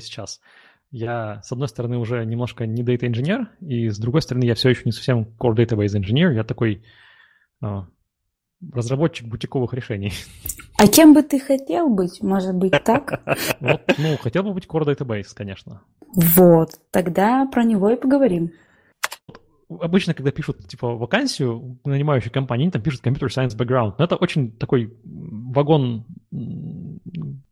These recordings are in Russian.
сейчас. Я, с одной стороны, уже немножко не data инженер, и с другой стороны, я все еще не совсем core database инженер. Я такой а, разработчик бутиковых решений. А кем бы ты хотел быть? Может быть, так? Вот, ну, хотел бы быть core database, конечно. Вот, тогда про него и поговорим. Обычно, когда пишут, типа, вакансию нанимающей компании, они там пишут computer science background. Но это очень такой вагон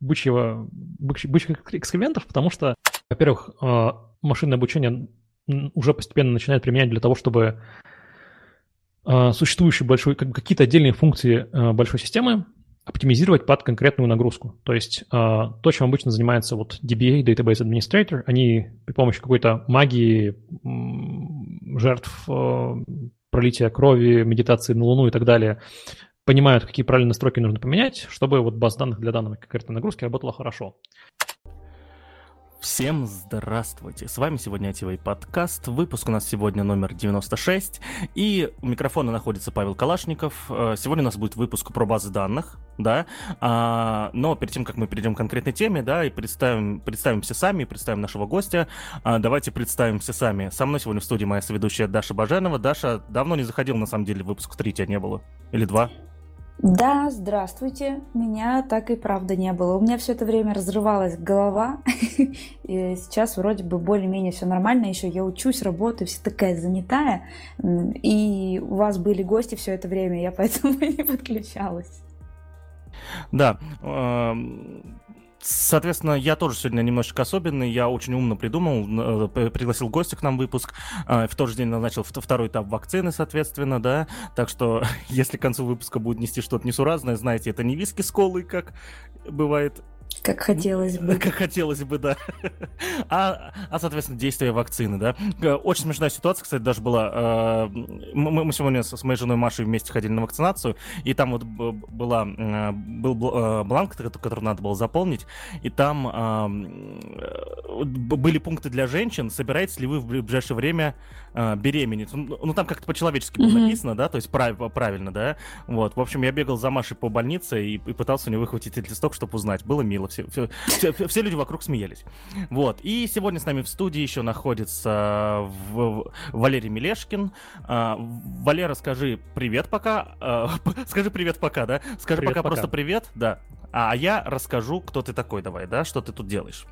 бычьего, бычьих экскрементов, потому что во-первых, а, машинное обучение уже постепенно начинает применять для того, чтобы а, существующие большой, как какие-то отдельные функции а, большой системы оптимизировать под конкретную нагрузку. То есть то, чем обычно занимается вот DBA, Database Administrator, они при помощи какой-то магии, жертв, пролития крови, медитации на Луну и так далее, понимают, какие правильные настройки нужно поменять, чтобы вот база данных для данной конкретной нагрузки работала хорошо. Всем здравствуйте! С вами сегодня ITV подкаст. Выпуск у нас сегодня номер 96. И у микрофона находится Павел Калашников. Э, сегодня у нас будет выпуск про базы данных, да. А, но перед тем, как мы перейдем к конкретной теме, да, и представим, представимся сами, представим нашего гостя, а, давайте представимся сами. Со мной сегодня в студии моя соведущая Даша Баженова. Даша давно не заходила, на самом деле, выпуск 3 тебя не было. Или два? Да, здравствуйте. Меня так и правда не было. У меня все это время разрывалась голова. И сейчас вроде бы более-менее все нормально. Еще я учусь, работаю, все такая занятая. И у вас были гости все это время, я поэтому не подключалась. Да, Соответственно, я тоже сегодня немножечко особенный. Я очень умно придумал, э, пригласил гостя к нам в выпуск. А, в тот же день назначил второй этап вакцины, соответственно, да. Так что, если к концу выпуска будет нести что-то несуразное, знаете, это не виски с колой, как бывает как хотелось бы. Как хотелось бы, да. А, а соответственно, действие вакцины, да. Э, очень смешная ситуация, кстати, даже была. Э, мы, мы сегодня с моей женой Машей вместе ходили на вакцинацию, и там вот была, э, был бланк, который надо было заполнить, и там были пункты для женщин, собираетесь ли вы в ближайшее время беременеть. Ну, ну, там как-то по-человечески было написано, да, то есть прав, правильно, да. Вот, в общем, я бегал за Машей по больнице и, и пытался у нее выхватить этот листок, чтобы узнать. Было мило все, все, все, все люди вокруг смеялись. Вот. И сегодня с нами в студии еще находится в, Валерий Милешкин. А, Валера, скажи привет пока. А, скажи привет пока, да? Скажи привет, пока, пока просто привет, да. А я расскажу, кто ты такой, давай, да, что ты тут делаешь.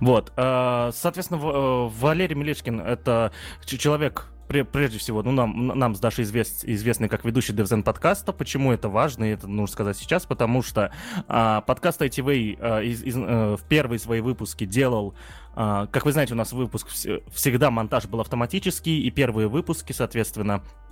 Вот, а, соответственно, э, Валерий Милешкин это человек прежде всего, ну, нам, нам с Дашей извест, известный как ведущий DevZen подкаста. Почему это важно, и это нужно сказать сейчас, потому что а, подкаст ITV а, из, из, а, в первые свои выпуски делал а, как вы знаете, у нас выпуск всегда монтаж был автоматический, и первые выпуски, соответственно, Э,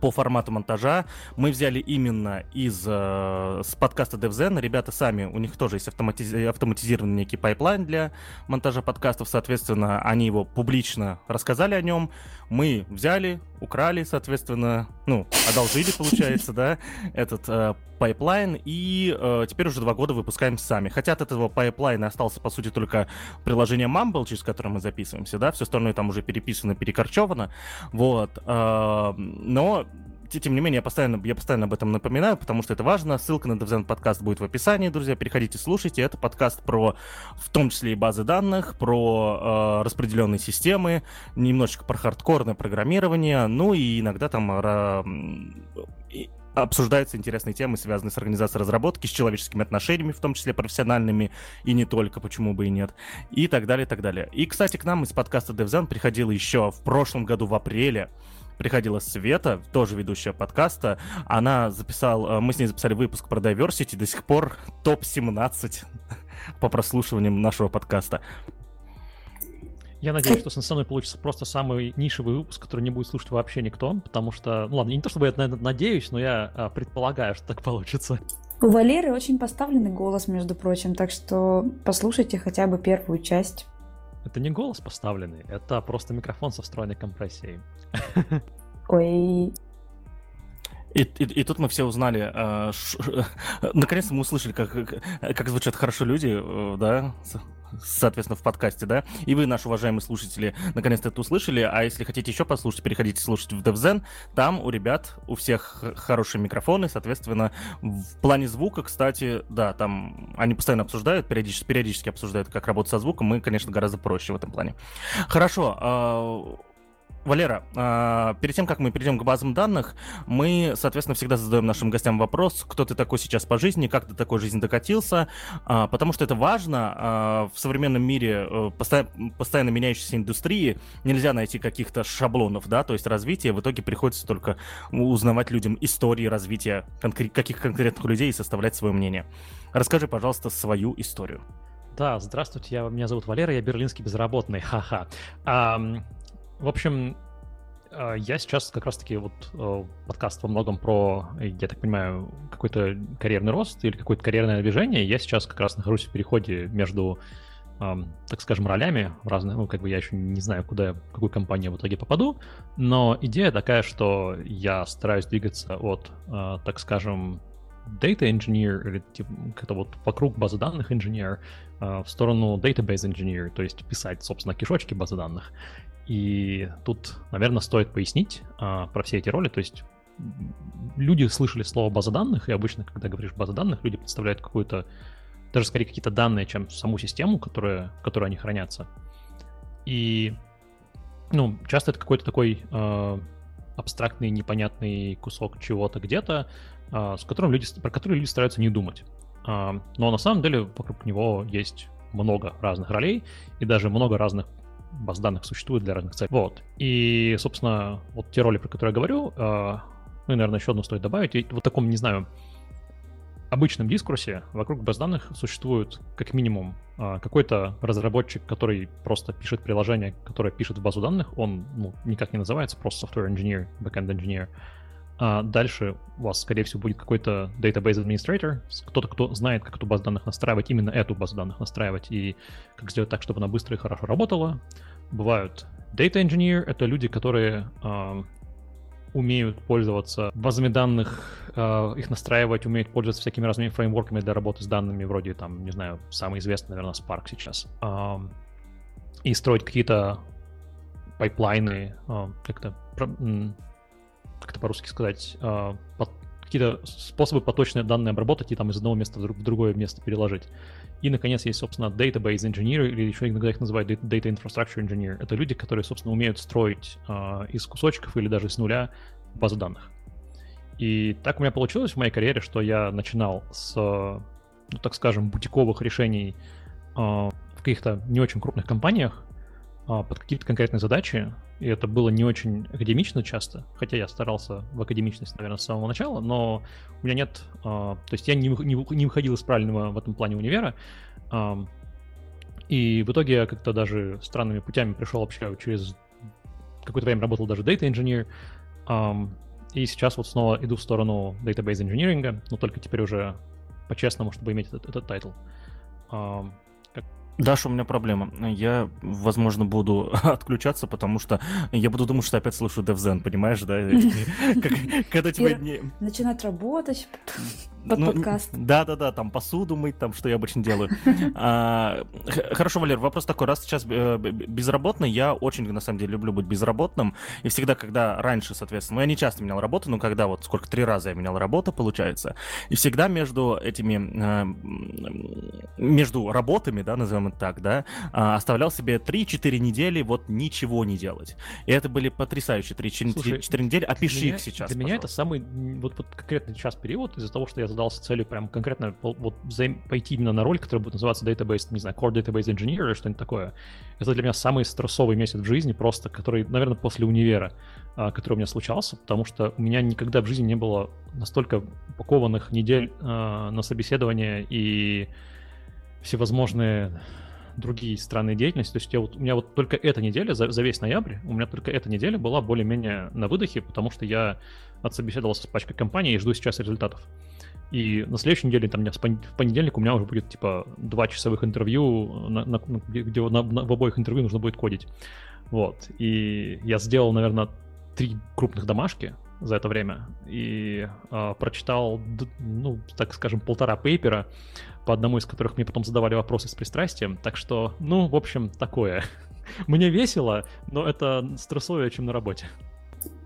по формату монтажа. Мы взяли именно из э, с подкаста DevZen. Ребята сами, у них тоже есть автоматиз... автоматизированный некий пайплайн для монтажа подкастов. Соответственно, они его публично рассказали о нем. Мы взяли, украли, соответственно, ну, одолжили, получается, да, этот э, пайплайн, и э, теперь уже два года выпускаем сами. Хотя от этого пайплайна остался, по сути, только приложение Mumble, через которое мы записываемся, да, все остальное там уже переписано, перекорчевано, вот, э, но тем не менее, я постоянно, я постоянно об этом напоминаю, потому что это важно. Ссылка на DevZen подкаст будет в описании, друзья. Переходите, слушайте. Это подкаст про, в том числе и базы данных, про э, распределенные системы, немножечко про хардкорное программирование, ну и иногда там э, обсуждаются интересные темы, связанные с организацией разработки, с человеческими отношениями, в том числе профессиональными, и не только, почему бы и нет, и так далее, и так далее. И, кстати, к нам из подкаста DevZen приходила еще в прошлом году в апреле приходила Света, тоже ведущая подкаста. Она записала, э, мы с ней записали выпуск про diversity, до сих пор топ-17 по прослушиваниям нашего подкаста. Я надеюсь, что со мной получится просто самый нишевый выпуск, который не будет слушать вообще никто, потому что, ну ладно, не то чтобы я на это надеюсь, но я а, предполагаю, что так получится. У Валеры очень поставленный голос, между прочим, так что послушайте хотя бы первую часть. Это не голос поставленный, это просто микрофон со встроенной компрессией. Ой. И, и, и тут мы все узнали, э, ш, наконец-то мы услышали, как, как звучат хорошо люди, э, да, соответственно, в подкасте, да, и вы, наши уважаемые слушатели, наконец-то это услышали, а если хотите еще послушать, переходите слушать в DevZen, там у ребят, у всех хорошие микрофоны, соответственно, в плане звука, кстати, да, там они постоянно обсуждают, периодически, периодически обсуждают, как работать со звуком, мы, конечно, гораздо проще в этом плане. Хорошо, а, Валера, а, перед тем, как мы перейдем к базам данных, мы, соответственно, всегда задаем нашим гостям вопрос, кто ты такой сейчас по жизни, как ты такой жизни докатился, а, потому что это важно. А, в современном мире, э, постоянно меняющейся индустрии, нельзя найти каких-то шаблонов, да, то есть развитие, в итоге приходится только узнавать людям истории развития каких конкретных людей и составлять свое мнение. Расскажи, пожалуйста, свою историю. Да, здравствуйте, я, меня зовут Валера, я берлинский безработный, ха-ха. В общем, а, я сейчас как раз-таки вот э, подкаст во многом про, я так понимаю, какой-то карьерный рост или какое-то карьерное движение. Я сейчас как раз нахожусь в переходе между, так скажем, ролями разных. Ну, как бы я еще не знаю, куда, в какую компанию в итоге попаду. Но идея такая, что я стараюсь двигаться от, а, так скажем, data engineer или типа как-то вот вокруг базы данных инженер в сторону database engineer, то есть писать, собственно, кишочки базы данных. И тут, наверное, стоит пояснить а, про все эти роли. То есть люди слышали слово база данных, и обычно, когда говоришь база данных, люди представляют какую-то, даже скорее какие-то данные, чем саму систему, которая, в которой они хранятся. И, ну, часто это какой-то такой э, абстрактный, непонятный кусок чего-то где-то, э, с которым люди, про который люди стараются не думать. Э, но на самом деле вокруг него есть много разных ролей и даже много разных баз данных существует для разных целей. Вот. И, собственно, вот те роли, про которые я говорю, э, ну и, наверное, еще одну стоит добавить. И вот в таком, не знаю, обычном дискурсе вокруг баз данных существует как минимум э, какой-то разработчик, который просто пишет приложение, которое пишет в базу данных. Он ну, никак не называется, просто software engineer, backend engineer. А дальше у вас, скорее всего, будет какой-то database administrator, кто-то, кто знает, как эту базу данных настраивать, именно эту базу данных настраивать, и как сделать так, чтобы она быстро и хорошо работала. Бывают data engineer, это люди, которые э, умеют пользоваться базами данных, э, их настраивать, умеют пользоваться всякими разными фреймворками для работы с данными, вроде там, не знаю, самый известный, наверное, Spark сейчас. Э, и строить какие-то пайплайны, э, как-то как это по-русски сказать, а, какие-то способы поточные данные обработать и там из одного места в другое место переложить. И, наконец, есть, собственно, database engineer, или еще иногда их называют data infrastructure engineer. Это люди, которые, собственно, умеют строить э, из кусочков или даже с нуля базы данных. И так у меня получилось в моей карьере, что я начинал с, ну, так скажем, бутиковых решений э, в каких-то не очень крупных компаниях, а, под какие-то конкретные задачи, и это было не очень академично часто, хотя я старался в академичность, наверное, с самого начала, но у меня нет, а, то есть я не, не, не выходил из правильного в этом плане универа, и в итоге я как-то даже странными путями пришел вообще через какое-то время работал даже data engineer, и сейчас вот снова иду в сторону database engineering, но только теперь уже по-честному, чтобы иметь этот, этот title. Даша, у меня проблема. Я, возможно, буду отключаться, потому что я буду думать, что опять слушаю DevZen, понимаешь, да? Когда тебя не... Начинать работать под ну, подкаст. Да-да-да, там посуду мыть, там, что я обычно делаю. А, хорошо, Валер, вопрос такой. Раз сейчас э, безработный, я очень, на самом деле, люблю быть безработным. И всегда, когда раньше, соответственно, ну, я не часто менял работу, но когда вот сколько, три раза я менял работу, получается. И всегда между этими, э, между работами, да, назовем это так, да, а, оставлял себе 3-4 недели вот ничего не делать. И это были потрясающие 3-4 недели. Опиши меня, их сейчас, Для меня это самый, вот, вот конкретный сейчас период из-за того, что я задался целью прям конкретно вот пойти именно на роль, которая будет называться Database, не знаю, Core Database Engineer или что-нибудь такое. Это для меня самый стрессовый месяц в жизни просто, который, наверное, после универа, а, который у меня случался, потому что у меня никогда в жизни не было настолько упакованных недель а, на собеседование и всевозможные другие странные деятельности. То есть я вот, у меня вот только эта неделя, за, за весь ноябрь, у меня только эта неделя была более-менее на выдохе, потому что я отсобеседовался с пачкой компаний и жду сейчас результатов. И на следующей неделе, там, в понедельник у меня уже будет, типа, два часовых интервью, на, на, где на, на, в обоих интервью нужно будет кодить. Вот. И я сделал, наверное, три крупных домашки, за это время и э, прочитал, ну, так скажем, полтора пейпера, по одному из которых мне потом задавали вопросы с пристрастием. Так что, ну, в общем, такое. Мне весело, но это стрессовее, чем на работе.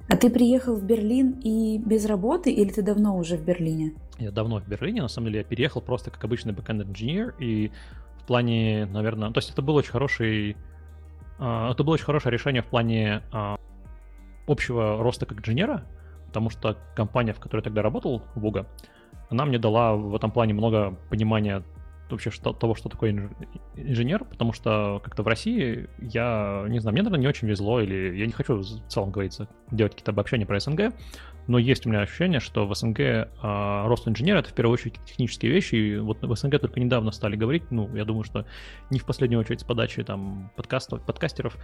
А ты приехал в Берлин и без работы, или ты давно уже в Берлине? Я давно в Берлине, на самом деле я переехал просто как обычный backend инженер, и в плане, наверное, то есть это был очень хороший, uh, это было очень хорошее решение в плане uh, общего роста как инженера, потому что компания, в которой я тогда работал, Вуга, она мне дала в этом плане много понимания вообще что, того, что такое инженер, потому что как-то в России я, не знаю, мне, наверное, не очень везло, или я не хочу в целом, говорится, делать какие-то обобщения про СНГ, но есть у меня ощущение, что в СНГ а, рост инженера — это в первую очередь технические вещи, и вот в СНГ только недавно стали говорить, ну, я думаю, что не в последнюю очередь с подачи там подкастов, подкастеров,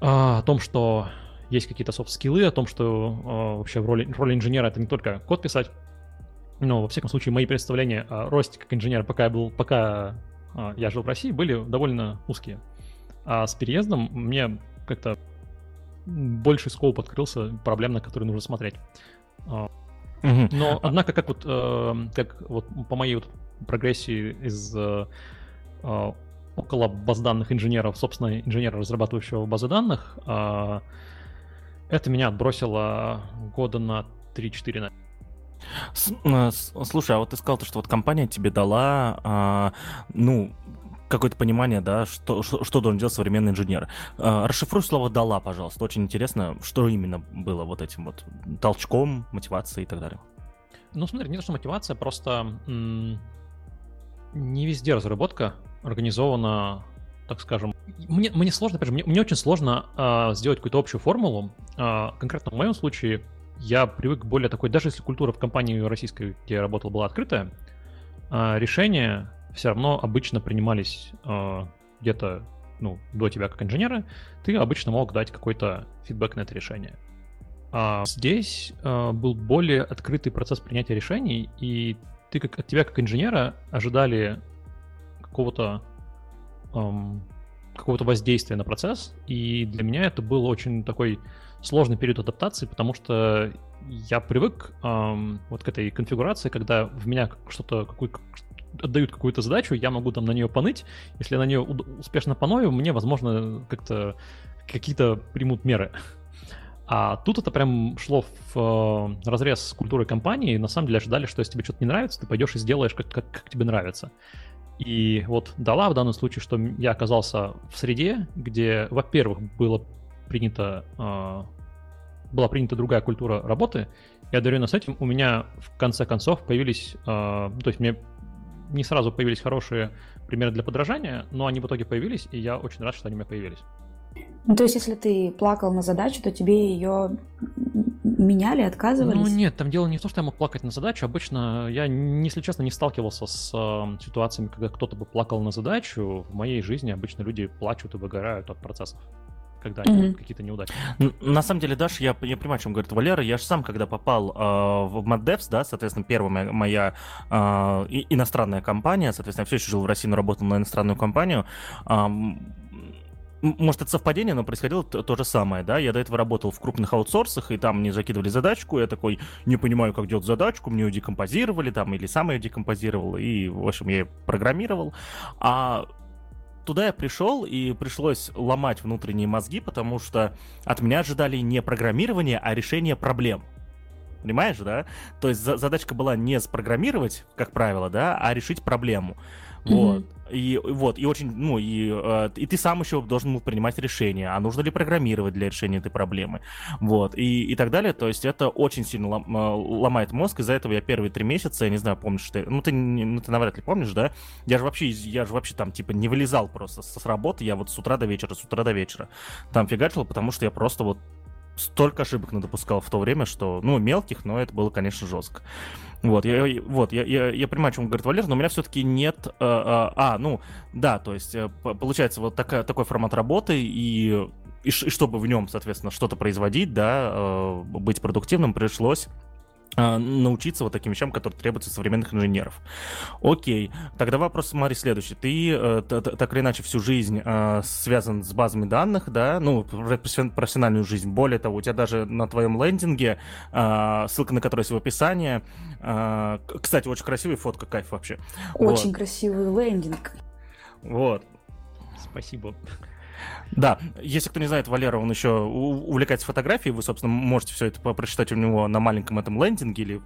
а, о том, что есть какие-то софт-скиллы, о том, что а, вообще в роли, роли инженера это не только код писать, но, во всяком случае, мои представления о росте как инженера, пока я был, пока а, я жил в России, были довольно узкие. А с переездом мне как-то больше скоп открылся проблем, на которые нужно смотреть. А, но, однако, как вот, э, как вот по моей вот прогрессии из э, э, около баз данных инженеров, собственно, инженера, разрабатывающего базы данных, это меня отбросило года на 3-4, Слушай, а вот ты сказал, что вот компания тебе дала, а, ну, какое-то понимание, да, что, что, что должен делать современный инженер. А, расшифруй слово «дала», пожалуйста. Очень интересно, что именно было вот этим вот толчком, мотивацией и так далее. Ну, смотри, не то, что мотивация, просто не везде разработка организована, так скажем. Мне, мне сложно, опять же, мне, мне очень сложно э, сделать какую-то общую формулу. Э, конкретно в моем случае я привык более такой, даже если культура в компании российской, где я работал, была открытая, а, решения все равно обычно принимались а, где-то ну, до тебя как инженера, ты обычно мог дать какой-то фидбэк на это решение. А здесь а, был более открытый процесс принятия решений, и ты как, от тебя как инженера ожидали какого-то какого-то воздействия на процесс, и для меня это был очень такой сложный период адаптации, потому что я привык эм, вот к этой конфигурации, когда в меня что-то, какую, отдают какую-то задачу, я могу там на нее поныть. Если я на нее успешно поною, мне, возможно, как-то какие-то примут меры. А тут это прям шло в э, разрез с культурой компании. На самом деле ожидали, что если тебе что-то не нравится, ты пойдешь и сделаешь, как, как, как тебе нравится. И вот дала в данном случае, что я оказался в среде, где, во-первых, было принято, э, была принята другая культура работы, и одновременно с этим у меня в конце концов появились, э, то есть мне не сразу появились хорошие примеры для подражания, но они в итоге появились, и я очень рад, что они у меня появились. Ну, то есть, если ты плакал на задачу, то тебе ее меняли, отказывались? Ну, нет, там дело не в том, что я мог плакать на задачу. Обычно я, если честно, не сталкивался с э, ситуациями, когда кто-то бы плакал на задачу. В моей жизни обычно люди плачут и выгорают от процессов когда mm-hmm. какие-то неудачи. На самом деле, Даш, я, я понимаю, о чем говорит Валера. Я же сам, когда попал э, в MadDevs, да, соответственно, первая моя, моя э, иностранная компания, соответственно, я все еще жил в России, но работал на иностранную компанию, э, может, это совпадение, но происходило то, то же самое, да, я до этого работал в крупных аутсорсах, и там мне закидывали задачку, я такой, не понимаю, как делать задачку, мне ее декомпозировали там, или сам ее декомпозировал, и, в общем, я ее программировал, а туда я пришел, и пришлось ломать внутренние мозги, потому что от меня ожидали не программирование, а решение проблем. Понимаешь, да? То есть задачка была не спрограммировать, как правило, да, а решить проблему. Вот. И вот, и очень, ну, и, э, и ты сам еще должен был принимать решение, а нужно ли программировать для решения этой проблемы. Вот, и, и так далее. То есть это очень сильно лом, э, ломает мозг. Из-за этого я первые три месяца, я не знаю, помнишь ты, ну ты, ну, ты навряд ли помнишь, да? Я же вообще, я же вообще там, типа, не вылезал просто с, с работы, я вот с утра до вечера, с утра до вечера там фигачил, потому что я просто вот столько ошибок надопускал в то время, что, ну, мелких, но это было, конечно, жестко. Вот, я, вот, я, я, я понимаю, о чем говорит Валер, но у меня все-таки нет... Э, а, ну, да, то есть, э, получается, вот такая, такой формат работы, и, и, и чтобы в нем, соответственно, что-то производить, да, быть продуктивным, пришлось а, научиться вот таким вещам, которые требуются современных инженеров. Окей, тогда вопрос, смотри, следующий. Ты э, так или иначе всю жизнь э, связан с базами данных, да, ну, профессиональную жизнь. Более того, у тебя даже на твоем лендинге, э, ссылка на которую есть в описании, кстати, очень красивая фотка, кайф вообще. Очень вот. красивый лендинг. Вот. Спасибо. Да, если кто не знает, Валера, он еще увлекается фотографией, вы, собственно, можете все это прочитать у него на маленьком этом лендинге, или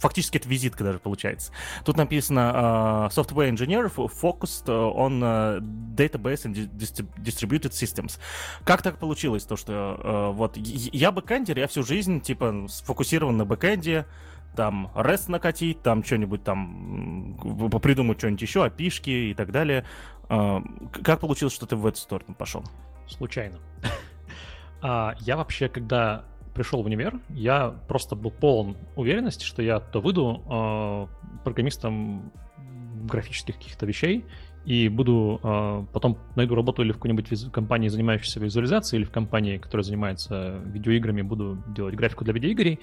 фактически это визитка даже получается. Тут написано э, Software Engineer focused on э, Database and Distributed Systems. Как так получилось, то, что э, вот я бэкэндер, я всю жизнь, типа, сфокусирован на бэкэнде, там REST накатить, там что-нибудь там придумать что-нибудь еще, апишки и так далее. А, как получилось, что ты в эту сторону пошел? Случайно. А, я вообще, когда пришел в универ, я просто был полон уверенности, что я то выйду а, программистом графических каких-то вещей и буду потом найду работу или в какой-нибудь компании, занимающейся визуализацией, или в компании, которая занимается видеоиграми, буду делать графику для видеоигр.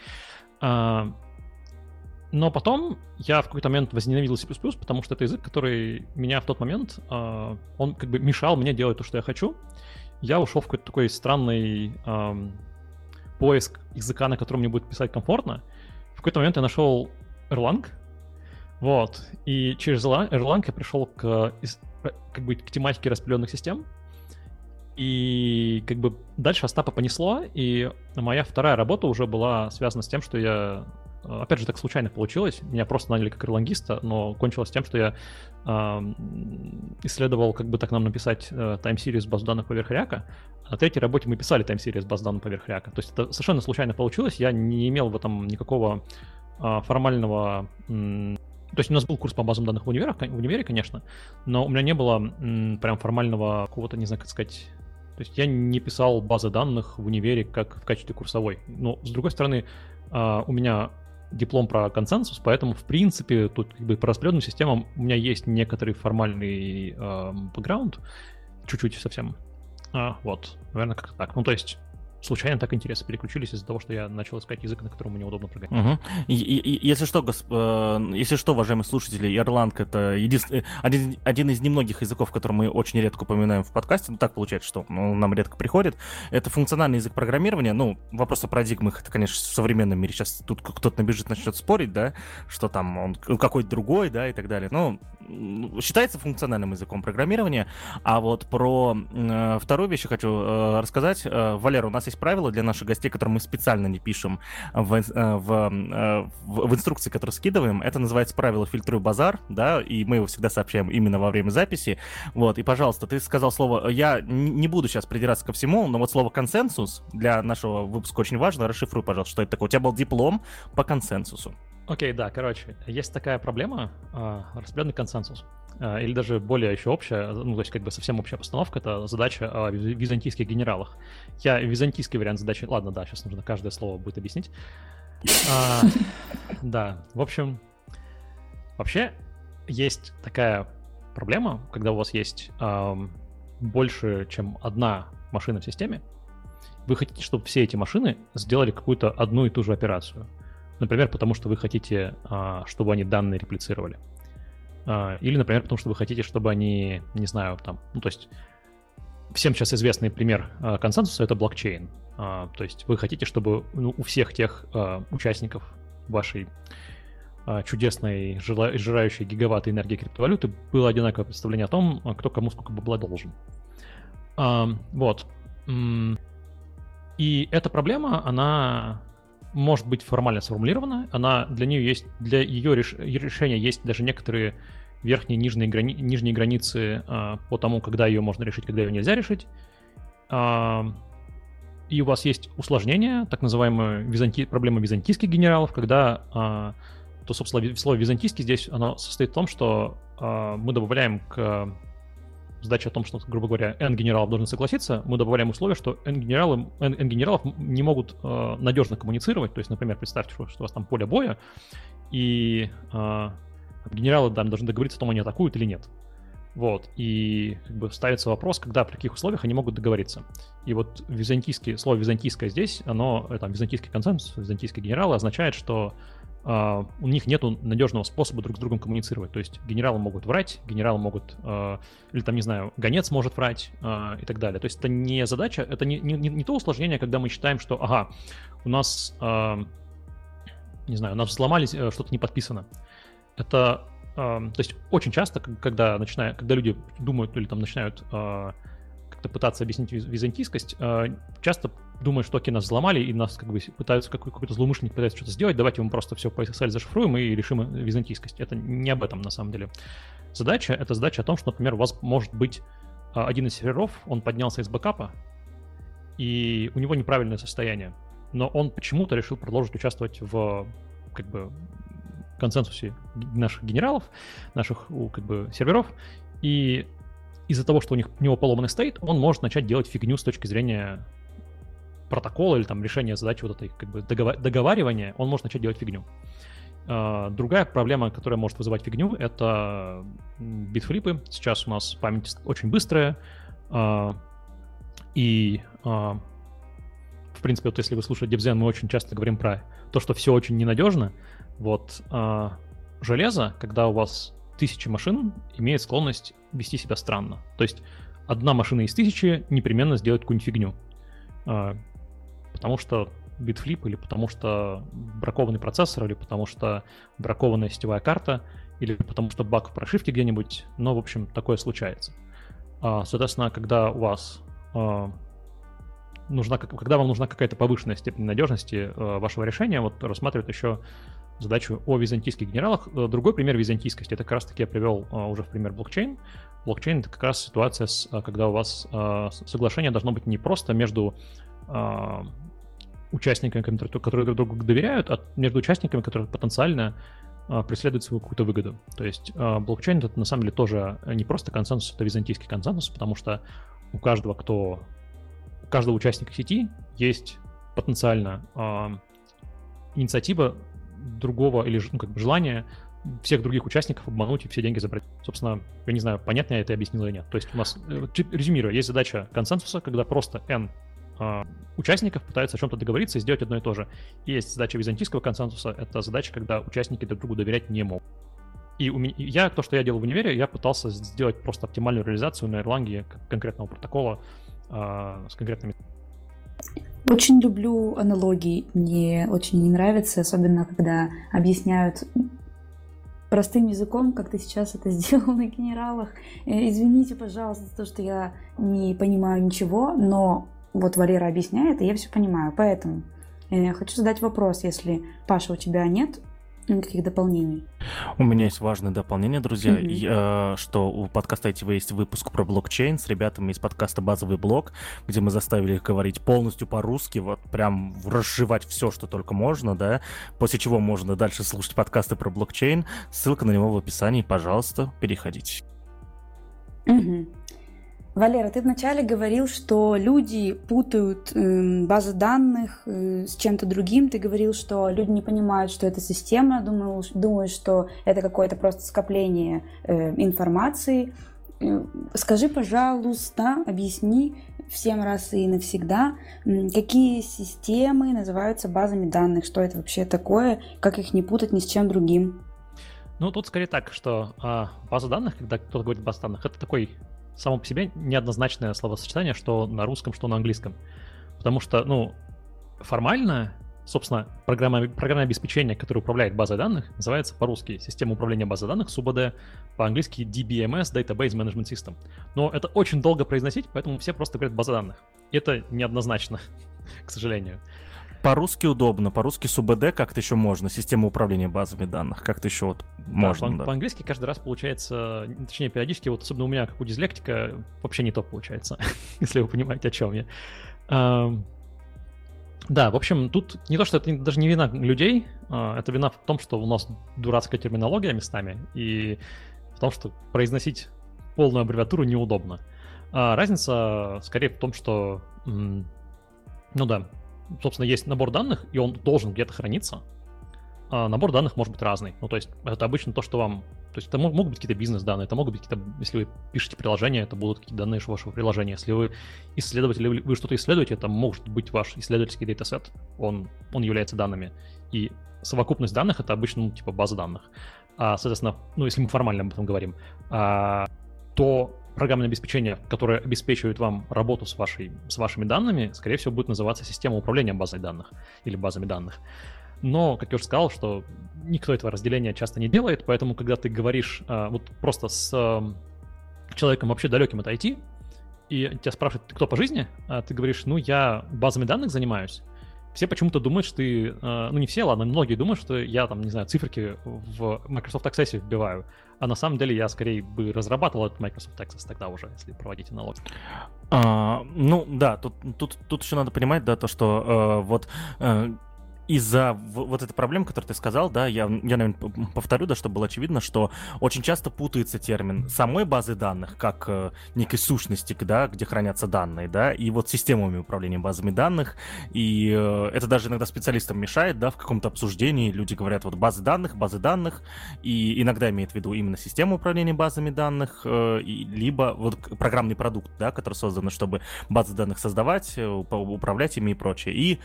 Но потом я в какой-то момент возненавидел C++, потому что это язык, который меня в тот момент, э, он как бы мешал мне делать то, что я хочу. Я ушел в какой-то такой странный поиск языка, на котором мне будет писать комфортно. В какой-то момент я нашел Erlang, вот, и через Erlang я пришел к, как бы, к тематике распределенных систем, и как бы дальше Остапа понесло, и моя вторая работа уже была связана с тем, что я опять же, так случайно получилось. Меня просто наняли как ирлангиста, но кончилось тем, что я э, исследовал, как бы так нам написать э, тайм-сирию с баз данных поверх Ряка. А на третьей работе мы писали тайм-сирию с баз данных поверх Ряка. То есть это совершенно случайно получилось. Я не имел в этом никакого э, формального... Э, то есть у нас был курс по базам данных в универе, в универе, конечно, но у меня не было м, прям формального какого-то, не знаю, как сказать, то есть я не писал базы данных в универе как в качестве курсовой. Но, с другой стороны, у меня диплом про консенсус, поэтому, в принципе, тут как бы по распределенным системам у меня есть некоторый формальный э, бэкграунд, чуть-чуть совсем. А, вот, наверное, как-то так. Ну, то есть случайно так интересы переключились из-за того, что я начал искать язык, на котором мне удобно программировать. Угу. Если что, госп... Э, если что, уважаемые слушатели, Erlang это единственный, один, один из немногих языков, который мы очень редко упоминаем в подкасте, ну так получается, что ну, нам редко приходит. Это функциональный язык программирования, ну, вопрос о парадигмах, это, конечно, в современном мире сейчас тут кто-то набежит, начнет спорить, да, что там он какой-то другой, да, и так далее. Но считается функциональным языком программирования. А вот про э, вторую вещь хочу э, рассказать. Э, Валера, у нас есть правила для наших гостей, которые мы специально не пишем в, э, в, э, в, в инструкции, которые скидываем. Это называется правило фильтруй базар, да, и мы его всегда сообщаем именно во время записи. Вот, и, пожалуйста, ты сказал слово, я не буду сейчас придираться ко всему, но вот слово консенсус для нашего выпуска очень важно. Расшифруй, пожалуйста, что это такое. У тебя был диплом по консенсусу. Окей, да, короче, есть такая проблема, э, распределенный консенсус. Э, или даже более еще общая, ну, то есть как бы совсем общая постановка, это задача о византийских генералах. Я византийский вариант задачи... Ладно, да, сейчас нужно каждое слово будет объяснить. А, да, в общем, вообще есть такая проблема, когда у вас есть больше, чем одна машина в системе, вы хотите, чтобы все эти машины сделали какую-то одну и ту же операцию. Например, потому что вы хотите, а, чтобы они данные реплицировали. А, или, например, потому что вы хотите, чтобы они, не знаю, там, ну, то есть всем сейчас известный пример а, консенсуса — это блокчейн. То есть вы хотите, чтобы ну, у всех тех участников вашей чудесной, жирающей гигаватты энергии криптовалюты было одинаковое представление о том, кто кому сколько бабла должен. Вот. И эта проблема, она может быть формально сформулирована, она для нее есть, для ее реш, решения есть даже некоторые верхние нижние, грани, нижние границы а, по тому, когда ее можно решить, когда ее нельзя решить. А, и у вас есть усложнение, так называемая византи... проблема византийских генералов, когда а, то, собственно, слово византийский здесь оно состоит в том, что а, мы добавляем к задача о том, что, грубо говоря, N генералов должен согласиться, мы добавляем условие, что N, генералы, N, N генералов не могут э, надежно коммуницировать. То есть, например, представьте, что, что у вас там поле боя, и э, генералы там, должны договориться о том, они атакуют или нет. Вот, и как бы ставится вопрос, когда, при каких условиях они могут договориться. И вот византийский, слово византийское здесь, оно, э, там, византийский консенсус, византийские генералы означает, что Uh, у них нет надежного способа друг с другом коммуницировать. То есть генералы могут врать, генералы могут, uh, или там, не знаю, гонец может врать uh, и так далее. То есть это не задача, это не, не, не то усложнение, когда мы считаем, что, ага, у нас, не знаю, у нас взломали, э, что-то не подписано. Это, то есть очень часто, когда, начинают, когда люди думают или там начинают как-то пытаться объяснить византийскость, часто думают, что окей, нас взломали, и нас как бы пытаются, какой- какой-то злоумышленник пытается что-то сделать, давайте мы просто все по SSL зашифруем и решим византийскость. Это не об этом на самом деле. Задача — это задача о том, что, например, у вас может быть а, один из серверов, он поднялся из бэкапа, и у него неправильное состояние, но он почему-то решил продолжить участвовать в как бы консенсусе наших генералов, наших как бы серверов, и из-за того, что у, них, у него поломанный стейт, он может начать делать фигню с точки зрения протокола или там решения задачи вот этой как бы договаривания, он может начать делать фигню. Uh, другая проблема, которая может вызывать фигню, это битфлипы. Сейчас у нас память очень быстрая, uh, и uh, в принципе, вот если вы слушаете Debian, мы очень часто говорим про то, что все очень ненадежно. Вот железо, когда у вас тысячи машин, имеет склонность вести себя странно. То есть одна машина из тысячи непременно сделает какую-нибудь фигню потому что битфлип, или потому что бракованный процессор, или потому что бракованная сетевая карта, или потому что баг в прошивке где-нибудь, но, в общем, такое случается. А, соответственно, когда у вас а, нужна, когда вам нужна какая-то повышенная степень надежности а, вашего решения, вот рассматривают еще задачу о византийских генералах. Э, другой пример византийскости, это как раз-таки я привел уже в пример блокчейн. Блокчейн — это как раз ситуация, с, когда у вас соглашение должно быть не просто между участниками, которые друг другу доверяют, а между участниками, которые потенциально преследуют свою какую-то выгоду. То есть блокчейн это на самом деле тоже не просто консенсус, это византийский консенсус, потому что у каждого, кто, у каждого участника сети есть потенциально э, инициатива другого или ну, как бы желание всех других участников обмануть и все деньги забрать. Собственно, я не знаю, понятно я это объяснил или нет. То есть у нас, э, резюмируя, есть задача консенсуса, когда просто n э, участников пытаются о чем-то договориться и сделать одно и то же. Есть задача византийского консенсуса, это задача, когда участники друг другу доверять не могут. И у меня, я, то, что я делал в универе, я пытался сделать просто оптимальную реализацию на Erlang конкретного протокола э, с конкретными очень люблю аналогии, мне очень не нравится, особенно когда объясняют простым языком, как ты сейчас это сделал на генералах. Э, извините, пожалуйста, за то, что я не понимаю ничего, но вот Валера объясняет, и я все понимаю. Поэтому э, хочу задать вопрос, если, Паша, у тебя нет никаких дополнений? У меня есть важное дополнение, друзья, mm-hmm. и, э, что у подкаста ITV есть выпуск про блокчейн с ребятами из подкаста «Базовый блок», где мы заставили их говорить полностью по-русски, вот прям разжевать все, что только можно, да, после чего можно дальше слушать подкасты про блокчейн. Ссылка на него в описании, пожалуйста, переходите. Угу. Валера, ты вначале говорил, что люди путают э, базы данных э, с чем-то другим. Ты говорил, что люди не понимают, что это система, думаю, думают, что это какое-то просто скопление э, информации. Э, скажи, пожалуйста, объясни всем раз и навсегда, какие системы называются базами данных, что это вообще такое, как их не путать ни с чем другим. Ну, тут скорее так, что а, база данных, когда кто-то говорит база данных, это такой само по себе неоднозначное словосочетание, что на русском, что на английском. Потому что, ну, формально, собственно, программа, программное обеспечение, которое управляет базой данных, называется по-русски система управления базой данных, СУБД, по-английски DBMS, Database Management System. Но это очень долго произносить, поэтому все просто говорят база данных. И это неоднозначно, к сожалению. По-русски удобно, по-русски СУБД как-то еще можно, система управления базами данных, как-то еще вот да, можно. По- да. По-английски каждый раз получается, точнее, периодически, вот особенно у меня, как у дизлектика, вообще не то получается, если вы понимаете, о чем я. Да, в общем, тут не то, что это даже не вина людей, а, это вина в том, что у нас дурацкая терминология местами, и в том, что произносить полную аббревиатуру неудобно. А разница скорее в том, что, ну да, собственно, есть набор данных, и он должен где-то храниться. А набор данных может быть разный. Ну, то есть это обычно то, что вам То есть это могут быть какие-то бизнес-данные, это могут быть какие-то, если вы пишете приложение, это будут какие-то данные вашего приложения. Если вы исследователь, вы что-то исследуете, это может быть ваш исследовательский датасет, он, он является данными. И совокупность данных — это обычно, ну, типа, база данных. А, соответственно, ну, если мы формально об этом говорим, а, то программное обеспечение, которое обеспечивает вам работу с, вашей, с вашими данными, скорее всего, будет называться система управления базой данных или базами данных. Но, как я уже сказал, что никто этого разделения часто не делает, поэтому, когда ты говоришь а, вот просто с а, человеком вообще далеким от IT, и тебя спрашивают, ты кто по жизни, а ты говоришь, ну, я базами данных занимаюсь, все почему-то думают, что ты, ну не все, ладно, многие думают, что я там, не знаю, циферки в Microsoft Access вбиваю, а на самом деле я скорее бы разрабатывал этот Microsoft Access тогда уже, если проводить аналог. А, ну да, тут, тут, тут еще надо понимать, да, то, что э, вот э, из-за вот этой проблемы, которую ты сказал, да, я, я, наверное, повторю, да, чтобы было очевидно, что очень часто путается термин самой базы данных, как э, некой сущности, да, где хранятся данные, да, и вот системами управления базами данных, и э, это даже иногда специалистам мешает, да, в каком-то обсуждении люди говорят вот базы данных, базы данных, и иногда имеют в виду именно систему управления базами данных, э, и, либо вот программный продукт, да, который создан, чтобы базы данных создавать, э, управлять ими и прочее. И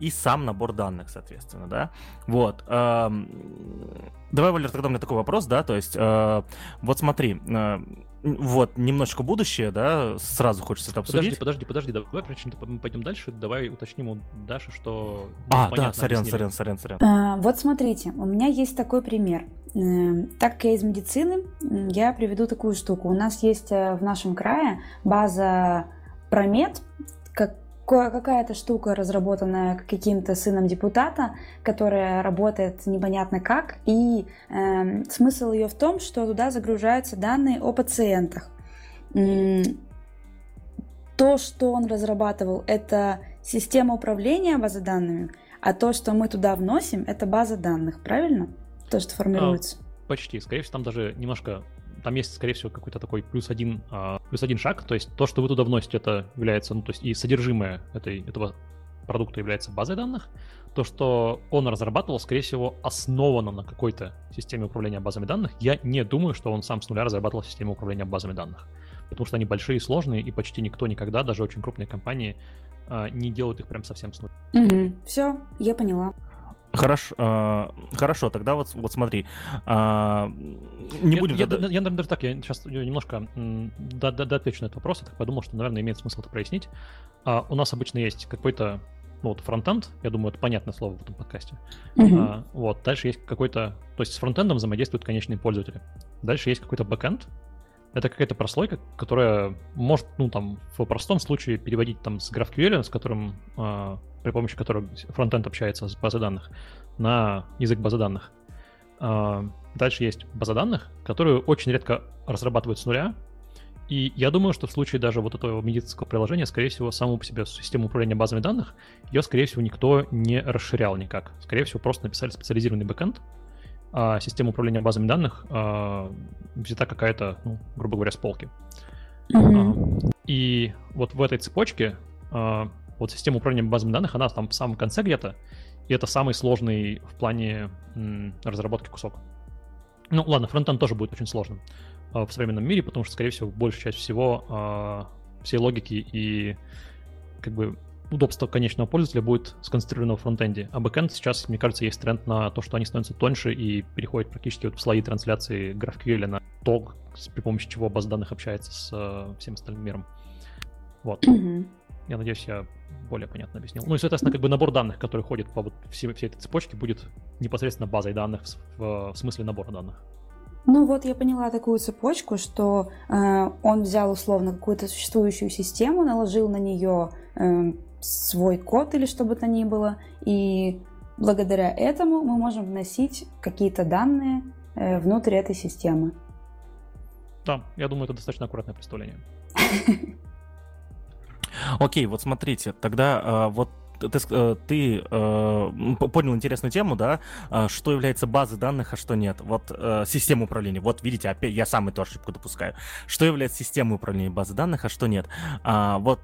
и сам набор данных, соответственно, да. Вот. Давай, Валер, тогда у меня такой вопрос, да, то есть, э, вот смотри, э, вот, немножечко будущее, да, сразу хочется это обсудить. Подожди, подожди, подожди, давай, прежде чем мы пойдем дальше, давай уточним у Даши, что... А, да, сорян, сорян, сорян, сорян. А, вот смотрите, у меня есть такой пример. Э, так как я из медицины, я приведу такую штуку. У нас есть в нашем крае база Промед, как какая-то штука, разработанная каким-то сыном депутата, которая работает непонятно как, и э, смысл ее в том, что туда загружаются данные о пациентах. То, что он разрабатывал, это система управления базой данными, а то, что мы туда вносим, это база данных, правильно? То, что формируется. А, почти. Скорее всего, там даже немножко там есть, скорее всего, какой-то такой плюс один, а, плюс один шаг, то есть то, что вы туда вносите, это является, ну, то есть и содержимое этой, этого продукта является базой данных, то, что он разрабатывал, скорее всего, основано на какой-то системе управления базами данных. Я не думаю, что он сам с нуля разрабатывал систему управления базами данных, потому что они большие сложные, и почти никто никогда, даже очень крупные компании, а, не делают их прям совсем с нуля. Угу. Все, я поняла. Хорошо, э, хорошо, тогда вот, вот смотри. Э, не я, будем... Я, я, я, наверное, даже так, я сейчас немножко да, да, да, отвечу на этот вопрос. Я так подумал, что, наверное, имеет смысл это прояснить. А, у нас обычно есть какой-то ну, вот фронтенд, я думаю, это понятное слово в этом подкасте. Uh-huh. А, вот, дальше есть какой-то, то есть с фронтендом взаимодействуют конечные пользователи. Дальше есть какой-то бэкенд, это какая-то прослойка, которая может, ну, там, в простом случае переводить там с GraphQL, с которым, э, при помощи которого фронтенд общается с базой данных, на язык базы данных. Э, дальше есть база данных, которую очень редко разрабатывают с нуля, и я думаю, что в случае даже вот этого медицинского приложения, скорее всего, саму по себе систему управления базами данных, ее, скорее всего, никто не расширял никак. Скорее всего, просто написали специализированный бэкэнд, а система управления базами данных а, взята какая-то, ну, грубо говоря, с полки. Mm-hmm. А, и вот в этой цепочке а, вот система управления базами данных, она там в самом конце где-то, и это самый сложный в плане м, разработки кусок. Ну, ладно, фронтенд тоже будет очень сложным а, в современном мире, потому что, скорее всего, большая часть всего а, всей логики и как бы удобство конечного пользователя будет сконцентрировано в фронтенде. А бэкенд сейчас, мне кажется, есть тренд на то, что они становятся тоньше и переходят практически вот в слои трансляции GraphQL на то, при помощи чего база данных общается с э, всем остальным миром. Вот. Mm-hmm. Я надеюсь, я более понятно объяснил. Ну и, соответственно, как бы набор данных, который ходит по вот всей, всей этой цепочке, будет непосредственно базой данных в, в смысле набора данных. Ну вот я поняла такую цепочку, что э, он взял условно какую-то существующую систему, наложил на нее э, свой код или что бы то ни было, и благодаря этому мы можем вносить какие-то данные э, внутрь этой системы. Да, я думаю, это достаточно аккуратное представление. Окей, вот смотрите, тогда э, вот ты, э, ты э, понял интересную тему, да, что является базой данных, а что нет. Вот э, система управления. Вот видите, опять я сам эту ошибку допускаю. Что является системой управления базы данных, а что нет. А, вот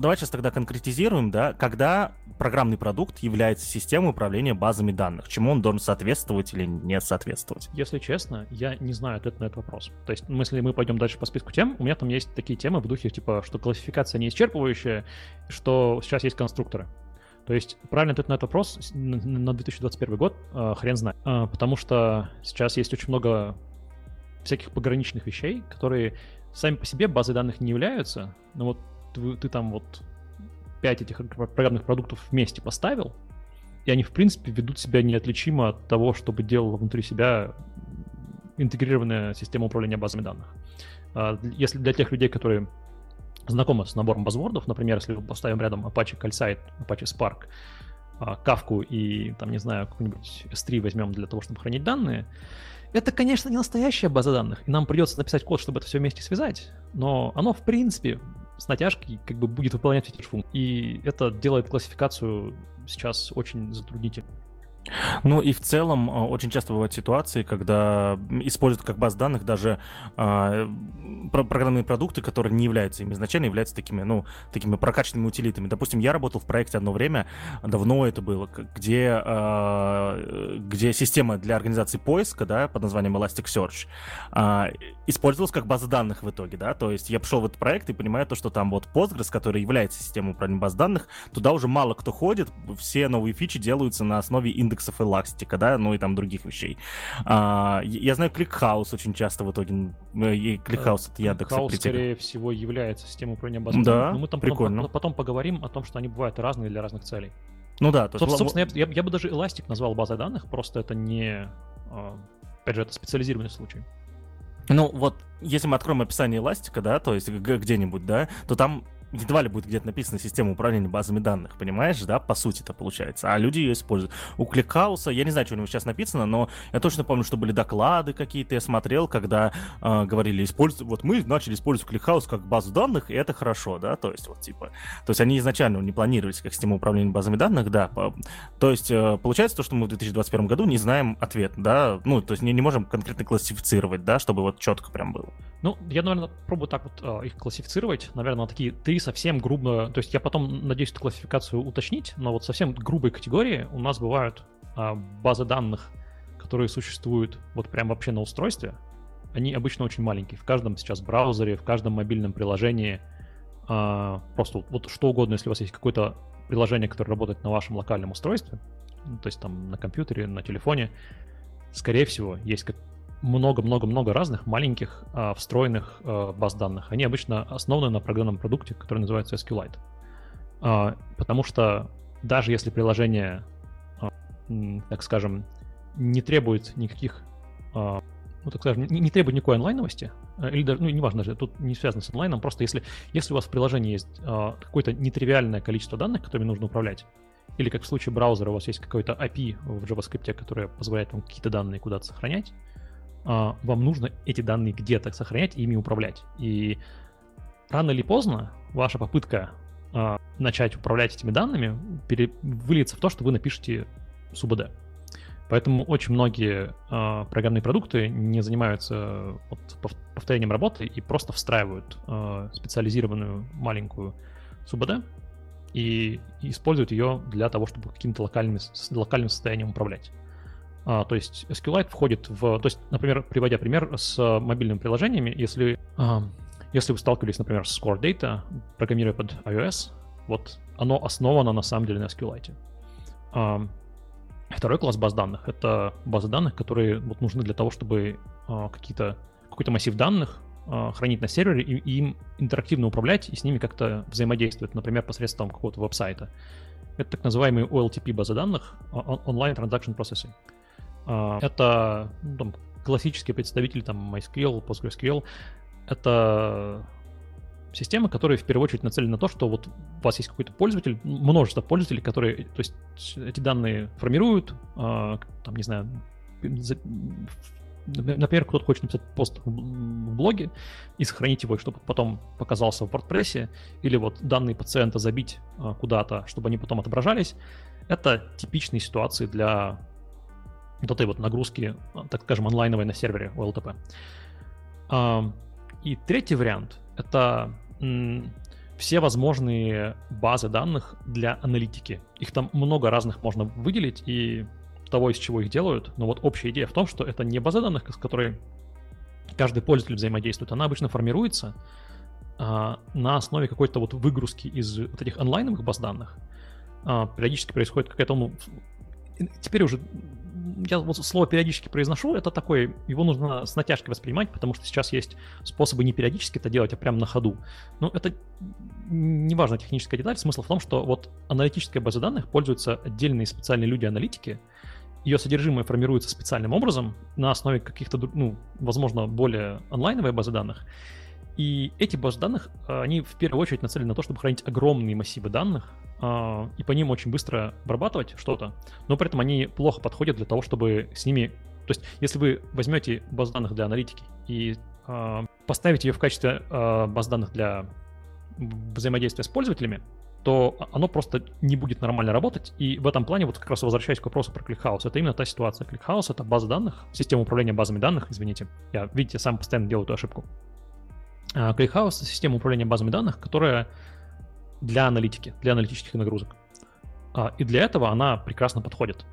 давай сейчас тогда конкретизируем, да, когда программный продукт является системой управления базами данных, чему он должен соответствовать или не соответствовать? Если честно, я не знаю ответ на этот вопрос. То есть, если мы пойдем дальше по списку тем, у меня там есть такие темы в духе, типа, что классификация не исчерпывающая, что сейчас есть конструкторы. То есть правильный ответ на этот вопрос на 2021 год э, хрен знает. Э, потому что сейчас есть очень много всяких пограничных вещей, которые сами по себе базой данных не являются, но вот ты, ты там вот пять этих программных продуктов вместе поставил, и они, в принципе, ведут себя неотличимо от того, чтобы делала внутри себя интегрированная система управления базами данных. А, если для тех людей, которые знакомы с набором базвордов, например, если мы поставим рядом Apache CalSite, Apache Spark, Kafka и, там, не знаю, какой-нибудь S3 возьмем для того, чтобы хранить данные, это, конечно, не настоящая база данных, и нам придется написать код, чтобы это все вместе связать, но оно, в принципе, с натяжкой как бы будет выполнять эти функции. И это делает классификацию сейчас очень затруднительной. Ну и в целом а, очень часто бывают ситуации, когда используют как баз данных даже э, программные продукты, которые не являются ими изначально, являются такими, ну, такими прокачанными утилитами. Допустим, я работал в проекте одно время, давно это было, где, э, где система для организации поиска, да, под названием Elasticsearch, э, использовалась как база данных в итоге, да, то есть я пришел в этот проект и понимаю то, что там вот Postgres, который является системой управления баз данных, туда уже мало кто ходит, все новые фичи делаются на основе индексов эластика, да, ну и там других вещей. А, я знаю, ClickHouse очень часто в итоге, и ClickHouse от Яндекса ClickHouse, скорее всего, является системой управления базами. Да, Но мы там прикольно. Потом, потом поговорим о том, что они бывают разные для разных целей. Ну да. То есть... Собственно, я, я, я бы даже Elastic назвал базой данных, просто это не... А, опять же, это специализированный случай. Ну, вот, если мы откроем описание эластика, да, то есть где-нибудь, да, то там едва ли будет где-то написана система управления базами данных, понимаешь, да, по сути это получается, а люди ее используют. У ClickHouse а, я не знаю, что у него сейчас написано, но я точно помню, что были доклады какие-то, я смотрел, когда э, говорили, используй, вот мы начали использовать ClickHouse как базу данных, и это хорошо, да, то есть вот типа, то есть они изначально не планировались как система управления базами данных, да, по, то есть э, получается то, что мы в 2021 году не знаем ответ, да, ну, то есть не, не можем конкретно классифицировать, да, чтобы вот четко прям было. Ну, я, наверное, пробую так вот э, их классифицировать, наверное, такие три совсем грубо, то есть я потом надеюсь эту классификацию уточнить, но вот совсем грубой категории у нас бывают а, базы данных, которые существуют вот прям вообще на устройстве. Они обычно очень маленькие. В каждом сейчас браузере, в каждом мобильном приложении, а, просто вот, что угодно, если у вас есть какое-то приложение, которое работает на вашем локальном устройстве, ну, то есть там на компьютере, на телефоне, скорее всего, есть много-много-много разных маленьких а, встроенных а, баз данных. Они обычно основаны на программном продукте, который называется SQLite. А, потому что даже если приложение, а, так скажем, не требует никаких, а, ну так скажем, не, не требует никакой онлайновости, а, или даже, ну неважно даже, тут не связано с онлайном, просто если, если у вас в приложении есть а, какое-то нетривиальное количество данных, которыми нужно управлять, или как в случае браузера у вас есть какой-то API в JavaScript, которое позволяет вам какие-то данные куда-то сохранять, вам нужно эти данные где-то сохранять и ими управлять. И рано или поздно ваша попытка а, начать управлять этими данными выльется в то, что вы напишете СУБД. Поэтому очень многие э, программные продукты не занимаются вот, повторением работы и просто встраивают э, специализированную маленькую СУБД и, и используют ее для того, чтобы каким-то локальным, локальным состоянием управлять. А, то есть SQLite входит в... То есть, например, приводя пример с мобильными приложениями, если, а, если вы сталкивались, например, с Core Data, программируя под iOS, вот оно основано на самом деле на SQLite. А, второй класс баз данных — это базы данных, которые вот, нужны для того, чтобы какие-то, какой-то массив данных хранить на сервере и, и им интерактивно управлять и с ними как-то взаимодействовать, например, посредством какого-то веб-сайта. Это так называемые OLTP базы данных, Online Transaction Processing. А, это ну, там, классические представители там MySQL, PostgreSQL. Это системы, которые в первую очередь нацелены на то, что вот у вас есть какой-то пользователь, множество пользователей, которые, то есть эти данные формируют, а, там, не знаю, например, кто-то хочет написать пост в блоге и сохранить его, чтобы потом показался в WordPress, или вот данные пациента забить а, куда-то, чтобы они потом отображались. Это типичные ситуации для вот этой вот нагрузки, так скажем, онлайновой на сервере OLTP. И третий вариант — это все возможные базы данных для аналитики. Их там много разных можно выделить и того, из чего их делают. Но вот общая идея в том, что это не база данных, с которой каждый пользователь взаимодействует. Она обычно формируется а, на основе какой-то вот выгрузки из вот этих онлайновых баз данных. А, периодически происходит какая-то, ну, теперь уже я вот слово периодически произношу, это такое, его нужно с натяжкой воспринимать, потому что сейчас есть способы не периодически это делать, а прямо на ходу. Но это не важно техническая деталь. Смысл в том, что вот аналитическая база данных пользуются отдельные специальные люди-аналитики, ее содержимое формируется специальным образом на основе каких-то, ну, возможно, более онлайновой базы данных. И эти базы данных, они в первую очередь нацелены на то, чтобы хранить огромные массивы данных, и по ним очень быстро обрабатывать что-то, но при этом они плохо подходят для того, чтобы с ними... То есть, если вы возьмете базу данных для аналитики и э, поставите ее в качестве э, баз данных для взаимодействия с пользователями, то оно просто не будет нормально работать. И в этом плане, вот как раз возвращаясь к вопросу про ClickHouse, это именно та ситуация. ClickHouse — это база данных, система управления базами данных, извините. Я, видите, сам постоянно делаю эту ошибку. ClickHouse — это система управления базами данных, которая для аналитики, для аналитических нагрузок. А, и для этого она прекрасно подходит.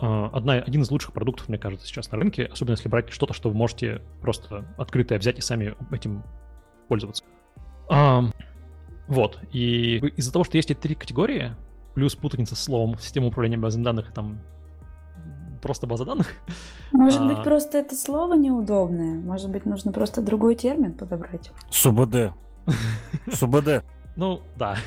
А, одна, один из лучших продуктов, мне кажется, сейчас на рынке, особенно если брать что-то, что вы можете просто открытое взять и сами этим пользоваться. А, вот, и из-за того, что есть эти три категории, плюс путаница с словом система управления базами данных, там просто база данных. Может а... быть, просто это слово неудобное. Может быть, нужно просто другой термин подобрать. СУБД. СУБД. Ну, да.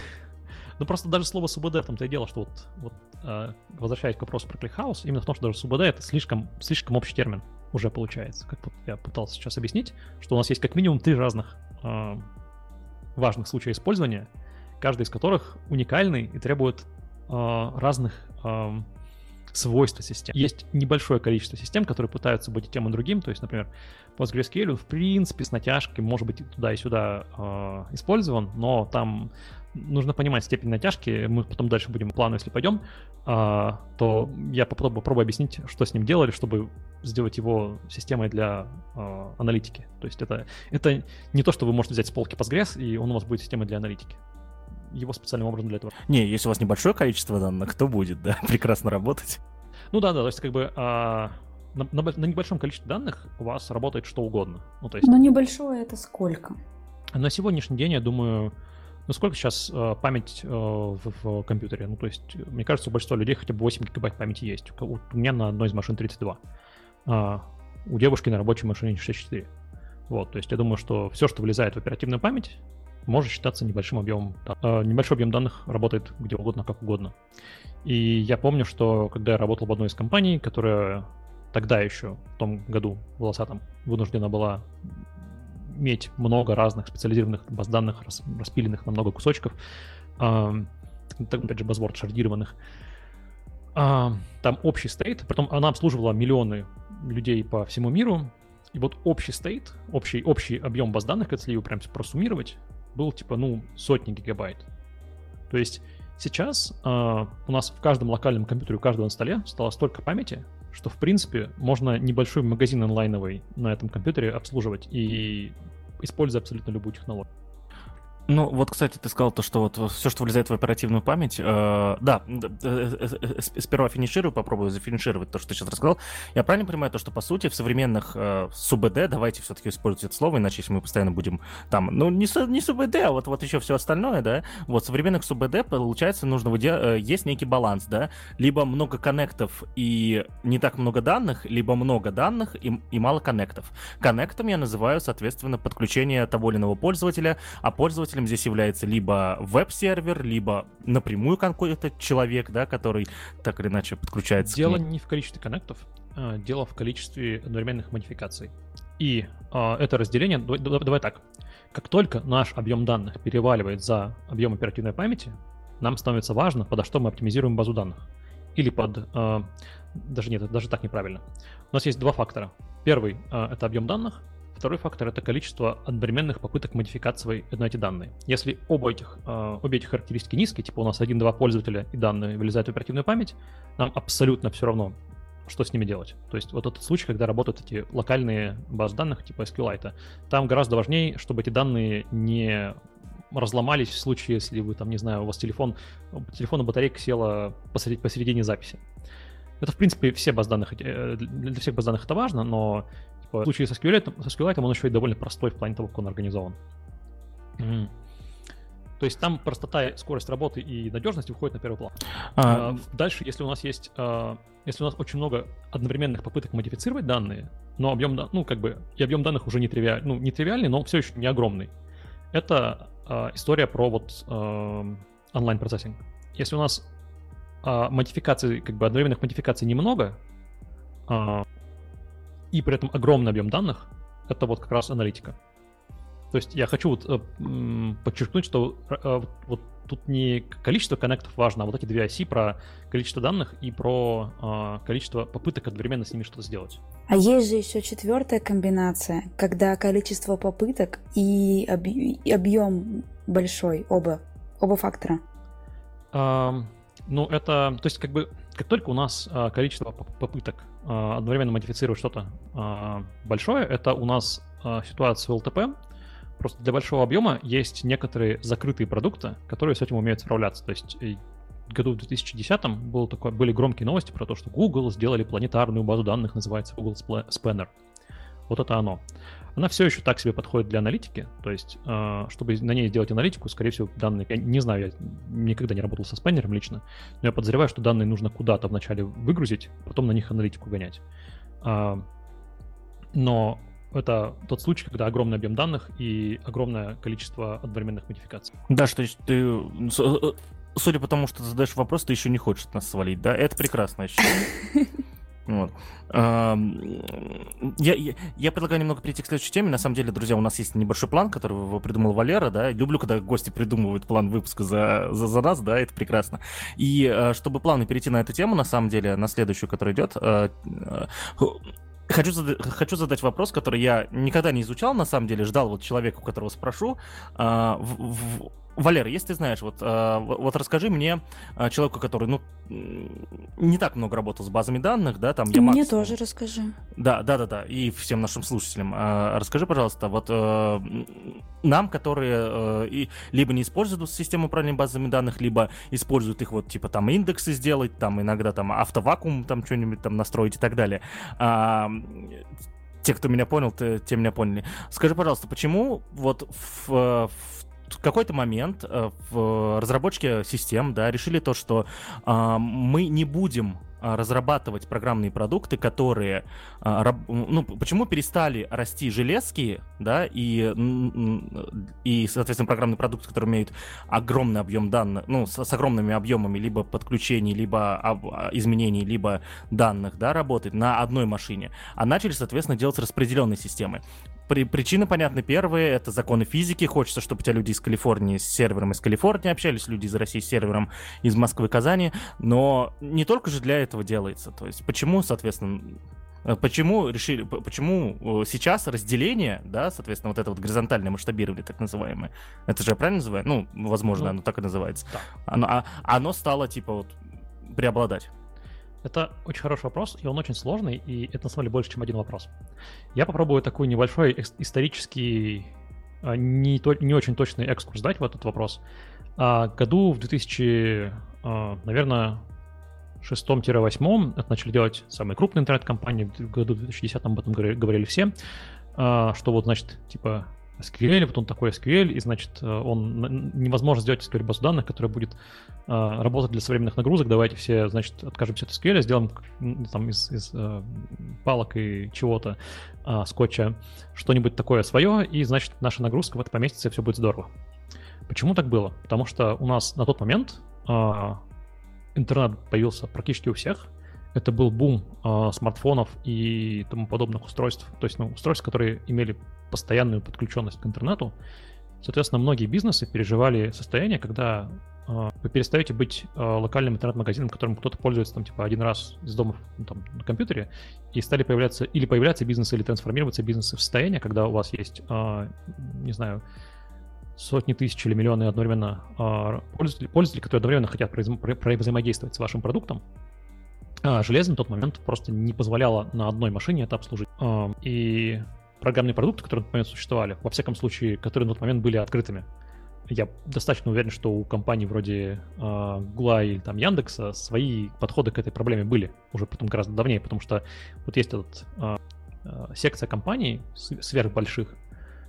Ну, просто даже слово СУБД в том-то и дело, что вот, вот э, возвращаясь к вопросу про ClickHouse, именно в том, что даже СУБД — это слишком, слишком общий термин уже получается. Как я пытался сейчас объяснить, что у нас есть как минимум три разных э, важных случая использования, каждый из которых уникальный и требует э, разных э, свойств систем. Есть небольшое количество систем, которые пытаются быть тем и другим, то есть, например, PostgreSQL в принципе с натяжкой может быть туда и сюда э, использован, но там нужно понимать степень натяжки, мы потом дальше будем плану, если пойдем, а, то я попробую, попробую объяснить, что с ним делали, чтобы сделать его системой для а, аналитики. То есть это, это не то, что вы можете взять с полки Postgres, и он у вас будет системой для аналитики. Его специальным образом для этого. Не, если у вас небольшое количество данных, то будет, да, прекрасно работать. Ну да, да, то есть как бы а, на, на, на небольшом количестве данных у вас работает что угодно. Ну, то есть... Но небольшое это сколько? На сегодняшний день, я думаю, ну сколько сейчас э, память э, в, в компьютере? Ну, то есть, мне кажется, у большинства людей хотя бы 8 гигабайт памяти есть. У, у меня на одной из машин 32. А, у девушки на рабочей машине 64. Вот, то есть я думаю, что все, что влезает в оперативную память, может считаться небольшим объемом. Э, небольшой объем данных работает где угодно, как угодно. И я помню, что когда я работал в одной из компаний, которая тогда еще, в том году, волосатом, вынуждена была иметь много разных специализированных баз данных, рас, распиленных на много кусочков, опять же, базворд шардированных. Там общий стейт, потом она обслуживала миллионы людей по всему миру, и вот общий стейт, общий, общий объем баз данных, если его прям просуммировать, был типа, ну, сотни гигабайт. То есть сейчас э, у нас в каждом локальном компьютере, у каждого на столе стало столько памяти, что, в принципе, можно небольшой магазин онлайновый на этом компьютере обслуживать и используя абсолютно любую технологию. Ну, вот, кстати, ты сказал то, что вот все, что влезает в оперативную память, э, да, э, э, э, сперва финиширую, попробую зафинишировать то, что ты сейчас рассказал. Я правильно понимаю то, что, по сути, в современных э, СУБД, давайте все-таки использовать это слово, иначе если мы постоянно будем там, ну, не, не СУБД, а вот, вот еще все остальное, да, вот в современных СУБД, получается, нужно выдел... Э, есть некий баланс, да, либо много коннектов и не так много данных, либо много данных и, и мало коннектов. Коннектом я называю, соответственно, подключение того или иного пользователя, а пользователь пользователем здесь является либо веб-сервер, либо напрямую какой-то человек, да, который так или иначе подключается. Дело не в количестве коннектов, а дело в количестве одновременных модификаций. И а, это разделение, давай, давай так, как только наш объем данных переваливает за объем оперативной памяти, нам становится важно, подо что мы оптимизируем базу данных. Или под... Э, даже нет, даже так неправильно. У нас есть два фактора. Первый э, — это объем данных, Второй фактор — это количество одновременных попыток модификации на эти данные. Если оба этих, э, обе эти характеристики низкие, типа у нас один-два пользователя и данные вылезают в оперативную память, нам абсолютно все равно, что с ними делать. То есть вот этот случай, когда работают эти локальные базы данных типа SQLite, там гораздо важнее, чтобы эти данные не разломались в случае, если вы там, не знаю, у вас телефон, телефона батарейка села посреди, посередине записи. Это, в принципе, все баз данных, э, для всех баз данных это важно, но в случае со SQLite, со SQLite он еще и довольно простой в плане того, как он организован. Mm. То есть там простота, скорость работы и надежность выходит на первый план. А... Дальше, если у нас есть, а, если у нас очень много одновременных попыток модифицировать данные, но объем, ну, как бы, и объем данных уже не, тривиаль, ну, не тривиальный, но все еще не огромный, это э, история про вот э, онлайн-процессинг. Если у нас модификаций, как бы одновременных модификаций немного, и при этом огромный объем данных, это вот как раз аналитика. То есть я хочу вот, э, подчеркнуть, что э, вот тут не количество коннектов важно, а вот эти две оси про количество данных и про э, количество попыток одновременно с ними что-то сделать. А есть же еще четвертая комбинация, когда количество попыток и, об... и объем большой, оба, оба фактора. А, ну, это, то есть, как бы, как только у нас а, количество попыток а, одновременно модифицировать что-то а, большое, это у нас ситуация в ЛТП, Просто для большого объема есть некоторые закрытые продукты, которые с этим умеют справляться. То есть году в 2010 было такое, были громкие новости про то, что Google сделали планетарную базу данных, называется Google Spanner. Вот это оно. Она все еще так себе подходит для аналитики, то есть, э, чтобы на ней сделать аналитику, скорее всего, данные, я не знаю, я никогда не работал со спаннером лично, но я подозреваю, что данные нужно куда-то вначале выгрузить, потом на них аналитику гонять. А, но это тот случай, когда огромный объем данных и огромное количество одновременных модификаций. Да, что ты, э, судя по тому, что ты задаешь вопрос, ты еще не хочешь нас свалить, да? Это прекрасно Вот. Я, я, я предлагаю немного перейти к следующей теме. На самом деле, друзья, у нас есть небольшой план, который придумал Валера, да. Люблю, когда гости придумывают план выпуска за, за, за нас, да, это прекрасно. И э, чтобы плавно перейти на эту тему, на самом деле, на следующую, которая идет, э, Хочу, зада- хочу задать вопрос, который я никогда не изучал, на самом деле, ждал вот человека, у которого спрошу. А, в, в, Валер, если ты знаешь, вот, э, вот расскажи мне, э, человеку, который, ну, не так много работал с базами данных, да, там я Мне максимум... тоже расскажи. Да, да, да, да, и всем нашим слушателям. Э, расскажи, пожалуйста, вот нам, которые и, либо не используют систему управления базами данных, либо используют их вот, типа, там, индексы сделать, там, иногда там автовакуум там что-нибудь там настроить и так далее. Э, те, кто меня понял, те, те меня поняли. Скажи, пожалуйста, почему вот в, в какой-то момент э, в разработчике систем, да, решили то, что э, мы не будем а, разрабатывать программные продукты, которые, а, ну, почему перестали расти железки, да, и, и, соответственно, программные продукты, которые имеют огромный объем данных, ну, с, с огромными объемами либо подключений, либо изменений, либо данных, да, работать на одной машине, а начали, соответственно, делать распределенные системы. При, причины понятны. Первые — это законы физики. Хочется, чтобы у тебя люди из Калифорнии с сервером из Калифорнии общались, люди из России с сервером из Москвы и Казани. Но не только же для этого делается. То есть почему, соответственно, э, Почему решили, почему э, сейчас разделение, да, соответственно, вот это вот горизонтальное масштабирование, так называемое, это же я правильно называю? Ну, возможно, ну, оно так и называется. Да. Оно, а, оно стало, типа, вот, преобладать. Это очень хороший вопрос, и он очень сложный, и это на самом деле больше, чем один вопрос. Я попробую такой небольшой исторический, а, не, то, не очень точный экскурс дать в этот вопрос. А, году в 2000, а, наверное, шестом-восьмом это начали делать самые крупные интернет-компании, в году 2010 об этом говорили все, что вот, значит, типа SQL, вот он такой SQL, и, значит, э, он невозможно сделать SQL базу данных, которая будет а, работать для современных нагрузок. Давайте все, значит, откажемся от SQL, сделаем там из, из а, палок и чего-то, а, скотча, что-нибудь такое свое, и, значит, наша нагрузка в это поместится, и все будет здорово. Почему так было? Потому что у нас на тот момент а, интернет появился практически у всех, это был бум э, смартфонов и тому подобных устройств, то есть ну, устройств, которые имели постоянную подключенность к интернету. Соответственно, многие бизнесы переживали состояние, когда э, вы перестаете быть э, локальным интернет-магазином, которым кто-то пользуется там типа один раз из дома ну, там, на компьютере, и стали появляться или появляться бизнесы, или трансформироваться бизнесы в состояние, когда у вас есть, э, не знаю, сотни тысяч или миллионы одновременно э, пользователей, пользователей, которые одновременно хотят взаимодействовать с вашим продуктом, а железо на тот момент просто не позволяло на одной машине это обслужить. И программные продукты, которые на тот момент существовали, во всяком случае, которые на тот момент были открытыми, я достаточно уверен, что у компаний вроде э, или там Яндекса свои подходы к этой проблеме были уже потом гораздо давнее, потому что вот есть этот э, секция компаний сверхбольших,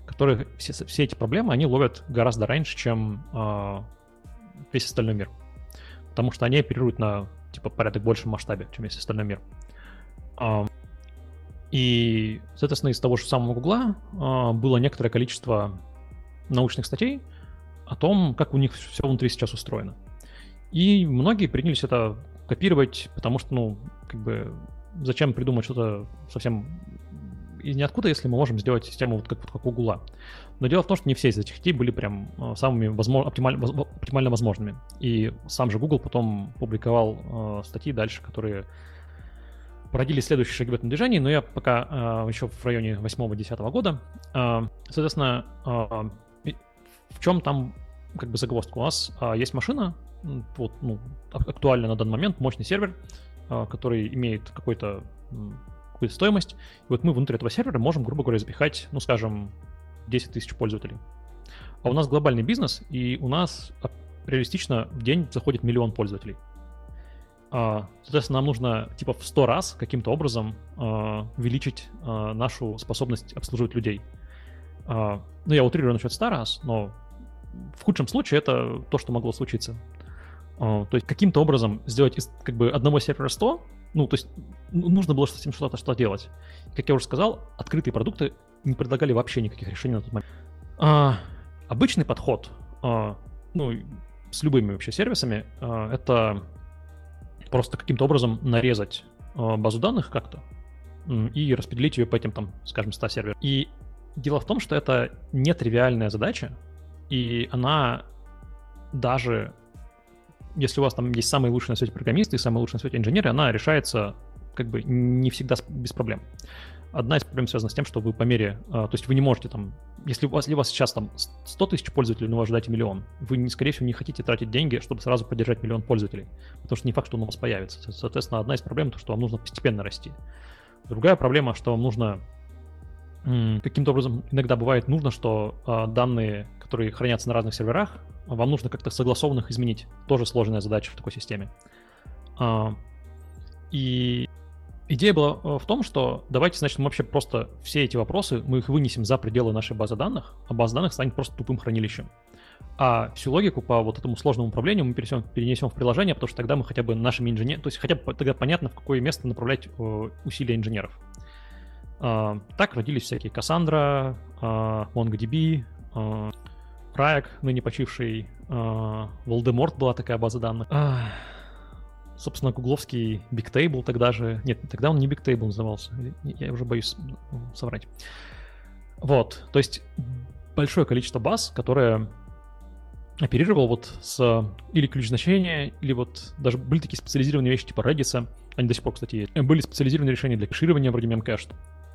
которые все, все эти проблемы они ловят гораздо раньше, чем э, весь остальной мир. Потому что они оперируют на типа порядок большем масштабе, чем весь остальной мир. Э, и, соответственно, из того же самого Гугла э, было некоторое количество научных статей о том, как у них все внутри сейчас устроено. И многие принялись это копировать, потому что, ну, как бы, зачем придумать что-то совсем из ниоткуда, если мы можем сделать систему вот как, вот как у Гугла. Но дело в том, что не все из этих идей были прям э, самыми возможно, оптималь, оптимально возможными. И сам же Google потом публиковал э, статьи дальше, которые породили следующие шаги в этом движении, но я пока э, еще в районе 8-10 года. Э, соответственно, э, в чем там как бы загвоздка? У нас есть машина, вот, ну, актуально на данный момент, мощный сервер, который имеет какой-то какую-то стоимость. И вот мы внутри этого сервера можем, грубо говоря, запихать, ну, скажем, 10 тысяч пользователей. А у нас глобальный бизнес, и у нас реалистично в день заходит миллион пользователей. А, соответственно, нам нужно типа в 100 раз каким-то образом а, увеличить а, нашу способность обслуживать людей. Ну, я утрирую насчет 100 раз, но в худшем случае это то, что могло случиться. То есть каким-то образом сделать из как бы одного сервера 100, ну, то есть ну, нужно было с этим что-то что делать. Как я уже сказал, открытые продукты не предлагали вообще никаких решений на тот момент. А, обычный подход, а, ну, с любыми вообще сервисами, а, это просто каким-то образом нарезать а, базу данных как-то и распределить ее по этим, там, скажем, 100 серверам. И дело в том, что это нетривиальная задача, и она даже если у вас там есть самые лучшие на свете программисты и самые лучшие на свете инженеры, она решается как бы не всегда без проблем. Одна из проблем связана с тем, что вы по мере, а, то есть вы не можете там, если у вас, если у вас сейчас там 100 тысяч пользователей, но вы ожидаете миллион, вы, скорее всего, не хотите тратить деньги, чтобы сразу поддержать миллион пользователей, потому что не факт, что он у вас появится. Соответственно, одна из проблем то, что вам нужно постепенно расти. Другая проблема, что вам нужно каким-то образом иногда бывает нужно, что а, данные, которые хранятся на разных серверах, вам нужно как-то согласованно их изменить. Тоже сложная задача в такой системе. А, и идея была э, в том, что давайте, значит, мы вообще просто все эти вопросы, мы их вынесем за пределы нашей базы данных, а база данных станет просто тупым хранилищем. А всю логику по вот этому сложному управлению мы перенесем, перенесем в приложение, потому что тогда мы хотя бы нашими инженерами, то есть хотя бы тогда понятно, в какое место направлять э, усилия инженеров. А, так родились всякие Cassandra, а, MongoDB, а, Раек, ныне почивший, Voldemort была такая база данных. Собственно, гугловский Bigtable тогда же... Нет, тогда он не Bigtable назывался. Я уже боюсь соврать. Вот, то есть большое количество баз, которые оперировал вот с или ключ значения, или вот даже были такие специализированные вещи типа Redis, они до сих пор, кстати, есть. Были специализированные решения для кэширования вроде Memcached.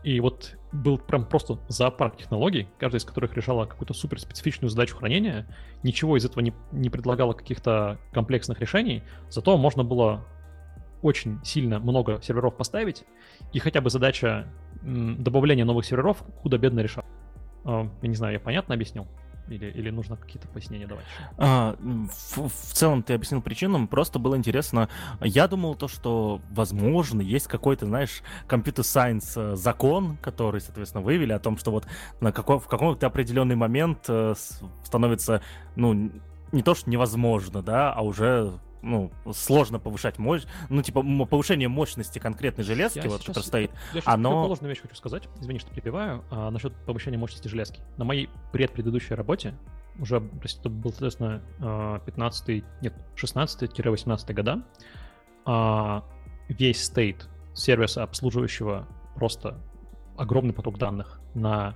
И вот был прям просто зоопарк технологий, каждая из которых решала какую-то супер специфичную задачу хранения. Ничего из этого не, не предлагало каких-то комплексных решений, зато можно было очень сильно много серверов поставить, и хотя бы задача добавления новых серверов худо-бедно решала. Э, я не знаю, я понятно объяснил? Или, или нужно какие-то пояснения давать? А, в, в целом ты объяснил причину, просто было интересно. Я думал то, что, возможно, есть какой-то, знаешь, компьютер-сайенс э, закон, который, соответственно, вывели о том, что вот на какой, в какой-то определенный момент э, становится, ну, не то, что невозможно, да, а уже ну, сложно повышать мощь, ну, типа, повышение мощности конкретной железки, я вот, сейчас, которая стоит, я оно... положенную вещь хочу сказать, извини, что перебиваю, а, насчет повышения мощности железки. На моей предпредыдущей работе, уже, то есть это был, соответственно, 15 а, нет, 16-18 года, а, весь стейт сервиса, обслуживающего просто огромный поток данных на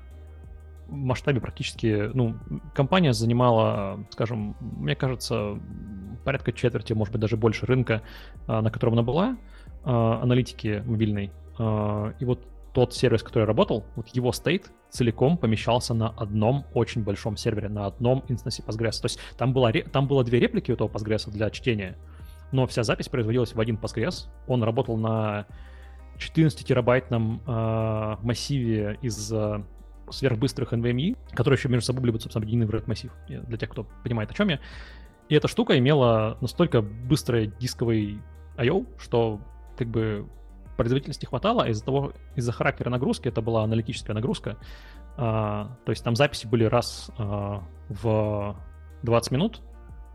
масштабе практически, ну, компания занимала, скажем, мне кажется, порядка четверти, может быть, даже больше рынка, а, на котором она была, а, аналитики мобильной. А, и вот тот сервис, который работал, вот его стейт целиком помещался на одном очень большом сервере, на одном инстансе Postgres. То есть там, была, там было две реплики у этого Postgres для чтения, но вся запись производилась в один Postgres. Он работал на 14 терабайтном э, массиве из сверхбыстрых NVMe, которые еще между собой были бы, собственно, объединены в RAID-массив, для тех, кто понимает, о чем я. И эта штука имела настолько быстрый дисковый I.O., что как бы производительности хватало, а из-за того, из-за характера нагрузки, это была аналитическая нагрузка, а, то есть там записи были раз а, в 20 минут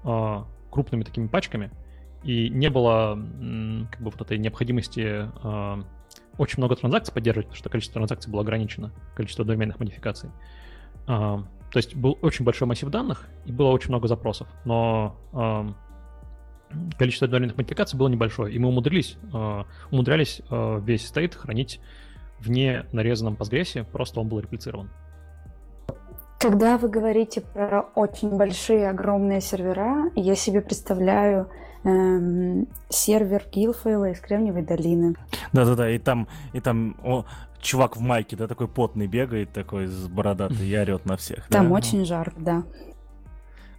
а, крупными такими пачками, и не было как бы вот этой необходимости а, очень много транзакций поддерживать, потому что количество транзакций было ограничено, количество доменных модификаций. А, то есть был очень большой массив данных и было очень много запросов, но а, количество доменных модификаций было небольшое, и мы умудрились, а, умудрялись а, весь стейт хранить в не нарезанном Postgres, просто он был реплицирован. Когда вы говорите про очень большие, огромные сервера, я себе представляю эм, сервер Гилфейла из Кремниевой долины. Да-да-да, и там, и там о, чувак в майке, да, такой потный бегает, такой с бородатый и орет на всех. Там да? очень жарко, да.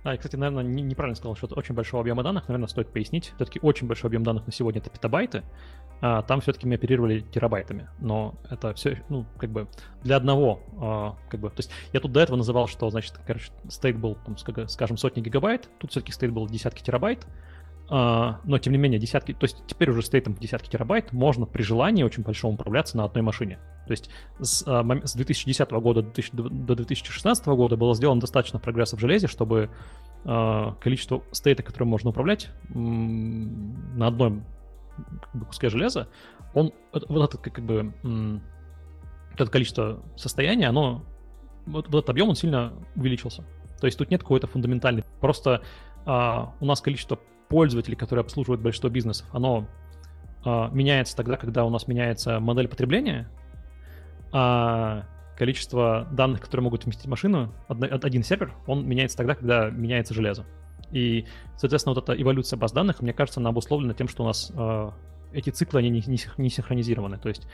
А, и, кстати, наверное, не, неправильно сказал, что это очень большого объема данных. Наверное, стоит пояснить. Все-таки очень большой объем данных на сегодня это петабайты. А там все-таки мы оперировали терабайтами. Но это все, ну, как бы для одного, а, как бы, то есть я тут до этого называл, что, значит, короче, стейт был, там, скажем, сотни гигабайт. Тут все-таки стейт был десятки терабайт. Uh, но тем не менее десятки, то есть теперь уже стейтом десятки терабайт можно при желании очень большому управляться на одной машине. То есть с, uh, с 2010 года до, 2000, до 2016 года было сделано достаточно прогресса в железе, чтобы uh, количество стейта, которым можно управлять на одном куске железа, он вот это как бы это количество состояния, оно вот, вот этот объем он сильно увеличился. То есть тут нет какой-то фундаментальной. Просто у нас количество пользователей, которые обслуживают большинство бизнесов, оно э, меняется тогда, когда у нас меняется модель потребления, а количество данных, которые могут вместить машину, один сервер, он меняется тогда, когда меняется железо. И, соответственно, вот эта эволюция баз данных, мне кажется, она обусловлена тем, что у нас э, эти циклы, они не, не, не синхронизированы. То есть,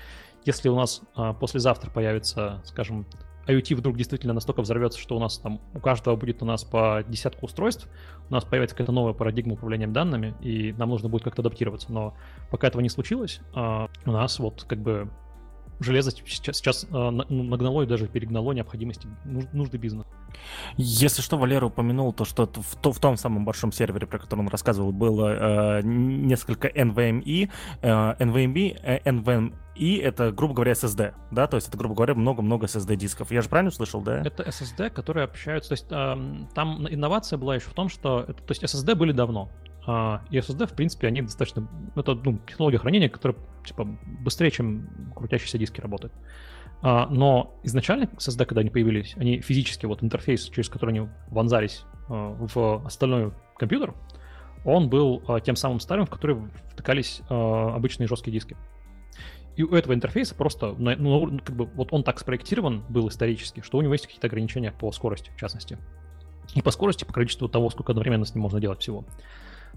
если у нас э, послезавтра появится, скажем, IoT вдруг действительно настолько взорвется, что у нас там у каждого будет у нас по десятку устройств, у нас появится какая-то новая парадигма управления данными, и нам нужно будет как-то адаптироваться. Но пока этого не случилось, а, у нас вот как бы железо сейчас, сейчас э, нагнало и даже перегнало необходимости нужды бизнеса. Если что, Валера упомянул то, что в, то, в том самом большом сервере, про который он рассказывал, было э, несколько NVMe. Э, NVMe, э, NVMe это, грубо говоря, SSD, да? То есть это, грубо говоря, много-много SSD-дисков. Я же правильно услышал, да? Это SSD, которые общаются... То есть э, там инновация была еще в том, что... Это, то есть SSD были давно. А, и SSD, в принципе, они достаточно... Это ну, технология хранения, которая типа, быстрее, чем крутящиеся диски работает. А, но изначально SSD, когда они появились, они физически, вот интерфейс, через который они вонзались а, в остальной компьютер, он был тем самым старым, в который втыкались обычные жесткие диски. И у этого интерфейса просто, ну, как бы, вот он так спроектирован был исторически, что у него есть какие-то ограничения по скорости, в частности. И по скорости, по количеству того, сколько одновременно с ним можно делать всего.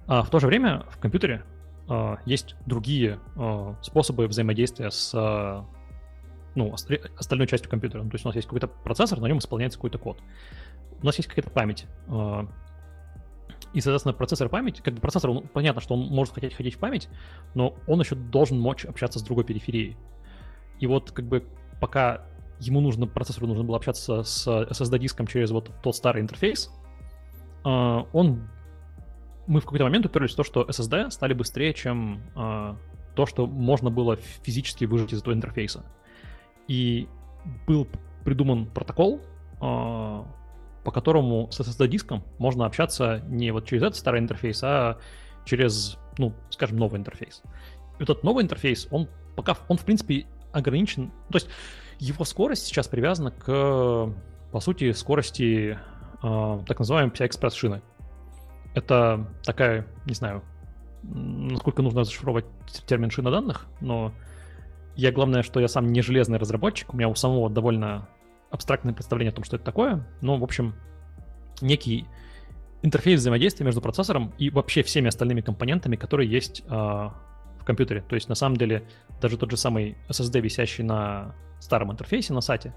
А в то же время в компьютере а, есть другие а, способы взаимодействия с а, ну, остальной частью компьютера. Ну, то есть у нас есть какой-то процессор, на нем исполняется какой-то код. У нас есть какая-то память. А, и, соответственно, процессор памяти, как бы процессор, он, понятно, что он может хотеть ходить в память, но он еще должен мочь общаться с другой периферией. И вот как бы пока ему нужно, процессору нужно было общаться с SSD-диском через вот тот старый интерфейс, а, он мы в какой-то момент уперлись в то, что SSD стали быстрее, чем э, то, что можно было физически выжать из этого интерфейса. И был придуман протокол, э, по которому с SSD-диском можно общаться не вот через этот старый интерфейс, а через, ну, скажем, новый интерфейс. И этот новый интерфейс, он пока, он в принципе ограничен, то есть его скорость сейчас привязана к, по сути, скорости э, так называемой PCI-Express шины. Это такая, не знаю, насколько нужно зашифровать термин шина данных, но я, главное, что я сам не железный разработчик, у меня у самого довольно абстрактное представление о том, что это такое, но, в общем, некий интерфейс взаимодействия между процессором и вообще всеми остальными компонентами, которые есть э, в компьютере. То есть, на самом деле, даже тот же самый SSD, висящий на старом интерфейсе, на сате,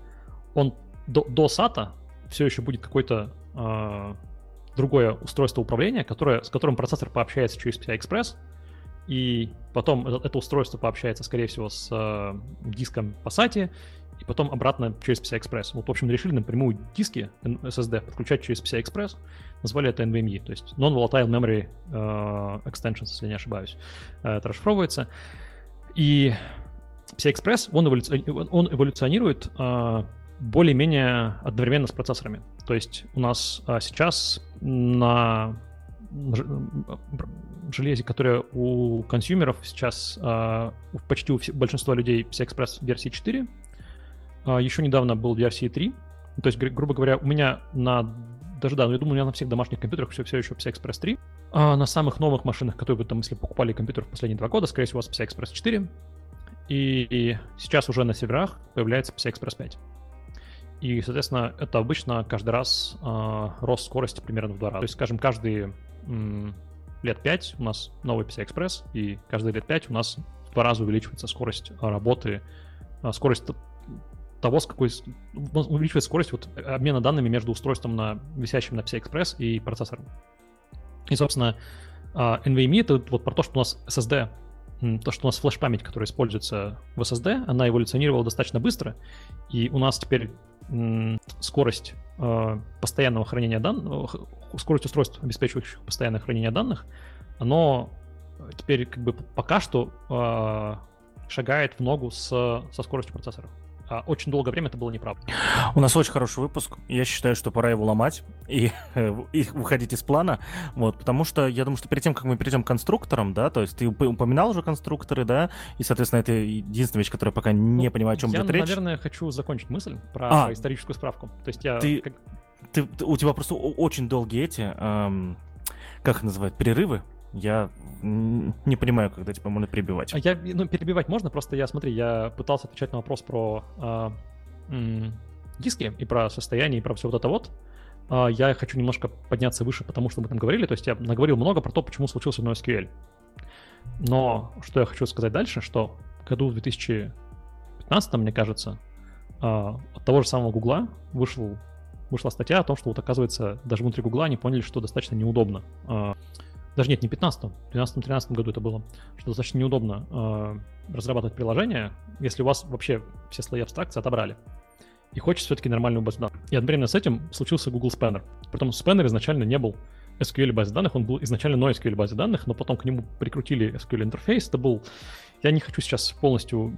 он до, до SATA все еще будет какой-то э, другое устройство управления, которое, с которым процессор пообщается через PCI Express, и потом это, это устройство пообщается, скорее всего, с э, диском SATA, и потом обратно через PCI-Express. Вот, в общем, решили напрямую диски SSD подключать через PCI-Express, назвали это NVMe, то есть Non-Volatile Memory uh, Extensions, если не ошибаюсь. Uh, это расшифровывается. И PCI-Express, он, эволюци... он эволюционирует uh, более-менее одновременно с процессорами. То есть у нас uh, сейчас на железе, которое у консюмеров сейчас uh, почти у большинства людей PCI-Express версии 4, а, Еще недавно был версии 3. То есть, грубо говоря, у меня на даже да, но я думаю, у меня на всех домашних компьютерах все, все еще PCI Express 3. А на самых новых машинах, которые вы там, если покупали компьютер в последние два года, скорее всего, у вас PCI Express 4. И, и сейчас уже на серверах появляется PCI Express 5. И, соответственно, это обычно каждый раз э, рост скорости примерно в два раза. То есть, скажем, каждые м, лет 5 у нас новый PCI Express, и каждые лет 5 у нас в два раза увеличивается скорость работы, скорость того, с какой увеличивает скорость вот обмена данными между устройством, на, висящим на PCI-Express и процессором. И, собственно, а, NVMe — это вот про то, что у нас SSD, то, что у нас флеш-память, которая используется в SSD, она эволюционировала достаточно быстро, и у нас теперь скорость а, постоянного хранения данных, скорость устройств, обеспечивающих постоянное хранение данных, оно теперь как бы пока что а, шагает в ногу с, со скоростью процессора. а очень долгое время это было неправда. У нас очень хороший выпуск. Я считаю, что пора его ломать и, и выходить из плана. Вот, потому что я думаю, что перед тем, как мы перейдем к конструкторам, да, то есть ты упоминал уже конструкторы, да, и, соответственно, это единственная вещь, которая пока не ну, понимаю, о чем я, идет речь. Я, наверное, хочу закончить мысль про а, историческую справку. То есть я... Ты, ты, ты, у тебя просто очень долгие эти, эм, как их называют, перерывы я не понимаю, когда тебя можно перебивать. А я, ну, перебивать можно, просто я, смотри, я пытался отвечать на вопрос про э, м, диски и про состояние, и про все вот это вот. Э, я хочу немножко подняться выше, потому что мы там говорили, то есть я наговорил много про то, почему случился NoSQL. Но что я хочу сказать дальше, что в году 2015, мне кажется, э, от того же самого Гугла вышел, вышла статья о том, что вот оказывается даже внутри Гугла они поняли, что достаточно неудобно э, даже нет, не 15 в 12-13 году это было, что достаточно неудобно э, разрабатывать приложение, если у вас вообще все слои абстракции отобрали. И хочется все-таки нормальную базу данных. И одновременно с этим случился Google Spanner. Притом Spanner изначально не был SQL базой данных, он был изначально NoSQL базой данных, но потом к нему прикрутили SQL интерфейс. Это был... Я не хочу сейчас полностью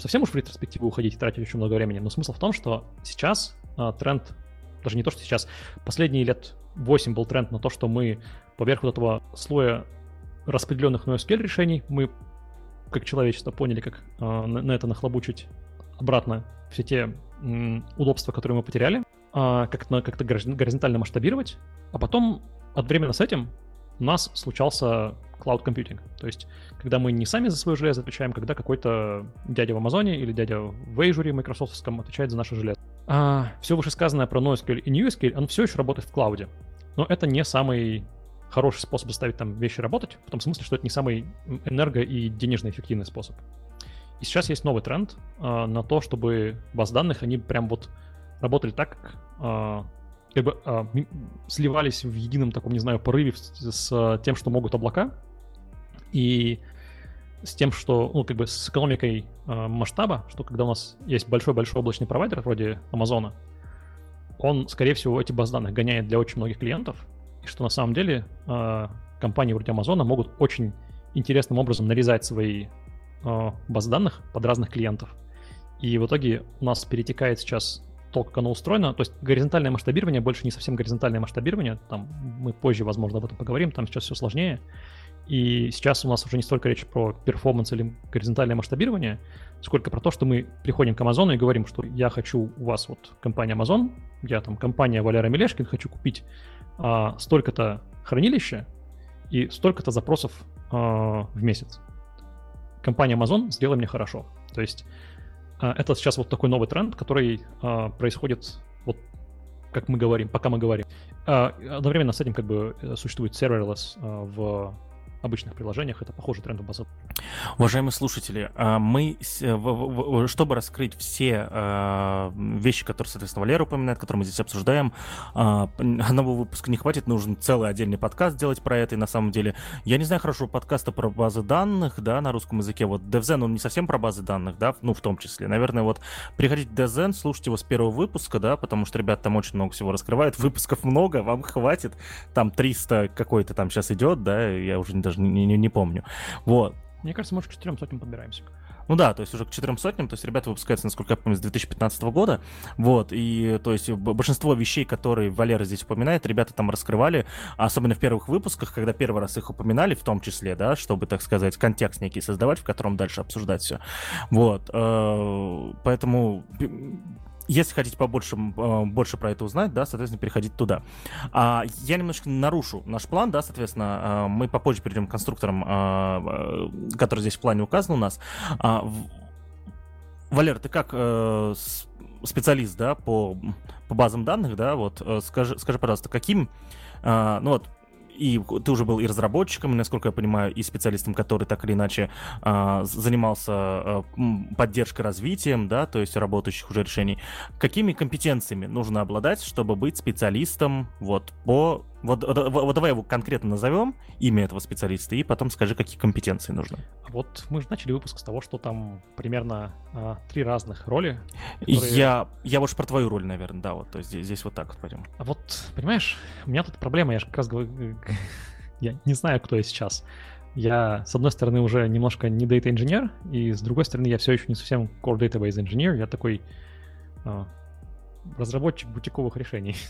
совсем уж в ретроспективу уходить и тратить очень много времени, но смысл в том, что сейчас а, тренд, даже не то, что сейчас, последние лет 8 был тренд на то, что мы поверх вот этого слоя распределенных NoSQL решений мы, как человечество, поняли, как э, на, на это нахлобучить обратно все те м, удобства, которые мы потеряли, э, как-то, как-то горизонтально масштабировать, а потом одновременно с этим у нас случался cloud computing. То есть, когда мы не сами за свое железо отвечаем, когда какой-то дядя в Амазоне или дядя в Azure майкрософтском отвечает за наше железо. А, все вышесказанное про NoSQL и NewSQL, оно все еще работает в клауде. Но это не самый хороший способ заставить там вещи работать, в том смысле, что это не самый энерго- и денежно эффективный способ. И сейчас есть новый тренд э, на то, чтобы баз данных, они прям вот работали так, как, э, как бы э, сливались в едином таком, не знаю, порыве с, с тем, что могут облака, и с тем, что, ну, как бы с экономикой э, масштаба, что когда у нас есть большой-большой облачный провайдер вроде Амазона, он, скорее всего, эти баз данных гоняет для очень многих клиентов, и что на самом деле э, компании вроде Амазона могут очень интересным образом нарезать свои э, базы данных под разных клиентов. И в итоге у нас перетекает сейчас то, как оно устроено. То есть горизонтальное масштабирование больше не совсем горизонтальное масштабирование. Там мы позже, возможно, об этом поговорим. Там сейчас все сложнее. И сейчас у нас уже не столько речь про перформанс или горизонтальное масштабирование, сколько про то, что мы приходим к Амазону и говорим, что я хочу у вас вот компания Amazon, я там компания Валера Мелешкин, хочу купить а, столько-то хранилища и столько-то запросов а, в месяц. Компания Amazon сделай мне хорошо. То есть а, это сейчас вот такой новый тренд, который а, происходит вот как мы говорим, пока мы говорим. А, одновременно с этим как бы существует serverless а, в обычных приложениях это похожий тренд в базу. Уважаемые слушатели, а, мы, чтобы раскрыть все а, вещи, которые, соответственно, Валера упоминает, которые мы здесь обсуждаем, а, одного выпуска не хватит, нужен целый отдельный подкаст сделать про это, и на самом деле, я не знаю хорошего подкаста про базы данных, да, на русском языке, вот DevZen, он не совсем про базы данных, да, ну, в том числе, наверное, вот приходите в DevZen, слушайте его с первого выпуска, да, потому что ребята там очень много всего раскрывают, выпусков много, вам хватит, там 300 какой-то там сейчас идет, да, я уже даже не, не, не помню. Вот. Мне кажется, может, к четырем сотням подбираемся. Ну да, то есть уже к четырем сотням, то есть ребята выпускаются, насколько я помню, с 2015 года, вот, и то есть большинство вещей, которые Валера здесь упоминает, ребята там раскрывали, особенно в первых выпусках, когда первый раз их упоминали, в том числе, да, чтобы, так сказать, контекст некий создавать, в котором дальше обсуждать все, вот, э, поэтому если хотите побольше э, больше про это узнать, да, соответственно, переходите туда. А, я немножко нарушу наш план, да, соответственно, э, мы попозже перейдем к конструкторам, э, которые здесь в плане указаны у нас. А, Валер, ты как специалист, да, по, по базам данных, да, вот скажи, скажи, пожалуйста, каким, ну вот, и ты уже был и разработчиком, насколько я понимаю, и специалистом, который так или иначе а, занимался а, поддержкой развитием, да, то есть работающих уже решений. Какими компетенциями нужно обладать, чтобы быть специалистом вот по вот, вот, вот давай его конкретно назовем, имя этого специалиста, и потом скажи, какие компетенции нужны. Вот мы же начали выпуск с того, что там примерно а, три разных роли. Которые... Я, я уж про твою роль, наверное, да, вот, то есть здесь, здесь вот так вот пойдем. А вот, понимаешь, у меня тут проблема, я же как раз говорю, я не знаю, кто я сейчас. Я, с одной стороны, уже немножко не data инженер, и с другой стороны, я все еще не совсем core database инженер, я такой а, разработчик бутиковых решений.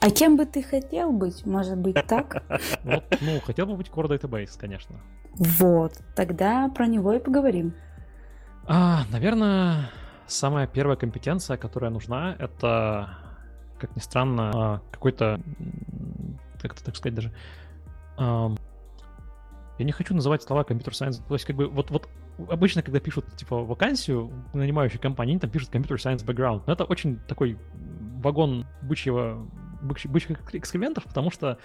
А кем бы ты хотел быть? Может быть, так? Вот, ну, хотел бы быть Core Database, конечно. Вот, тогда про него и поговорим. А, наверное, самая первая компетенция, которая нужна, это, как ни странно, а, какой-то, как это так сказать даже, я не хочу называть слова компьютер сайенс, то есть как бы вот, вот обычно, когда пишут типа вакансию нанимающей компании, они там пишут компьютер сайенс background, но это очень такой вагон бычьего бычьих экскрементов, потому что,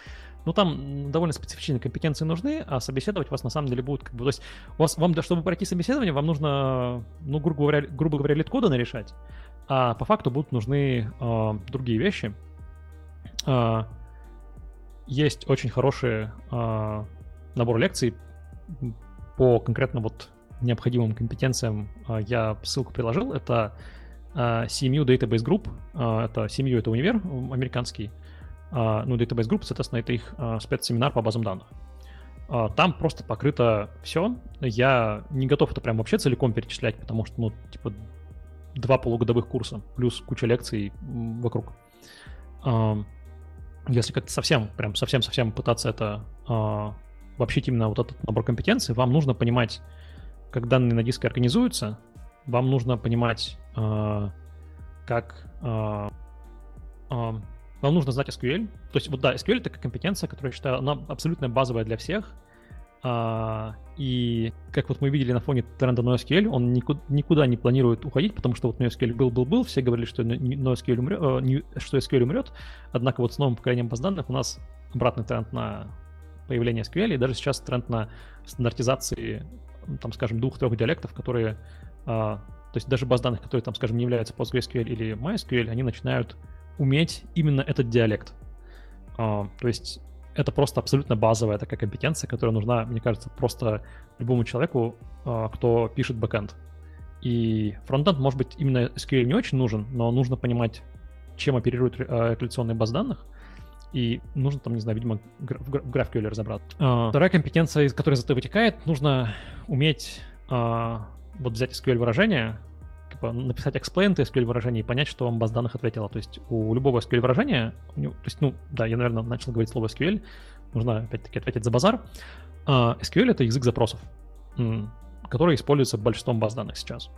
ну, там довольно специфичные компетенции нужны, а собеседовать вас на самом деле будут, как бы, то есть у вас, вам, чтобы пройти собеседование, вам нужно, ну, грубо говоря, грубо говоря лид-коды нарешать, а по факту будут нужны э, другие вещи. Э, есть очень хороший э, набор лекций по конкретно вот необходимым компетенциям. Э, я ссылку приложил. Это Uh, CMU Database Group, uh, это CMU это универ американский, ну Database Group, соответственно, это их спецсеминар по базам данных. Там просто покрыто все. Я не готов это прям вообще целиком перечислять, потому что, ну, типа, два полугодовых курса, плюс куча лекций вокруг. Если как-то совсем, прям совсем-совсем пытаться это вообще именно вот этот набор компетенций, вам нужно понимать, как данные на диске организуются, вам нужно понимать, э, как... Э, э, вам нужно знать SQL. То есть, вот да, SQL — это компетенция, которая, я считаю, она абсолютно базовая для всех. И как вот мы видели на фоне тренда NoSQL, он никуда, не планирует уходить, потому что вот NoSQL был-был-был, все говорили, что NoSQL умрет, что SQL умрет, однако вот с новым поколением баз данных у нас обратный тренд на появление SQL, и даже сейчас тренд на стандартизации, там, скажем, двух-трех диалектов, которые а, то есть даже баз данных, которые там, скажем, не являются PostgreSQL или MySQL, они начинают уметь именно этот диалект. А, то есть это просто абсолютно базовая такая компетенция, которая нужна, мне кажется, просто любому человеку, а, кто пишет бэкэнд. И фронтенд, может быть, именно SQL не очень нужен, но нужно понимать, чем оперирует реляционные баз данных, и нужно там, не знаю, видимо, в GraphQL разобраться. Вторая компетенция, из которой зато вытекает, нужно уметь вот взять SQL выражение, типа написать explain SQL выражение и понять, что вам баз данных ответила. То есть у любого SQL выражения, то есть, ну, да, я, наверное, начал говорить слово SQL, нужно опять-таки ответить за базар. Uh, SQL это язык запросов, который используется большинством баз данных сейчас.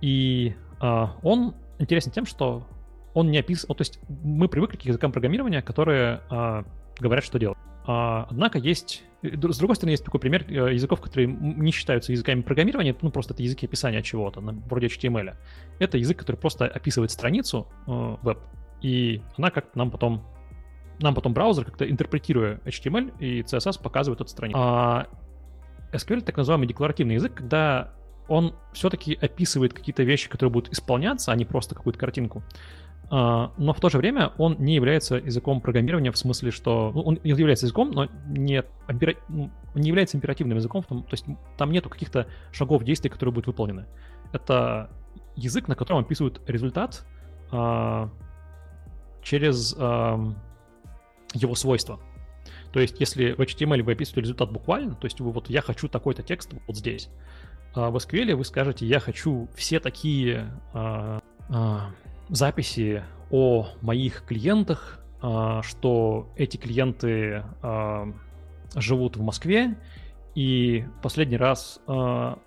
И uh, он интересен тем, что он не описывает, то есть мы привыкли к языкам программирования, которые uh, говорят, что делать. А, однако есть, э, с другой стороны, есть такой пример э, языков, которые не считаются языками программирования, ну просто это языки описания чего-то, вроде HTML. Это язык, который просто описывает страницу э, веб, и она как-то нам потом нам потом браузер, как-то интерпретируя HTML и CSS, показывает эту страницу. А SQL — так называемый декларативный язык, когда он все-таки описывает какие-то вещи, которые будут исполняться, а не просто какую-то картинку. А, но в то же время он не является языком программирования в смысле, что... Ну, он является языком, но не. Ну, не является императивным языком, том, то есть там нету каких-то шагов действий, которые будут выполнены. Это язык, на котором описывают результат а, через а, его свойства. То есть, если в HTML вы описываете результат буквально, то есть вы вот я хочу такой-то текст вот здесь, а в SQL вы скажете я хочу все такие а, а, записи о моих клиентах, а, что эти клиенты а, живут в Москве и последний раз а,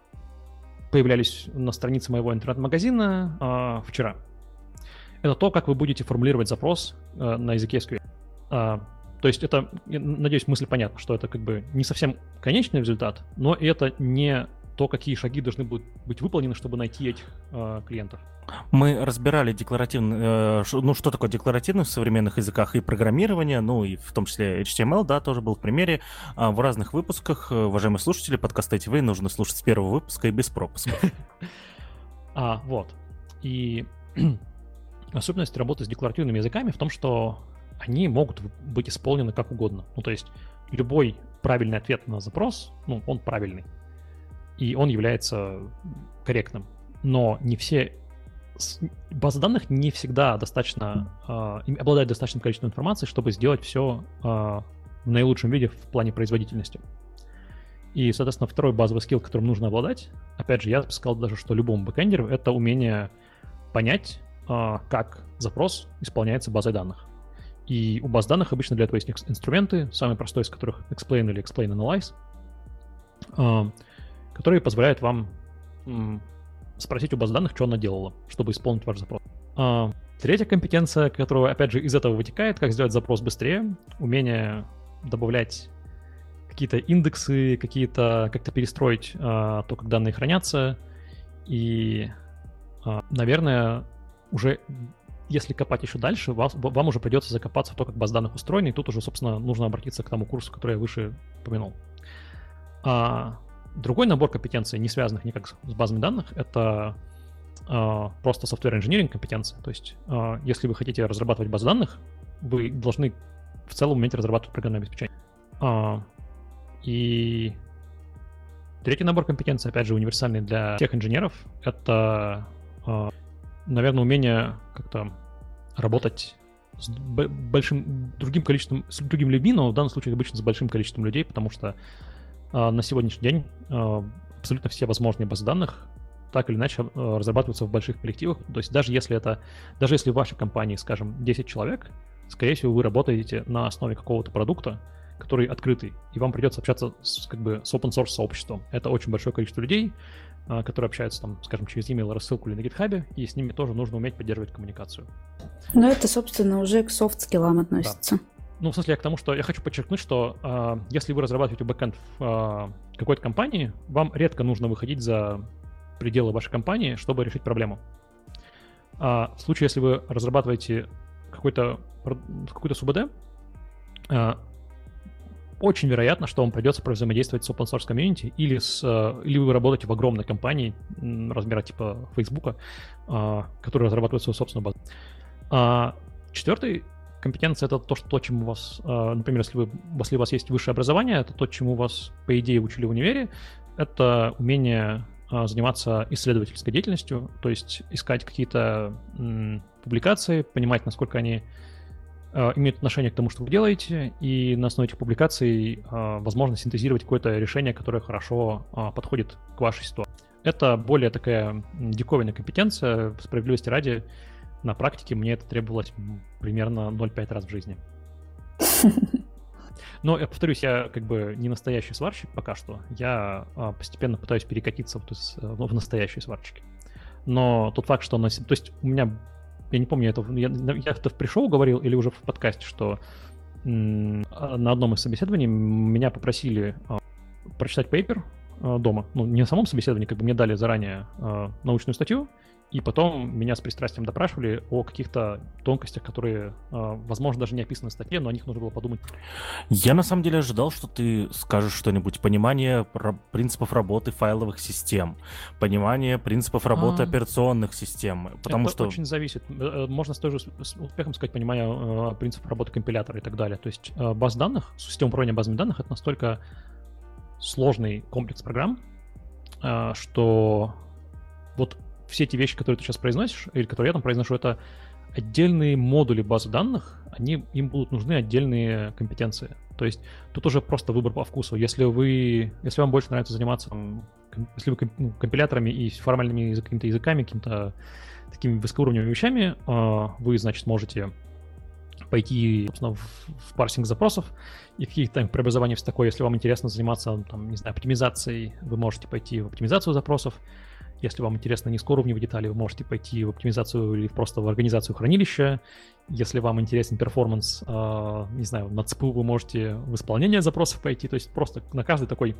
появлялись на странице моего интернет-магазина вчера. Это то, как вы будете формулировать запрос а, на языке SQL. То есть это, надеюсь, мысль понятна, что это как бы не совсем конечный результат, но это не то, какие шаги должны будут быть выполнены, чтобы найти этих э, клиентов. Мы разбирали декларативно, э, ну что такое декларативность в современных языках и программирования, ну и в том числе HTML, да, тоже был в примере. А в разных выпусках, э, уважаемые слушатели, подкаста вы нужно слушать с первого выпуска и без пропусков. А, вот. И особенность работы с декларативными языками в том, что они могут быть исполнены как угодно. Ну, то есть любой правильный ответ на запрос, ну, он правильный. И он является корректным. Но не все базы данных не всегда достаточно э, обладают достаточным количеством информации, чтобы сделать все э, в наилучшем виде в плане производительности. И, соответственно, второй базовый скилл, которым нужно обладать, опять же, я бы сказал даже, что любому бэкэндеру, это умение понять, э, как запрос исполняется базой данных. И у баз данных обычно для этого есть инструменты, самый простой из которых Explain или Explain Analyze, э, которые позволяют вам спросить у баз данных, что она делала, чтобы исполнить ваш запрос. А, третья компетенция, которая, опять же, из этого вытекает, как сделать запрос быстрее, умение добавлять какие-то индексы, какие-то как-то перестроить а, то, как данные хранятся. И, а, наверное, уже если копать еще дальше, вас, вам уже придется закопаться в то, как баз данных устроены, и тут уже, собственно, нужно обратиться к тому курсу, который я выше упомянул. А, Другой набор компетенций, не связанных никак с базами данных, это э, просто software engineering компетенции. То есть, э, если вы хотите разрабатывать базы данных, вы должны в целом уметь разрабатывать программное обеспечение. Э, и третий набор компетенций, опять же, универсальный для всех инженеров, это, э, наверное, умение как-то работать с большим другим количеством, с другими людьми, но в данном случае обычно с большим количеством людей, потому что на сегодняшний день а, абсолютно все возможные базы данных так или иначе а, разрабатываются в больших коллективах. То есть даже если это, даже если в вашей компании, скажем, 10 человек, скорее всего, вы работаете на основе какого-то продукта, который открытый, и вам придется общаться с, как бы, с open source сообществом. Это очень большое количество людей, которые общаются там, скажем, через email, рассылку или на GitHub, и с ними тоже нужно уметь поддерживать коммуникацию. Но это, собственно, уже к софт-скиллам относится. Да. Ну, в смысле, я к тому, что я хочу подчеркнуть, что э, если вы разрабатываете бэкэнд в э, какой-то компании, вам редко нужно выходить за пределы вашей компании, чтобы решить проблему. А в случае, если вы разрабатываете какой-то какой-то СУБД, э, очень вероятно, что вам придется взаимодействовать с open source community или, с, или вы работаете в огромной компании размера типа Facebook, которая разрабатывает свою собственную базу. А четвертый компетенция — это то, что, то, чему у вас, а, например, если, вы, если у вас есть высшее образование, это то, чему вас, по идее, учили в универе, это умение а, заниматься исследовательской деятельностью, то есть искать какие-то публикации, понимать, насколько они а, имеют отношение к тому, что вы делаете, и на основе этих публикаций возможно синтезировать какое-то решение, которое хорошо подходит к вашей ситуации. Это более такая диковинная компетенция, справедливости ради, на практике мне это требовалось примерно 0,5 раз в жизни. Но, я повторюсь, я как бы не настоящий сварщик пока что. Я а, постепенно пытаюсь перекатиться в, есть, э, в настоящие сварщики. Но тот факт, что... На, то есть у меня... Я не помню, это, я, я это в пришел говорил или уже в подкасте, что м- на одном из собеседований меня попросили а, прочитать пейпер дома. Ну, не на самом собеседовании, как бы мне дали заранее научную статью, и потом меня с пристрастием допрашивали о каких-то тонкостях, которые, а, возможно, даже не описаны в статье, но о них нужно было подумать. Я на самом деле ожидал, что ты скажешь что-нибудь. Понимание принципов работы файловых систем, понимание принципов работы а... операционных систем. Потому Это что... очень зависит. Э, э, можно с тоже с успехом сказать понимание э, принципов работы компилятора и так далее. То есть баз данных, система управления базами данных — это настолько сложный комплекс программ, что вот все эти вещи, которые ты сейчас произносишь, или которые я там произношу, это отдельные модули базы данных, они, им будут нужны отдельные компетенции. То есть тут уже просто выбор по вкусу. Если вы, если вам больше нравится заниматься, там, если вы ну, компиляторами и формальными какими-то языками, какими-то такими высокоуровневыми вещами, а, вы, значит, можете пойти, собственно, в, в парсинг запросов и какие-то там преобразования все такое. Если вам интересно заниматься, там, не знаю, оптимизацией, вы можете пойти в оптимизацию запросов. Если вам интересно низкоуровневые детали, вы можете пойти в оптимизацию или просто в организацию хранилища. Если вам интересен перформанс, э, не знаю, на ЦПУ вы можете в исполнение запросов пойти. То есть просто на каждый такой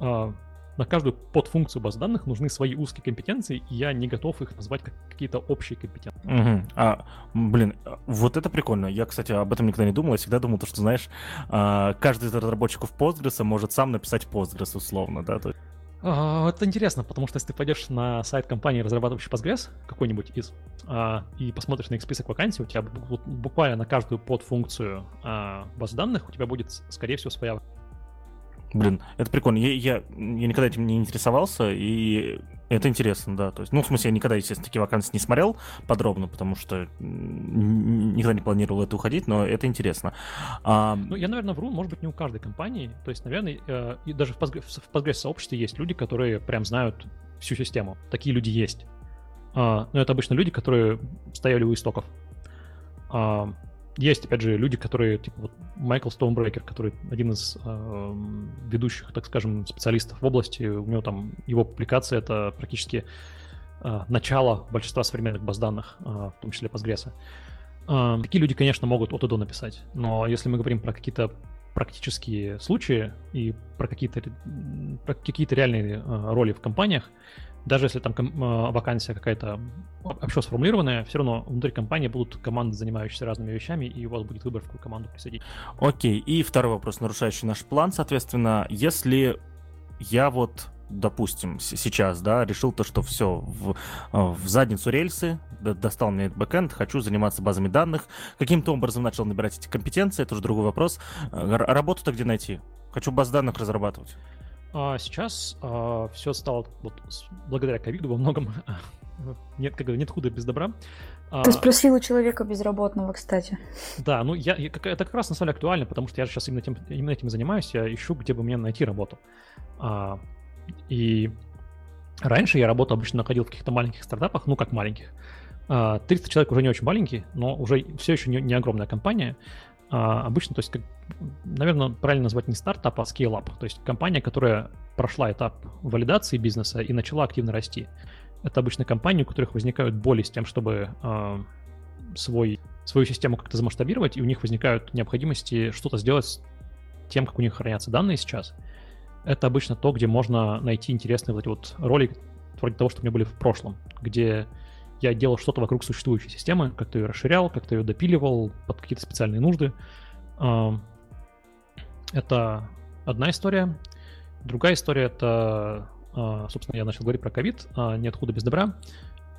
э, на каждую подфункцию баз данных нужны свои узкие компетенции, и я не готов их назвать как какие-то общие компетенции. Угу. А, блин, вот это прикольно. Я, кстати, об этом никогда не думал. Я всегда думал, то, что, знаешь, а, каждый из разработчиков Postgres может сам написать Postgres условно, да? То а, это интересно, потому что если ты пойдешь на сайт компании, разрабатывающей Postgres, какой-нибудь из, а, и посмотришь на их список вакансий, у тебя буквально на каждую подфункцию а, базы данных у тебя будет, скорее всего, своя Блин, это прикольно. Я, я, я никогда этим не интересовался, и это интересно, да. То есть, ну, в смысле, я никогда, естественно, такие вакансии не смотрел подробно, потому что никогда не планировал это уходить, но это интересно. А... Ну, я, наверное, вру, может быть, не у каждой компании. То есть, наверное, э, даже в Postgres-сообществе есть люди, которые прям знают всю систему. Такие люди есть. А, но это обычно люди, которые стояли у истоков. А, есть, опять же, люди, которые, типа, вот Майкл Стоунбрекер, который один из э, ведущих, так скажем, специалистов в области, у него там, его публикация — это практически э, начало большинства современных баз данных, э, в том числе Postgres. Э, такие люди, конечно, могут от и до написать, но если мы говорим про какие-то практические случаи и про какие-то, про какие-то реальные э, роли в компаниях, даже если там э, вакансия какая-то общо сформулированная, все равно внутри компании будут команды, занимающиеся разными вещами, и у вас будет выбор, в какую команду присоединить. Окей, и второй вопрос, нарушающий наш план, соответственно, если я вот допустим, сейчас, да, решил то, что все, в, э, в задницу рельсы, достал мне бэкэнд, хочу заниматься базами данных, каким-то образом начал набирать эти компетенции, это уже другой вопрос. Э, работу-то где найти? Хочу баз данных разрабатывать. А сейчас а, все стало вот благодаря ковиду во многом нет, как нет худа без добра. А Ты спросил у человека безработного, кстати. Да, ну я, это как раз на самом деле актуально, потому что я сейчас именно, тем, именно этим занимаюсь, я ищу, где бы мне найти работу. А, и раньше я работу обычно находил в каких-то маленьких стартапах, ну как маленьких. 300 а, человек уже не очень маленький, но уже все еще не, не огромная компания. А, обычно, то есть, как, наверное, правильно назвать не стартап, а scale-up. То есть компания, которая прошла этап валидации бизнеса и начала активно расти. Это обычно компании, у которых возникают боли с тем, чтобы э, свой, свою систему как-то замасштабировать, и у них возникают необходимости что-то сделать с тем, как у них хранятся данные сейчас. Это обычно то, где можно найти интересные вот эти вот роли, вроде того, что у меня были в прошлом, где я делал что-то вокруг существующей системы, как-то ее расширял, как-то ее допиливал под какие-то специальные нужды. Это одна история. Другая история — это, а, собственно, я начал говорить про ковид, а, нет худа без добра.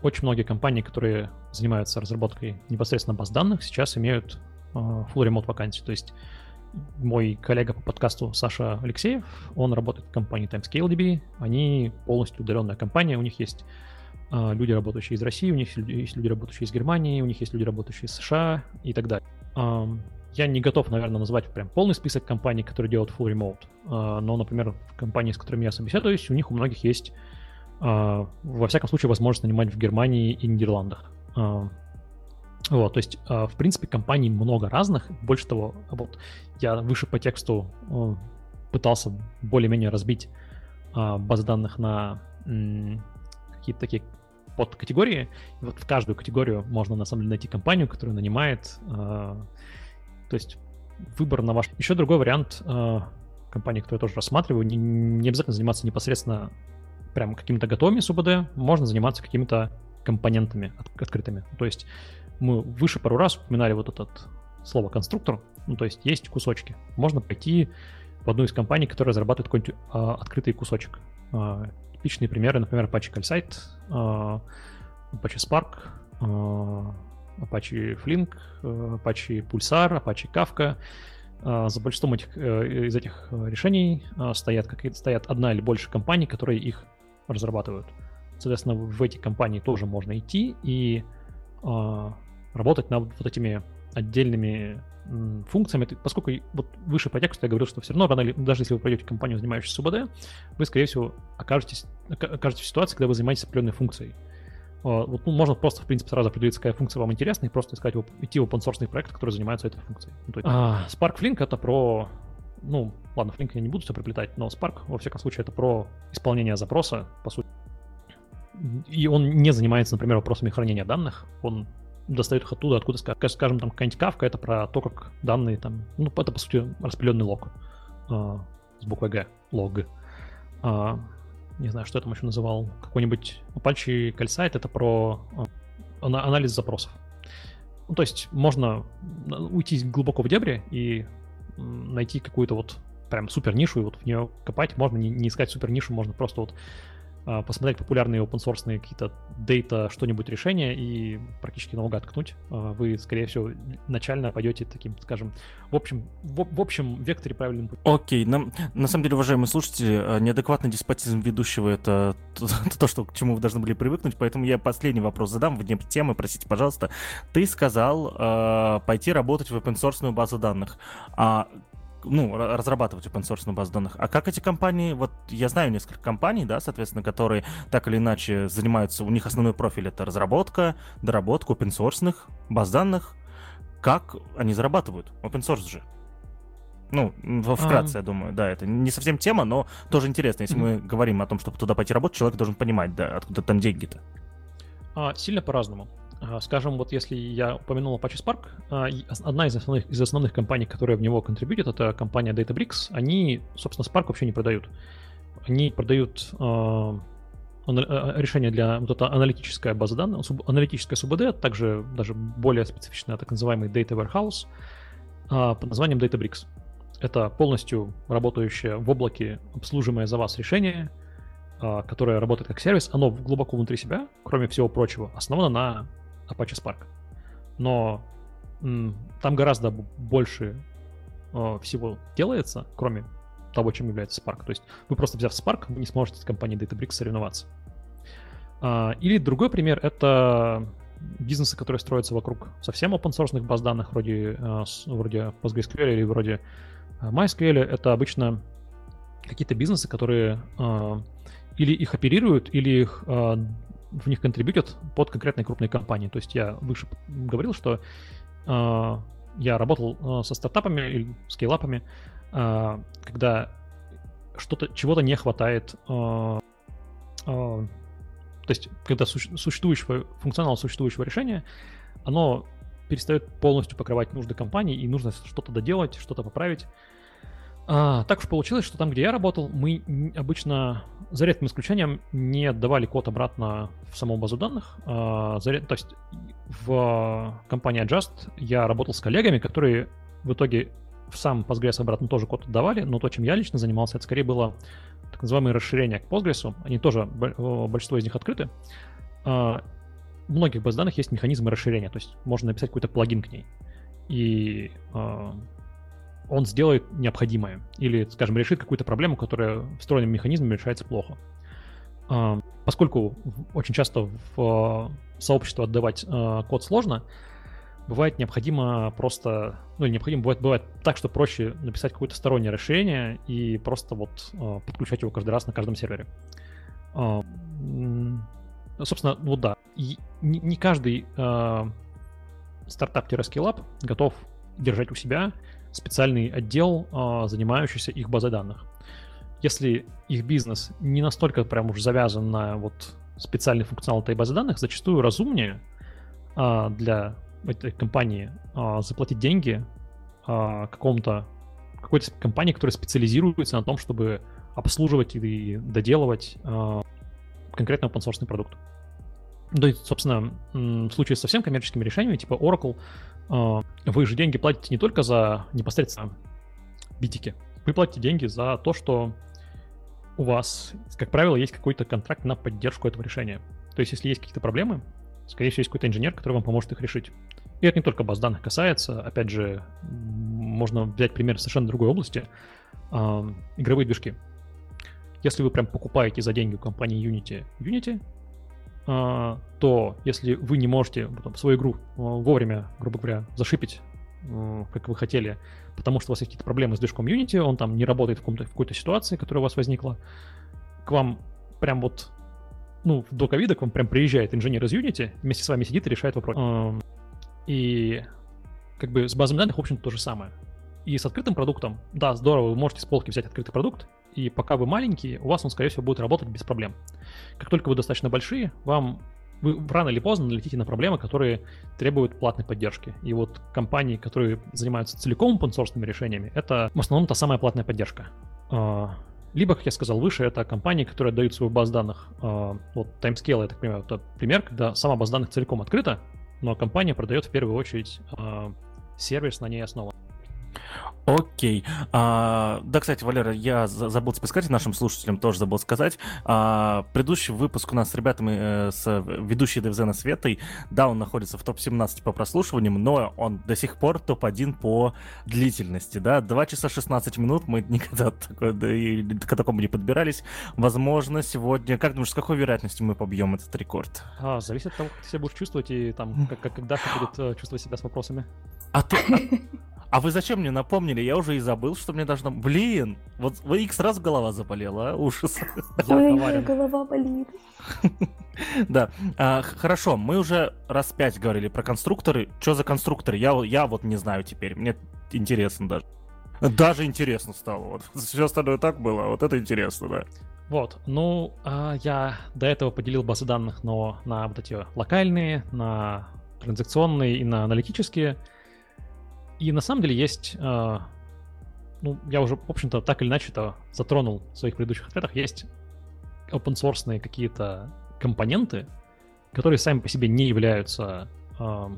Очень многие компании, которые занимаются разработкой непосредственно баз данных, сейчас имеют а, full remote вакансии. То есть мой коллега по подкасту Саша Алексеев, он работает в компании TimescaleDB, они полностью удаленная компания, у них есть а, люди, работающие из России, у них есть люди, работающие из Германии, у них есть люди, работающие из США и так далее. Я не готов, наверное, назвать прям полный список компаний, которые делают full remote, а, но, например, в компании, с которыми я собеседуюсь, у них у многих есть, а, во всяком случае, возможность нанимать в Германии и Нидерландах. Вот, то есть, в принципе, компаний много разных. Больше того, вот я выше по тексту пытался более-менее разбить базы данных на какие-то такие подкатегории. И вот в каждую категорию можно на самом деле найти компанию, которая нанимает. Э, то есть выбор на ваш. Еще другой вариант, э, компании, которые я тоже рассматриваю, не, обязательно заниматься непосредственно прям какими-то готовыми СУБД, можно заниматься какими-то компонентами от, открытыми. То есть мы выше пару раз упоминали вот этот слово конструктор, ну то есть есть кусочки. Можно пойти в одну из компаний, которая разрабатывает какой-нибудь а, открытый кусочек. А, типичные примеры, например, Apache CalSite, а, Apache Spark, а, Apache Flink, Apache Pulsar, Apache Kafka. А, за большинством этих, э, из этих решений а, стоят, как, стоят одна или больше компаний, которые их разрабатывают. Соответственно, в эти компании тоже можно идти и э, работать над вот этими отдельными функциями, поскольку вот выше по тексту я говорил, что все равно, рано или, даже если вы пройдете компанию, занимающуюся СУБД, вы, скорее всего, окажетесь, окажетесь в ситуации, когда вы занимаетесь определенной функцией. Вот, ну, можно просто, в принципе, сразу определиться, какая функция вам интересна, и просто искать, идти в open проект, который занимается этой функцией. Ну, то есть, а, Spark Flink — это про ну, ладно, Flink я не буду все приплетать, но Spark, во всяком случае, это про исполнение запроса, по сути. И он не занимается, например, вопросами хранения данных, он достает их оттуда, откуда, скажем, там какая-нибудь кавка, это про то, как данные там, ну, это, по сути, распределенный лог а, с буквой G, лог. А, не знаю, что я там еще называл, какой-нибудь Apache CalSite, это про а, анализ запросов. Ну, то есть можно уйти глубоко в дебри и найти какую-то вот прям супер нишу и вот в нее копать. Можно не, не искать супер нишу, можно просто вот посмотреть популярные open source какие-то дейта, что-нибудь решения и практически наугад ткнуть. А, вы, скорее всего, начально пойдете таким, скажем, в общем, в, в общем векторе правильным путем. Окей, нам, на самом деле, уважаемые слушатели, а, неадекватный деспотизм ведущего — это то, что, к чему вы должны были привыкнуть, поэтому я последний вопрос задам вне темы, простите, пожалуйста. Ты сказал э, пойти работать в open source базу данных. А ну, разрабатывать open source базу данных. А как эти компании, вот я знаю несколько компаний, да, соответственно, которые так или иначе занимаются, у них основной профиль это разработка, доработка open source баз данных. Как они зарабатывают? Open source же. Ну, вкратце, um... я думаю, да, это не совсем тема, но тоже интересно. Если mm-hmm. мы говорим о том, чтобы туда пойти работать, человек должен понимать, да, откуда там деньги-то. А, сильно по-разному. Скажем, вот если я упомянул Apache Spark, а, одна из основных, из основных компаний, которая в него контрибьютит, это компания Databricks. Они, собственно, Spark вообще не продают. Они продают э, решение для вот это аналитическая база данных, аналитическая СУБД, также даже более специфичная так называемый Data Warehouse э, под названием Databricks. Это полностью работающее в облаке, обслуживаемое за вас решение, которое работает как сервис. Оно глубоко внутри себя, кроме всего прочего, основано на Apache Spark. Но там гораздо больше э, всего делается, кроме того, чем является Spark. То есть вы просто взяв Spark, вы не сможете с компанией Databricks соревноваться. А, или другой пример — это бизнесы, которые строятся вокруг совсем open source баз данных, вроде, э, вроде PostgreSQL или вроде э, MySQL. Это обычно какие-то бизнесы, которые или их оперируют, или их в них контрибьютят под конкретные крупные компании. То есть я выше говорил, что э, я работал э, со стартапами или скейлапами, э, когда что-то, чего-то не хватает, э, э, то есть когда суще, существующего, функционал существующего решения, оно перестает полностью покрывать нужды компании, и нужно что-то доделать, что-то поправить. А, так получилось, что там, где я работал, мы обычно, за редким исключением, не отдавали код обратно в саму базу данных. А, за, то есть в компании Adjust я работал с коллегами, которые в итоге в сам Postgres обратно тоже код отдавали, но то, чем я лично занимался, это скорее было так называемые расширения к Postgres. Они тоже, большинство из них открыты. А, в многих баз данных есть механизмы расширения, то есть можно написать какой-то плагин к ней. И а, он сделает необходимое или, скажем, решит какую-то проблему, которая встроенным механизмом решается плохо. А, поскольку очень часто в сообщество отдавать а, код сложно, бывает необходимо просто, ну, необходимо бывает, бывает так, что проще написать какое-то стороннее расширение и просто вот а, подключать его каждый раз на каждом сервере. Собственно, вот да, и не каждый стартап-скейлап готов держать у себя специальный отдел, а, занимающийся их базой данных. Если их бизнес не настолько прям уж завязан на вот специальный функционал этой базы данных, зачастую разумнее а, для этой компании а, заплатить деньги какому-то какой-то компании, которая специализируется на том, чтобы обслуживать и доделывать конкретно open source продукт. То есть, собственно, в случае с совсем коммерческими решениями, типа Oracle, вы же деньги платите не только за непосредственно битики, вы платите деньги за то, что у вас, как правило, есть какой-то контракт на поддержку этого решения. То есть, если есть какие-то проблемы, скорее всего, есть какой-то инженер, который вам поможет их решить. И это не только баз данных касается. Опять же, можно взять пример совершенно другой области. Э, игровые движки. Если вы прям покупаете за деньги у компании Unity Unity, то если вы не можете потом, свою игру э, вовремя, грубо говоря, зашипить, э, как вы хотели, потому что у вас есть какие-то проблемы с движком Unity, он там не работает в, в какой-то ситуации, которая у вас возникла, к вам прям вот ну, до ковида к вам прям приезжает инженер из Unity, вместе с вами сидит и решает вопрос. И как бы с базами данных, в общем-то, то же самое. И с открытым продуктом, да, здорово, вы можете с полки взять открытый продукт, и пока вы маленькие, у вас он, скорее всего, будет работать без проблем. Как только вы достаточно большие, вам вы рано или поздно налетите на проблемы, которые требуют платной поддержки. И вот компании, которые занимаются целиком open решениями, это в основном та самая платная поддержка. А, либо, как я сказал выше, это компании, которые отдают свою базу данных. А, вот Timescale, я так понимаю, это пример, когда сама база данных целиком открыта, но компания продает в первую очередь э, сервис на ней основан. Окей. А, да, кстати, Валера, я забыл тебе сказать, нашим слушателям тоже забыл сказать. А, предыдущий выпуск у нас с ребятами, э, с ведущей Девзена Светой, да, он находится в топ-17 по прослушиваниям, но он до сих пор топ-1 по длительности, да. 2 часа 16 минут, мы никогда такое, да, и к такому не подбирались. Возможно, сегодня, как думаешь, с какой вероятностью мы побьем этот рекорд? А, зависит от того, как ты себя будешь чувствовать и там, как, как, когда ты будет э, чувствовать себя с вопросами. А ты... А... А вы зачем мне напомнили? Я уже и забыл, что мне должно... Блин! Вот вы их сразу голова заболела, а? Ужас. Ой, голова болит. Да. А, хорошо, мы уже раз пять говорили про конструкторы. Что за конструкторы? Я, вот не знаю теперь. Мне интересно даже. Даже интересно стало. Вот. Все остальное так было, а вот это интересно, да. Вот, ну, я до этого поделил базы данных, но на вот эти локальные, на транзакционные и на аналитические. И на самом деле есть, э, ну, я уже, в общем-то, так или иначе это затронул в своих предыдущих ответах, есть open source какие-то компоненты, которые сами по себе не являются э,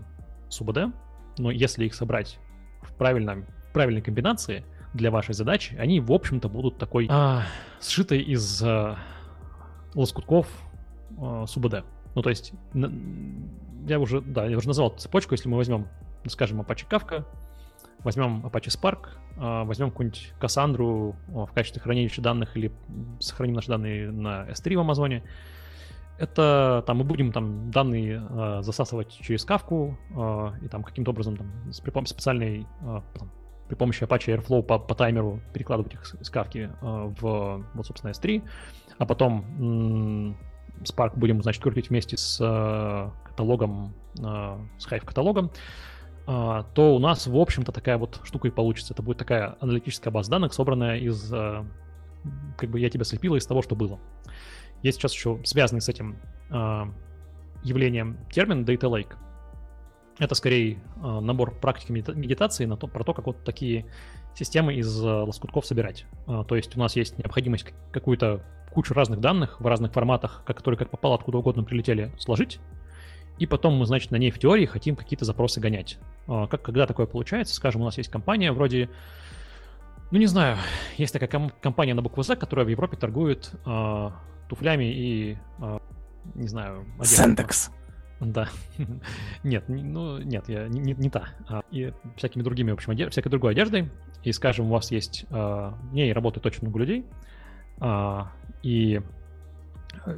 СУБД, но если их собрать в правильном, правильной комбинации для вашей задачи, они, в общем-то, будут такой э, сшитой из э, лоскутков э, СУБД. Ну, то есть, я уже, да, я уже назвал цепочку, если мы возьмем, скажем, Apache Kafka, возьмем Apache Spark, а, возьмем какую-нибудь Кассандру в качестве хранилища данных или сохраним наши данные на S3 в Амазоне. Это там мы будем там данные э, засасывать через кавку э, и там каким-то образом там с, при помощи специальной э, там, при помощи Apache Airflow по, по таймеру перекладывать их с кавки э, в вот собственно S3, а потом м- Spark будем значит крутить вместе с э, каталогом э, с Hive каталогом а, то у нас, в общем-то, такая вот штука и получится. Это будет такая аналитическая база данных, собранная из, а, как бы я тебя слепила из того, что было. Есть сейчас еще связанный с этим а, явлением термин Data Lake. Это скорее набор практик медитации на то, про то, как вот такие системы из лоскутков собирать. То есть у нас есть необходимость какую-то кучу разных данных в разных форматах, которые как попало откуда угодно прилетели, сложить и потом мы, значит, на ней в теории хотим какие-то запросы гонять. А, как, когда такое получается? Скажем, у нас есть компания вроде, ну не знаю, есть такая ком- компания на букву Z, которая в Европе торгует э, туфлями и, э, не знаю, Сендекс. Да. нет, ну, нет, я не, не, та. И всякими другими, в общем, одежд, всякой другой одеждой. И, скажем, у вас есть... Э, в ней работает очень много людей. Э, и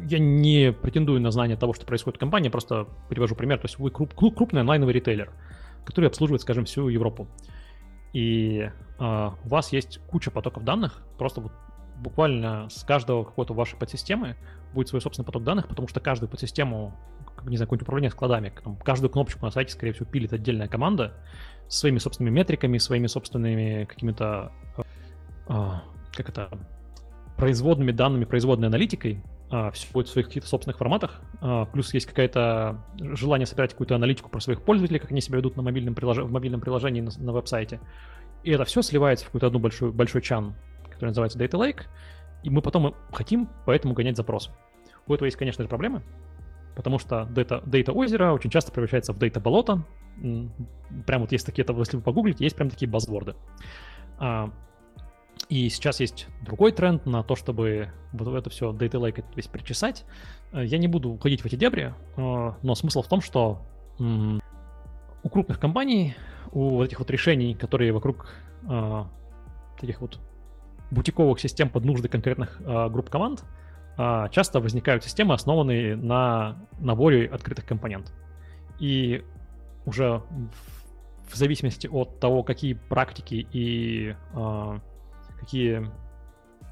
я не претендую на знание того, что происходит в компании, просто привожу пример. То есть вы круп, крупный онлайновый ритейлер, который обслуживает, скажем, всю Европу. И э, у вас есть куча потоков данных, просто вот буквально с каждого какой-то вашей подсистемы будет свой собственный поток данных, потому что каждую подсистему, как, не знаю, какое-нибудь управление складами, там, каждую кнопочку на сайте, скорее всего, пилит отдельная команда с своими собственными метриками, своими собственными какими-то, э, как это, производными данными, производной аналитикой, а, все будет в своих каких-то собственных форматах. А, плюс есть какое-то желание собирать какую-то аналитику про своих пользователей, как они себя ведут на мобильном прилож... в мобильном приложении на, на веб-сайте. И это все сливается в какой-то одну большой, большой чан, который называется Data Lake, и мы потом хотим поэтому гонять запросы. У этого есть, конечно же, проблемы, потому что Data, data озеро очень часто превращается в Data болото. Прям вот есть такие, если вы погуглите, есть прям такие базворды. А, и сейчас есть другой тренд на то, чтобы вот это все Data Lake весь причесать. Э, я не буду уходить в эти дебри, э, но смысл в том, что у крупных компаний, у вот этих вот решений, которые вокруг э, таких вот бутиковых систем под нужды конкретных групп команд, часто возникают системы, основанные на наборе открытых компонентов. И уже в зависимости от того, какие практики и какие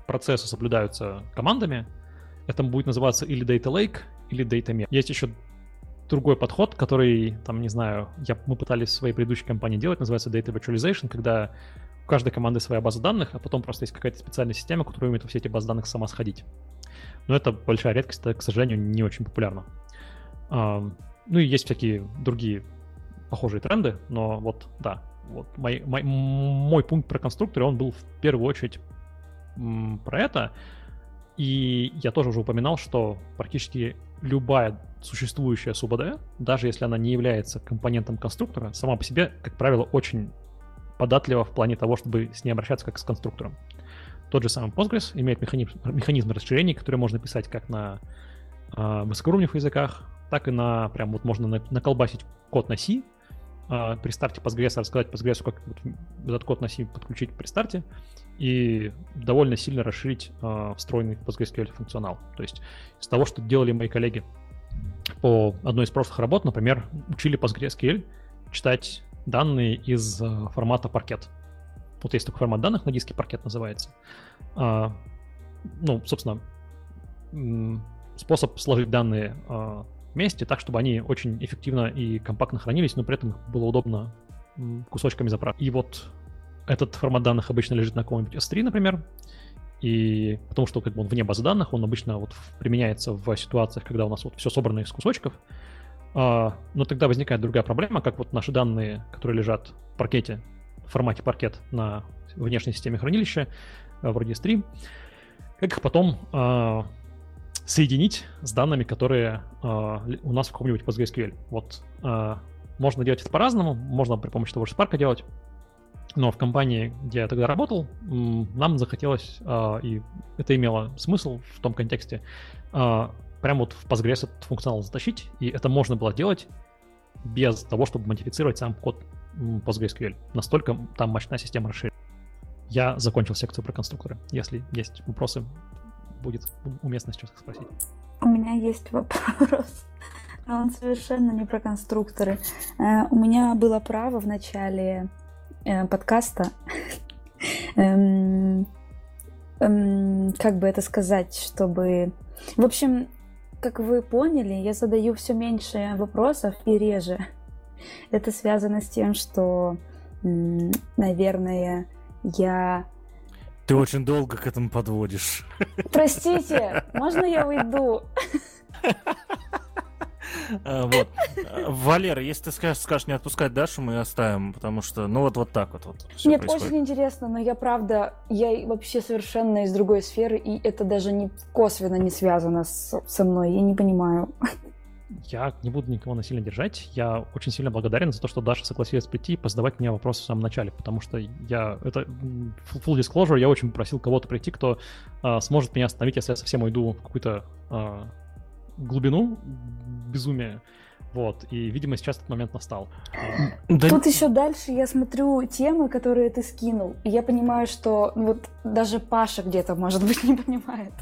процессы соблюдаются командами, это будет называться или Data Lake, или Data Mesh. Есть еще другой подход, который, там, не знаю, я, мы пытались в своей предыдущей компании делать, называется Data Virtualization, когда у каждой команды своя база данных, а потом просто есть какая-то специальная система, которая умеет все эти базы данных сама сходить. Но это большая редкость, это, к сожалению, не очень популярно. Ну и есть всякие другие похожие тренды, но вот, да, вот мой, мой, мой пункт про конструкторы, он был в первую очередь про это. И я тоже уже упоминал, что практически любая существующая СУБД, даже если она не является компонентом конструктора, сама по себе, как правило, очень податлива в плане того, чтобы с ней обращаться как с конструктором. Тот же самый Postgres имеет механизм, механизм расширений, которые можно писать как на э, высокоуровневых языках, так и на, прям вот можно на, наколбасить код на C, э, при старте Postgres рассказать Postgres, как вот этот код на C подключить при старте, и довольно сильно расширить э, встроенный в PostgreSQL функционал. То есть из того, что делали мои коллеги по одной из прошлых работ, например, учили PostgreSQL читать данные из э, формата паркет. Вот есть такой формат данных на диске, паркет называется. А, ну, собственно, способ сложить данные вместе так, чтобы они очень эффективно и компактно хранились, но при этом было удобно кусочками запрашивать. И вот этот формат данных обычно лежит на каком-нибудь S3, например, и потому что как бы он вне базы данных, он обычно вот применяется в ситуациях, когда у нас вот все собрано из кусочков. А, но тогда возникает другая проблема, как вот наши данные, которые лежат в паркете, в формате паркет на внешней системе хранилища, а, вроде S3, как их потом а, соединить с данными, которые у нас в каком-нибудь PostgreSQL. Вот можно делать это по-разному, можно при помощи того же Spark делать, но в компании, где я тогда работал, нам захотелось, а, и это имело смысл в том контексте, а, прямо вот в Postgres этот функционал затащить, и это можно было делать без того, чтобы модифицировать сам код PostgreSQL. Настолько там мощная система расширена. Я закончил секцию про конструкторы. Если есть вопросы, будет уместно сейчас их спросить. У меня есть вопрос. Но он совершенно не про конструкторы. Э, у меня было право в начале Э, подкаста. Эм, эм, как бы это сказать, чтобы... В общем, как вы поняли, я задаю все меньше вопросов и реже. Это связано с тем, что, наверное, я... Ты очень долго к этому подводишь. Простите, можно я уйду? А, вот. Валера, если ты скажешь, скажешь не отпускать Дашу, мы оставим, потому что, ну вот, вот так вот. вот Нет, происходит. очень интересно, но я правда, я вообще совершенно из другой сферы, и это даже не косвенно не связано с, со мной, я не понимаю. Я не буду никого насильно держать. Я очень сильно благодарен за то, что Даша согласилась прийти и позадавать мне вопросы в самом начале, потому что я... Это full disclosure, я очень просил кого-то прийти, кто а, сможет меня остановить, если я совсем уйду в какую-то а, глубину безумия. Вот, и, видимо, сейчас этот момент настал. Да... Тут еще дальше я смотрю темы, которые ты скинул, и я понимаю, что ну, вот даже Паша где-то, может быть, не понимает.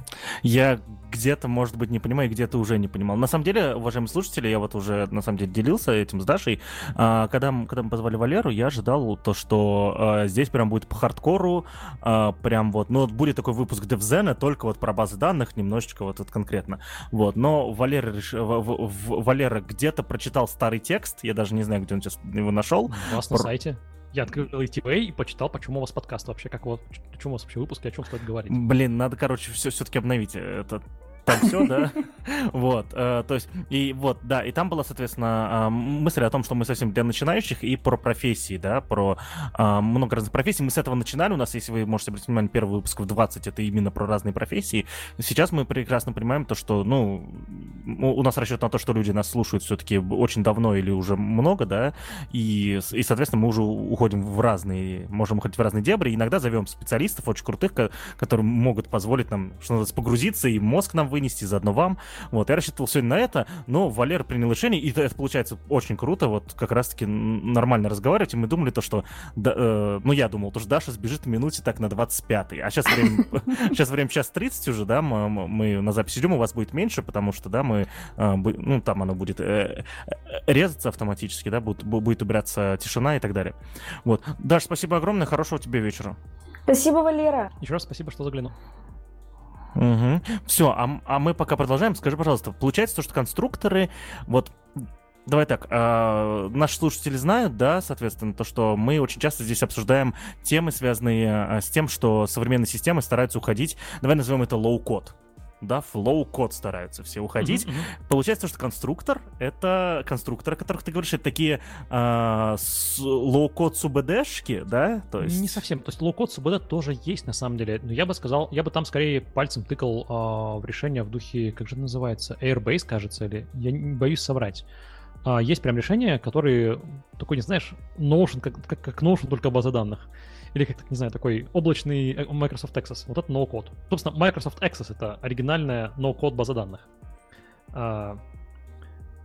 Я где-то, может быть, не понимаю, где-то уже не понимал. На самом деле, уважаемые слушатели, я вот уже, на самом деле, делился этим с Дашей. А, когда, когда мы позвали Валеру, я ожидал то, что а, здесь прям будет по хардкору, а, прям вот, ну, вот будет такой выпуск DevZen, только вот про базы данных, немножечко вот это конкретно. Вот, но Валера, реш... Валера где-то прочитал старый текст, я даже не знаю, где он сейчас его нашел. У вас на сайте. Я открыл ATV и почитал, почему у вас подкаст вообще, как вот, почему у вас вообще выпуск и о чем стоит говорить. Блин, надо, короче, все все-таки обновить этот там все, да. Вот, э, то есть, и вот, да, и там была, соответственно, мысль о том, что мы совсем для начинающих и про профессии, да, про много разных профессий. Мы с этого начинали, у нас, если вы можете обратить внимание, первый выпуск в 20, это именно про разные профессии. Сейчас мы прекрасно понимаем то, что, ну, у нас расчет на то, что люди нас слушают все-таки очень давно или уже много, да, и, и, соответственно, мы уже уходим в разные, можем уходить в разные дебри, иногда зовем специалистов очень крутых, которые могут позволить нам, что называется, погрузиться и мозг нам вынести, заодно вам. Вот, я рассчитывал сегодня на это, но Валер принял решение, и это, получается очень круто, вот как раз-таки нормально разговаривать, и мы думали то, что, да, э, ну, я думал, то, что Даша сбежит в минуте так на 25-й, а сейчас время, сейчас время час 30 уже, да, мы, мы на записи идем, у вас будет меньше, потому что, да, мы, э, ну, там оно будет э, э, резаться автоматически, да, будет, будет убираться тишина и так далее. Вот. Даш, спасибо огромное, хорошего тебе вечера. Спасибо, Валера. Еще раз спасибо, что заглянул. Угу. Все, а, а мы пока продолжаем. Скажи, пожалуйста, получается то, что конструкторы, вот Давай так, э, наши слушатели знают, да, соответственно, то, что мы очень часто здесь обсуждаем темы, связанные э, с тем, что современные системы стараются уходить, давай назовем это low-код, да, low-код стараются все уходить. Mm-hmm, mm-hmm. Получается, что конструктор — это конструкторы, о которых ты говоришь, это такие э, low-код СУБДшки, да? То есть... Не совсем. То есть low-код СУБД тоже есть на самом деле. Но я бы сказал, я бы там скорее пальцем тыкал э, в решение в духе, как же это называется, Airbase, кажется, или я не боюсь соврать. Uh, есть прям решения, которые такой, не знаешь, Notion, как, как, как Notion, только база данных или как так, не знаю, такой облачный э, Microsoft Access. Вот это no-code. Собственно, Microsoft Access — это оригинальная no-code база данных. А,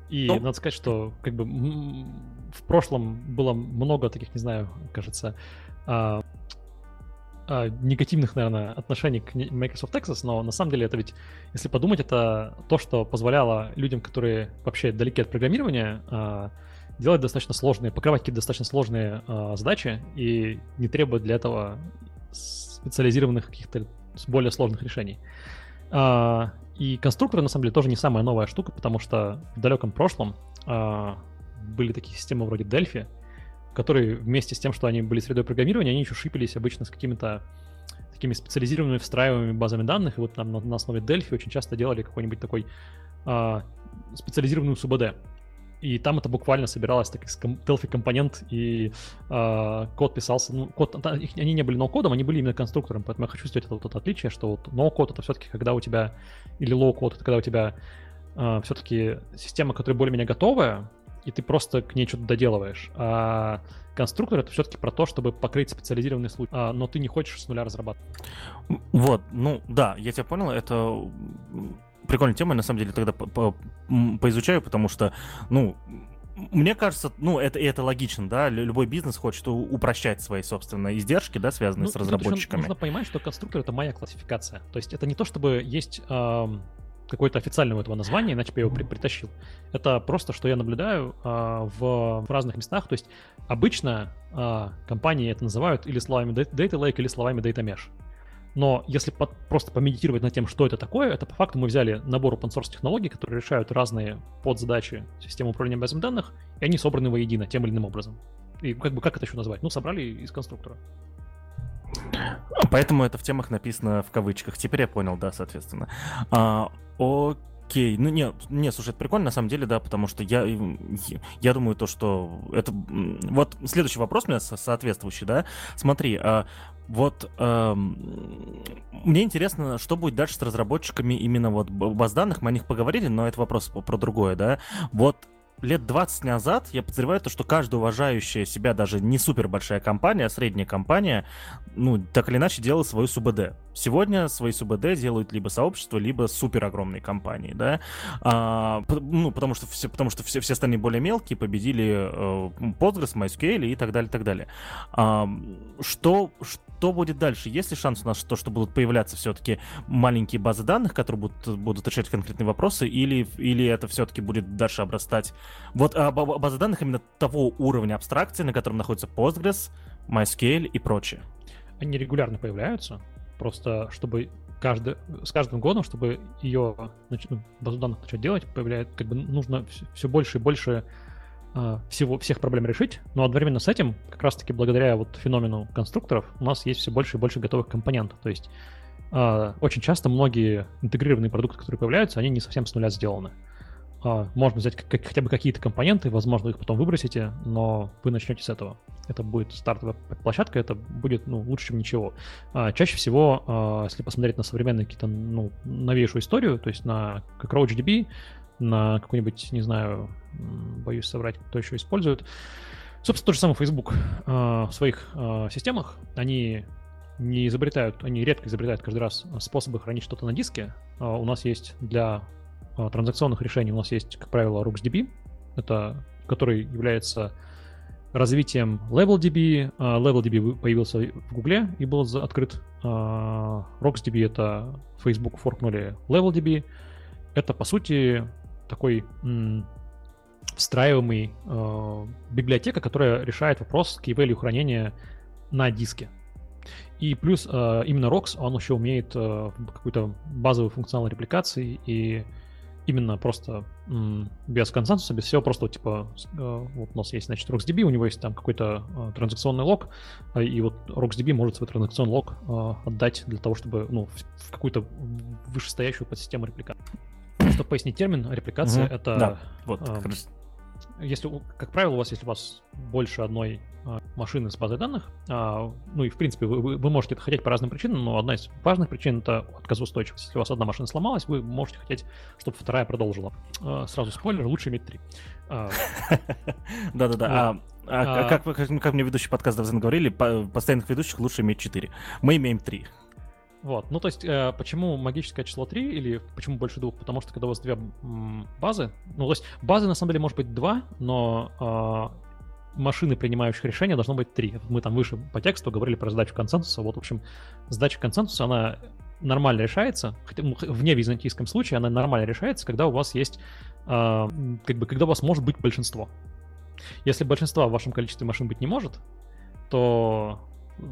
и ну, надо сказать, что как бы в прошлом было много таких, не знаю, кажется, а, а, негативных, наверное, отношений к Microsoft Access, но на самом деле это ведь, если подумать, это то, что позволяло людям, которые вообще далеки от программирования, а, делать достаточно сложные, покрывать какие-то достаточно сложные э, задачи и не требует для этого специализированных каких-то более сложных решений. Э, и конструкторы, на самом деле, тоже не самая новая штука, потому что в далеком прошлом э, были такие системы вроде Delphi, которые вместе с тем, что они были средой программирования, они еще шипились обычно с какими-то такими специализированными встраиваемыми базами данных, и вот там на, на основе Delphi очень часто делали какой-нибудь такой э, специализированную СУБД. И там это буквально собиралось так из Delphi компонент, и э, код писался. Ну, код, они не были no-code ом, они были именно конструктором. Поэтому я хочу сделать это вот это отличие, что вот no-code это все-таки когда у тебя, или low-code это когда у тебя э, все-таки система, которая более-менее готовая, и ты просто к ней что-то доделываешь. А конструктор это все-таки про то, чтобы покрыть специализированный случай, а, но ты не хочешь с нуля разрабатывать. Вот, ну да, я тебя понял, это прикольная тема, на самом деле тогда по -по поизучаю, потому что, ну, мне кажется, ну, это, это логично, да, любой бизнес хочет упрощать свои, собственно, издержки, да, связанные ну, с разработчиками. Нужно понимать, что конструктор — это моя классификация. То есть это не то, чтобы есть э, какое-то официальное у этого название, иначе бы я его при притащил. Это просто, что я наблюдаю э, в, в разных местах. То есть обычно э, компании это называют или словами Data Lake, или словами Data Mesh. Но если под, просто помедитировать над тем, что это такое, это по факту мы взяли набор open source технологий, которые решают разные подзадачи системы управления базами данных, и они собраны воедино тем или иным образом. И как бы как это еще назвать? Ну, собрали из конструктора. Поэтому это в темах написано в кавычках. Теперь я понял, да, соответственно. А, окей. Ну, не, не, слушай, это прикольно, на самом деле, да, потому что я, я думаю то, что это... Вот следующий вопрос у меня соответствующий, да. Смотри, а, вот эм, мне интересно, что будет дальше с разработчиками именно вот баз данных. Мы о них поговорили, но это вопрос про другое, да. Вот лет 20 назад я подозреваю то, что каждая уважающая себя даже не супер большая компания, а средняя компания, ну, так или иначе делала свою СУБД. Сегодня свои СУБД делают либо сообщество, либо супер огромные компании, да, а, ну, потому что все, потому что все, все остальные более мелкие победили э, Postgres, MySQL и так далее, так далее. А, что, что будет дальше? Есть ли шанс у нас то, что будут появляться все-таки маленькие базы данных, которые будут, будут решать конкретные вопросы, или, или это все-таки будет дальше обрастать? Вот а, базы данных именно того уровня абстракции, на котором находится Postgres, MySQL и прочее. Они регулярно появляются, просто чтобы каждый, с каждым годом, чтобы ее ну, базу данных начать делать, появляется, как бы нужно все, больше и больше э, всего, всех проблем решить, но одновременно с этим, как раз-таки благодаря вот феномену конструкторов, у нас есть все больше и больше готовых компонентов. То есть э, очень часто многие интегрированные продукты, которые появляются, они не совсем с нуля сделаны. Э, можно взять хотя бы какие-то компоненты, возможно, их потом выбросите, но вы начнете с этого. Это будет стартовая площадка, это будет ну, лучше, чем ничего. Э, чаще всего, э, если посмотреть на современные какие-то ну, новейшую историю, то есть на как RoachDB, на какой-нибудь, не знаю, боюсь соврать, кто еще использует, Собственно, тот же самый Facebook в своих системах, они не изобретают, они редко изобретают каждый раз способы хранить что-то на диске. У нас есть для транзакционных решений, у нас есть, как правило, RuxDB, это, который является развитием LevelDB. Uh, LevelDB появился в Гугле и был открыт. Uh, RocksDB — это Facebook форкнули LevelDB. Это, по сути, такой встраиваемый э, библиотека, которая решает вопрос key value хранения на диске. И плюс э, именно ROX, он еще умеет э, какую-то базовую функционал репликации и именно просто без консенсуса, без всего, просто типа, э, вот у нас есть, значит, RocksDB, у него есть там какой-то э, транзакционный лог, э, и вот RocksDB может свой транзакционный лог э, отдать для того, чтобы, ну, в, в какую-то вышестоящую подсистему репликации. Чтобы пояснить термин, репликация угу. это... Да, вот, э, если, как правило, у вас, если у вас больше одной а, машины с базой данных, а, ну и в принципе вы, вы можете это хотеть по разным причинам, но одна из важных причин это отказоустойчивость. Если у вас одна машина сломалась, вы можете хотеть, чтобы вторая продолжила. А, сразу спойлер, лучше иметь три. Да-да-да. А, как, мне ведущий подкаста говорили, постоянных ведущих лучше иметь четыре. Мы имеем три. Вот, ну то есть, э, почему магическое число 3 или почему больше двух? Потому что когда у вас две базы, ну то есть базы на самом деле может быть два, но э, машины, принимающих решения, должно быть три. Мы там выше по тексту говорили про задачу консенсуса. Вот, в общем, задача консенсуса, она нормально решается, хотя ну, в невизантийском случае она нормально решается, когда у вас есть, э, как бы, когда у вас может быть большинство. Если большинства в вашем количестве машин быть не может, то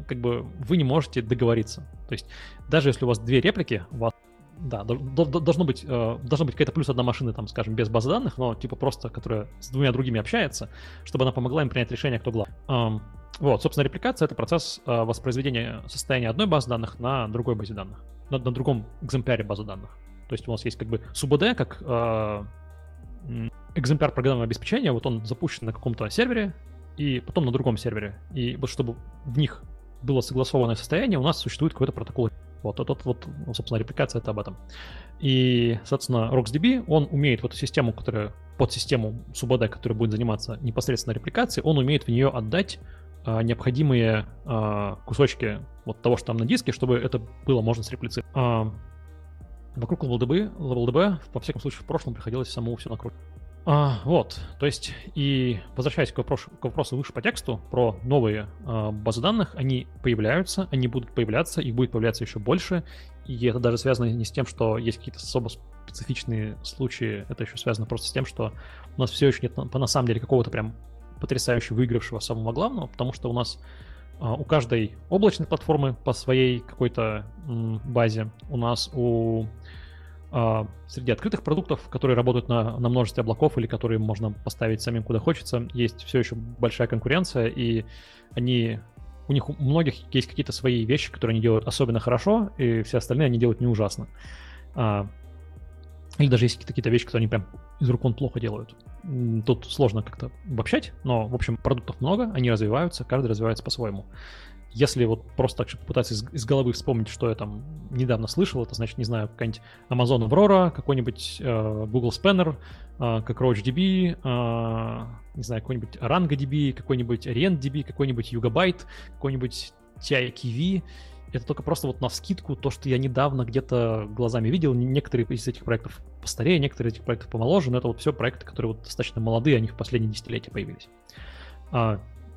как бы вы не можете договориться. То есть даже если у вас две реплики, у вас да, должно быть, э, должна быть какая-то плюс одна машина, там, скажем, без базы данных, но типа просто, которая с двумя другими общается, чтобы она помогла им принять решение, кто главный. Вот, собственно, репликация — это процесс э, воспроизведения состояния одной базы данных на другой базе данных, на, на другом экземпляре базы данных. То есть у нас есть как бы СУБД, как э, экземпляр программного обеспечения, вот он запущен на каком-то сервере, и потом на другом сервере. И вот чтобы в них было согласованное состояние, у нас существует какой-то протокол. Вот, вот, вот, вот, собственно, репликация это об этом. И, соответственно, RocksDB, он умеет в эту систему, которая под систему SUBD, которая будет заниматься непосредственно репликацией, он умеет в нее отдать а, необходимые а, кусочки вот того, что там на диске, чтобы это было можно среплицировать. А, вокруг LevelDB, LevelDB, во всяком случае, в прошлом приходилось самому все накрутить. А, вот, то есть, и возвращаясь к вопросу, к вопросу выше по тексту про новые а, базы данных, они появляются, они будут появляться, их будет появляться еще больше, и это даже связано не с тем, что есть какие-то особо специфичные случаи, это еще связано просто с тем, что у нас все еще нет по на самом деле какого-то прям потрясающе выигравшего самого главного, потому что у нас а, у каждой облачной платформы по своей какой-то базе, у нас у среди открытых продуктов, которые работают на, на множестве облаков или которые можно поставить самим куда хочется, есть все еще большая конкуренция, и они у них у многих есть какие-то свои вещи, которые они делают особенно хорошо, и все остальные они делают не ужасно. А, или даже есть какие-то вещи, которые они прям из рук вон плохо делают. Тут сложно как-то обобщать, но, в общем, продуктов много, они развиваются, каждый развивается по-своему. Если вот просто так, попытаться из, из головы вспомнить, что я там недавно слышал, это значит, не знаю, какая-нибудь Amazon Aurora, какой-нибудь э, Google Spanner, э, как RoachDB, э, не знаю, какой-нибудь ArangoDB, какой-нибудь ArientDB, какой-нибудь Yugabyte, какой-нибудь TiKV. Это только просто вот на вскидку то, что я недавно где-то глазами видел. Некоторые из этих проектов постарее, некоторые из этих проектов помоложе, но это вот все проекты, которые вот достаточно молодые, они в последние десятилетия появились.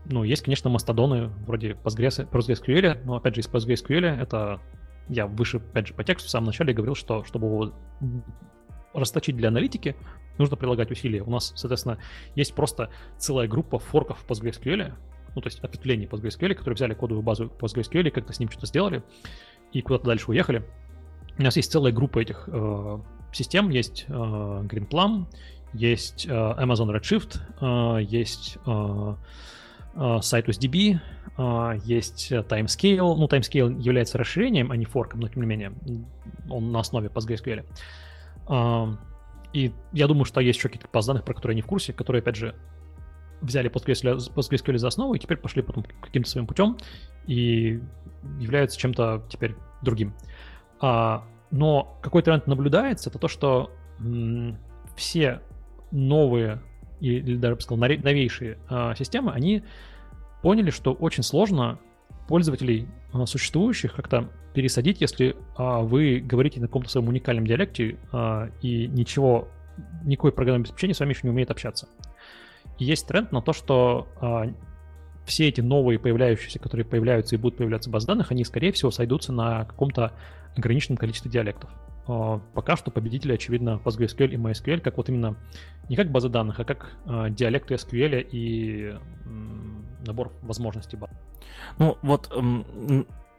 Ну, есть, конечно, мастодоны вроде Postgres, PostgreSQL, но, опять же, из PostgreSQL это я выше, опять же, по тексту в самом начале говорил, что чтобы его расточить для аналитики, нужно прилагать усилия. У нас, соответственно, есть просто целая группа форков PostgreSQL, ну, то есть ответвлений PostgreSQL, которые взяли кодовую базу PostgreSQL, как-то с ним что-то сделали и куда-то дальше уехали. У нас есть целая группа этих э, систем, есть э, GreenPlum, есть э, Amazon Redshift, э, есть э, Citus DB, есть Timescale. Ну, Timescale является расширением, а не форком, но тем не менее он на основе PostgreSQL. И я думаю, что есть еще какие-то баз данных, про которые я не в курсе, которые, опять же, взяли PostgreSQL, PostgreSQL за основу и теперь пошли потом каким-то своим путем и являются чем-то теперь другим. А, но какой тренд наблюдается, это то, что все новые или даже, бы сказал, новейшие а, системы, они поняли, что очень сложно пользователей а, существующих как-то пересадить, если а, вы говорите на каком-то своем уникальном диалекте а, и ничего, никакой программное обеспечение с вами еще не умеет общаться. И есть тренд на то, что а, все эти новые появляющиеся, которые появляются и будут появляться баз данных, они, скорее всего, сойдутся на каком-то ограниченном количестве диалектов. А, пока что победители, очевидно, PostgreSQL и MySQL, как вот именно не как базы данных, а как а, диалекты SQL и набор возможностей баз. Ну, вот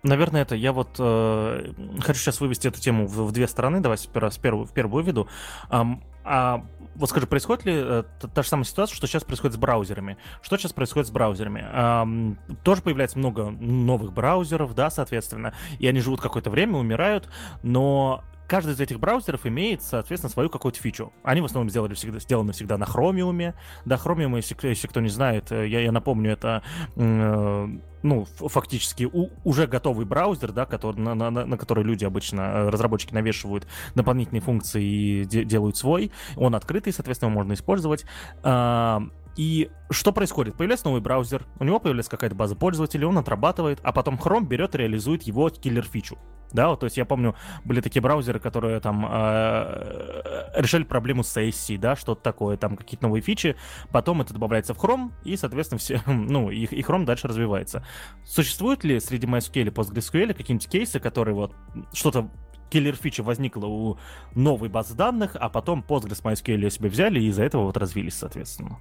наверное, это я вот э, хочу сейчас вывести эту тему в, в две стороны. Давай сперва, с первую, в первую выведу. Um, а вот скажи, происходит ли э, та, та же самая ситуация, что сейчас происходит с браузерами? Что сейчас происходит с браузерами? Эм, тоже появляется много новых браузеров, да, соответственно, и они живут какое-то время, умирают, но каждый из этих браузеров имеет, соответственно, свою какую-то фичу. Они в основном сделали всегда, сделаны всегда на Chromium. Да, Chromium, если, если кто не знает, э, я, я напомню, это э, ну, фактически у, уже готовый браузер, да, который, на, на, на который люди обычно, э, разработчики навешивают дополнительные функции и де, делают свой. Он открытый, соответственно, его можно использовать. Э, и что происходит? Появляется новый браузер, у него появляется какая-то база пользователей, он отрабатывает, а потом Chrome берет и реализует его киллер-фичу. Да, вот, то есть я помню, были такие браузеры, которые там э, решали проблему с сессией, да, что-то такое, там какие-то новые фичи, потом это добавляется в Chrome, и, соответственно, все, ну, и, и Chrome дальше развивается. Существуют ли среди MySQL и PostgreSQL какие-нибудь кейсы, которые вот что-то киллер-фича возникла у новой базы данных, а потом Postgres MySQL ее себе взяли и из-за этого вот развились, соответственно?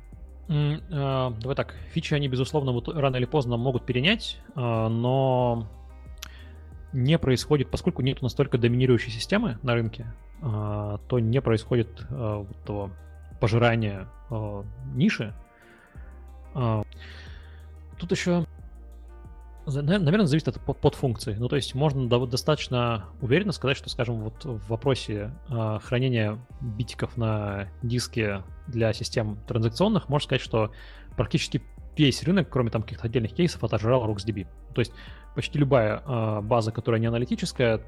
Uh, давай так, фичи они, безусловно, вот рано или поздно могут перенять, uh, но не происходит, поскольку нет настолько доминирующей системы на рынке, uh, то не происходит вот того пожирания ниши. Тут еще Наверное, зависит от подфункции. Ну, то есть можно достаточно уверенно сказать, что, скажем, вот в вопросе хранения битиков на диске для систем транзакционных, можно сказать, что практически весь рынок, кроме там каких-то отдельных кейсов, отожрал RocksDB. То есть почти любая э, база, которая не аналитическая,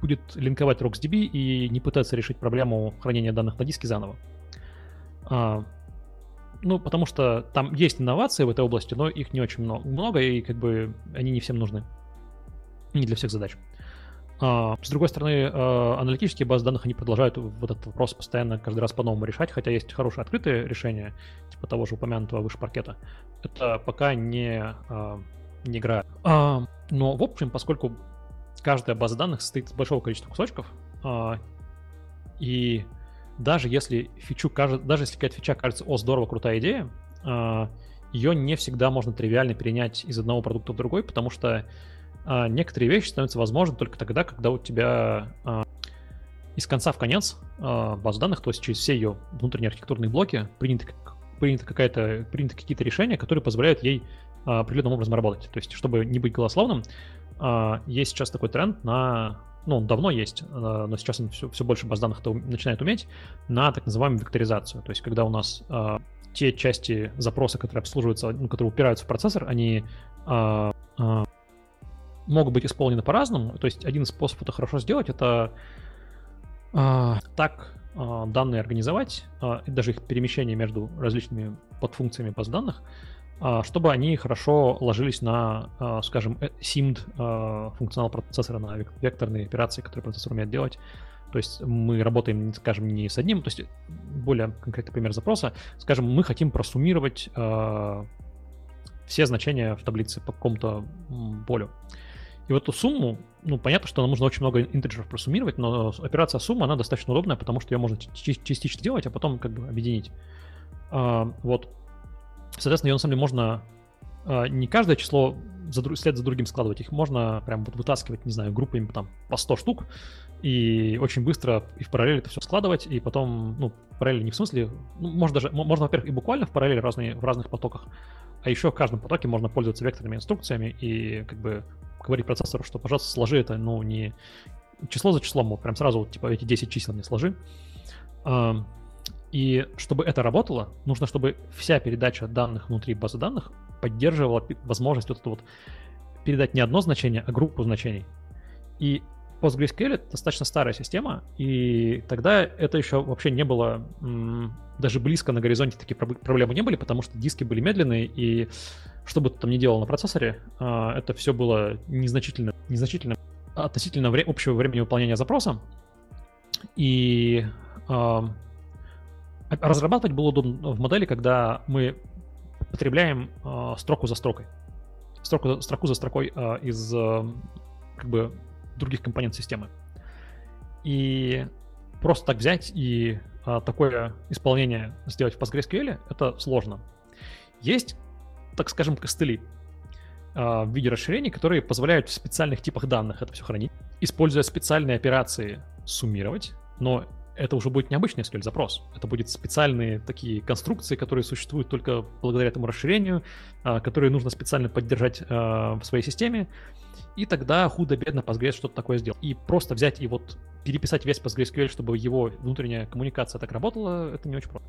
будет линковать RocksDB и не пытаться решить проблему хранения данных на диске заново. А, ну, потому что там есть инновации в этой области, но их не очень много, и как бы они не всем нужны. Не для всех задач. А, с другой стороны, а, аналитические базы данных, они продолжают вот этот вопрос постоянно каждый раз по-новому решать, хотя есть хорошие открытые решения, типа того же упомянутого выше паркета. Это пока не, а, не играет. Но, в общем, поскольку каждая база данных состоит из большого количества кусочков, и даже если фичу даже если какая-то фича кажется, о, здорово, крутая идея, а, ее не всегда можно тривиально перенять из одного продукта в другой, потому что а, некоторые вещи становятся возможны только тогда, когда у тебя а, из конца в конец база данных, то есть через все ее внутренние архитектурные блоки приняты, приняты, какая-то, приняты какие-то решения, которые позволяют ей определенным образом работать. То есть, чтобы не быть голословным, есть сейчас такой тренд на ну, он давно есть, э, но сейчас он все, все больше баз данных начинает уметь, на так называемую векторизацию. То есть, когда у нас э, те части запроса, которые обслуживаются, ну, которые упираются в процессор, они э, э, могут быть исполнены по-разному. То есть, один из способов это хорошо сделать, это э, так э, данные организовать, э, и даже их перемещение между различными подфункциями баз данных, а, чтобы они хорошо ложились на, а, скажем, SIMD э, функционал процессора, на векторные операции, которые процессор умеет делать. То есть мы работаем, скажем, не с одним, то есть более конкретный пример запроса. Скажем, мы хотим просуммировать все значения в таблице по какому-то полю. И вот эту сумму, ну, понятно, что нам нужно очень много интеджеров просуммировать, но операция сумма, она достаточно удобная, потому что ее можно частично делать, а потом как бы объединить. Вот. Соответственно, ее на самом деле можно э, не каждое число след за другим складывать, их можно прям вот вытаскивать, не знаю, группами там по 100 штук, и очень быстро и в параллель это все складывать, и потом, ну, параллель не в смысле, ну, можно даже, можно, во-первых, и буквально в параллели разные, в разных потоках А еще в каждом потоке можно пользоваться векторными инструкциями и как бы говорить процессору, что, пожалуйста, сложи это, ну, не число за числом, вот прям сразу, типа, эти 10 чисел мне сложи. И чтобы это работало, нужно, чтобы вся передача данных внутри базы данных поддерживала возможность вот это вот передать не одно значение, а группу значений. И PostgreSQL — достаточно старая система, и тогда это еще вообще не было, даже близко на горизонте такие проблемы не были, потому что диски были медленные, и что бы ты там ни делал на процессоре, а, это все было незначительно, незначительно относительно вре- общего времени выполнения запроса. И Разрабатывать было удобно в модели, когда мы потребляем э, строку за строкой. Строку, строку за строкой э, из э, как бы других компонент системы. И просто так взять и э, такое исполнение сделать в PostgreSQL это сложно. Есть, так скажем, костыли э, в виде расширений, которые позволяют в специальных типах данных это все хранить, используя специальные операции суммировать, но это уже будет необычный SQL запрос. Это будут специальные такие конструкции, которые существуют только благодаря этому расширению, а, которые нужно специально поддержать а, в своей системе. И тогда худо-бедно Postgres что-то такое сделал. И просто взять и вот переписать весь PostgreSQL, чтобы его внутренняя коммуникация так работала, это не очень просто.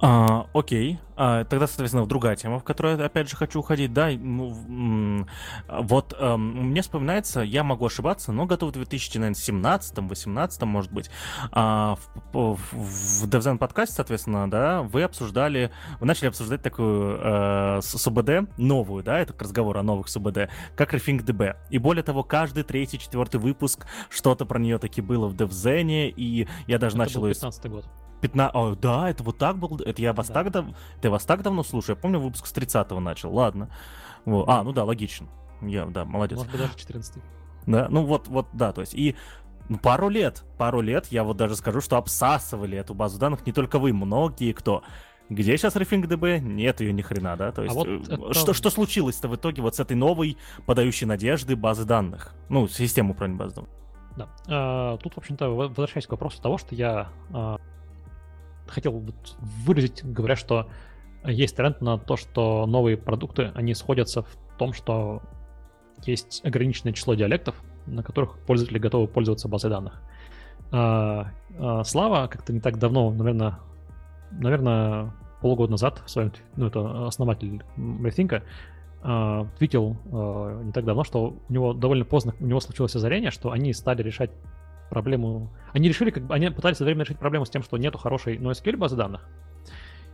А, окей. А, тогда, соответственно, другая тема, в которую я, опять же, хочу уходить. Да, ну, вот а, мне вспоминается, я могу ошибаться, но готов в 2017-18, может быть, а, в, в, в DevZen подкасте, соответственно, да, вы обсуждали, вы начали обсуждать такую а, СУБД, новую, да, это разговор о новых СУБД, как RefingDB. И более того, каждый третий, четвертый выпуск что-то про нее таки было в DevZen, и я даже это начал... Был 15 год. 15... О, да, это вот так был. Это я вас да. так дав... Ты вас так давно слушаю. Я помню, выпуск с 30-го начал. Ладно. Вот. А, ну да, логично. Я, да, молодец. Может быть, даже 14 Да, ну вот, вот, да, то есть и ну, пару лет, пару лет, я вот даже скажу, что обсасывали эту базу данных не только вы, многие кто. Где сейчас RefingDB? Нет ее ни хрена, да? То а есть, а вот это... что, что случилось-то в итоге вот с этой новой, подающей надежды базы данных? Ну, систему управления базы данных. Да. А, тут, в общем-то, возвращаясь к вопросу того, что я хотел выразить, говоря, что есть тренд на то, что новые продукты, они сходятся в том, что есть ограниченное число диалектов, на которых пользователи готовы пользоваться базой данных. А, а, Слава как-то не так давно, наверное, наверное, полгода назад, в своем, ну, это основатель Рethink, а, твитил не так давно, что у него довольно поздно, у него случилось озарение, что они стали решать проблему... Они решили, как бы, они пытались время решить проблему с тем, что нету хорошей NoSQL базы данных.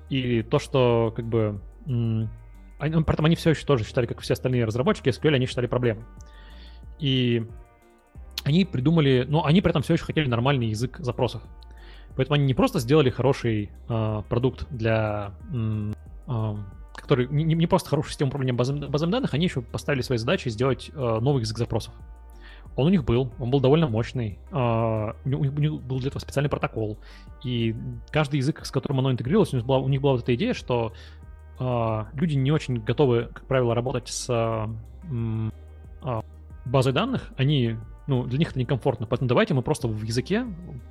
И то, что, как бы... М- они, ну, при этом они все еще тоже считали, как все остальные разработчики, SQL они считали проблемой. И они придумали... Ну, они при этом все еще хотели нормальный язык запросов. Поэтому они не просто сделали хороший э, продукт для... Э, который не, не просто хорошую систему управления базами, базами данных, они еще поставили своей задачей сделать э, новый язык запросов. Он у них был, он был довольно мощный, uh, у, них, был для этого специальный протокол, и каждый язык, с которым оно интегрировалось, у них была, у них была вот эта идея, что uh, люди не очень готовы, как правило, работать с uh, базой данных, они, ну, для них это некомфортно, поэтому давайте мы просто в языке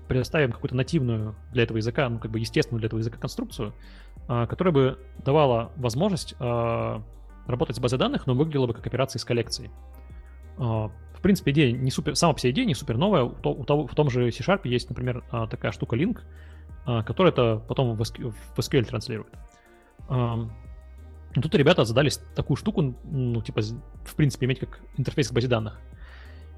предоставим какую-то нативную для этого языка, ну, как бы естественную для этого языка конструкцию, которая бы давала возможность работать с базой данных, но выглядела бы как операции с коллекцией в принципе, идея не супер, сама по себе идея не супер новая. У, того, в том же C-Sharp есть, например, а, такая штука Link, а, которая это потом в SQL, транслирует. Тут ребята задались такую штуку, ну, типа, в принципе, иметь как интерфейс к базе данных.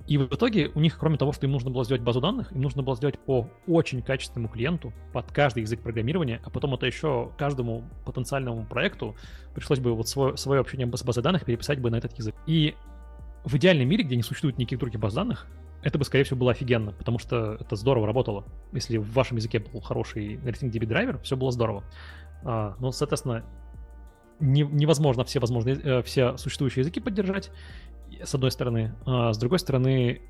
И в итоге у них, кроме того, что им нужно было сделать базу данных, им нужно было сделать по очень качественному клиенту под каждый язык программирования, а потом это еще каждому потенциальному проекту пришлось бы вот свое, свое общение с базой данных переписать бы на этот язык. И в идеальном мире, где не существует никаких других баз данных, это бы, скорее всего, было офигенно, потому что это здорово работало. Если в вашем языке был хороший RethinkDB драйвер, все было здорово. А, но, соответственно, не, невозможно все возможные, э, все существующие языки поддержать, с одной стороны. А с другой стороны,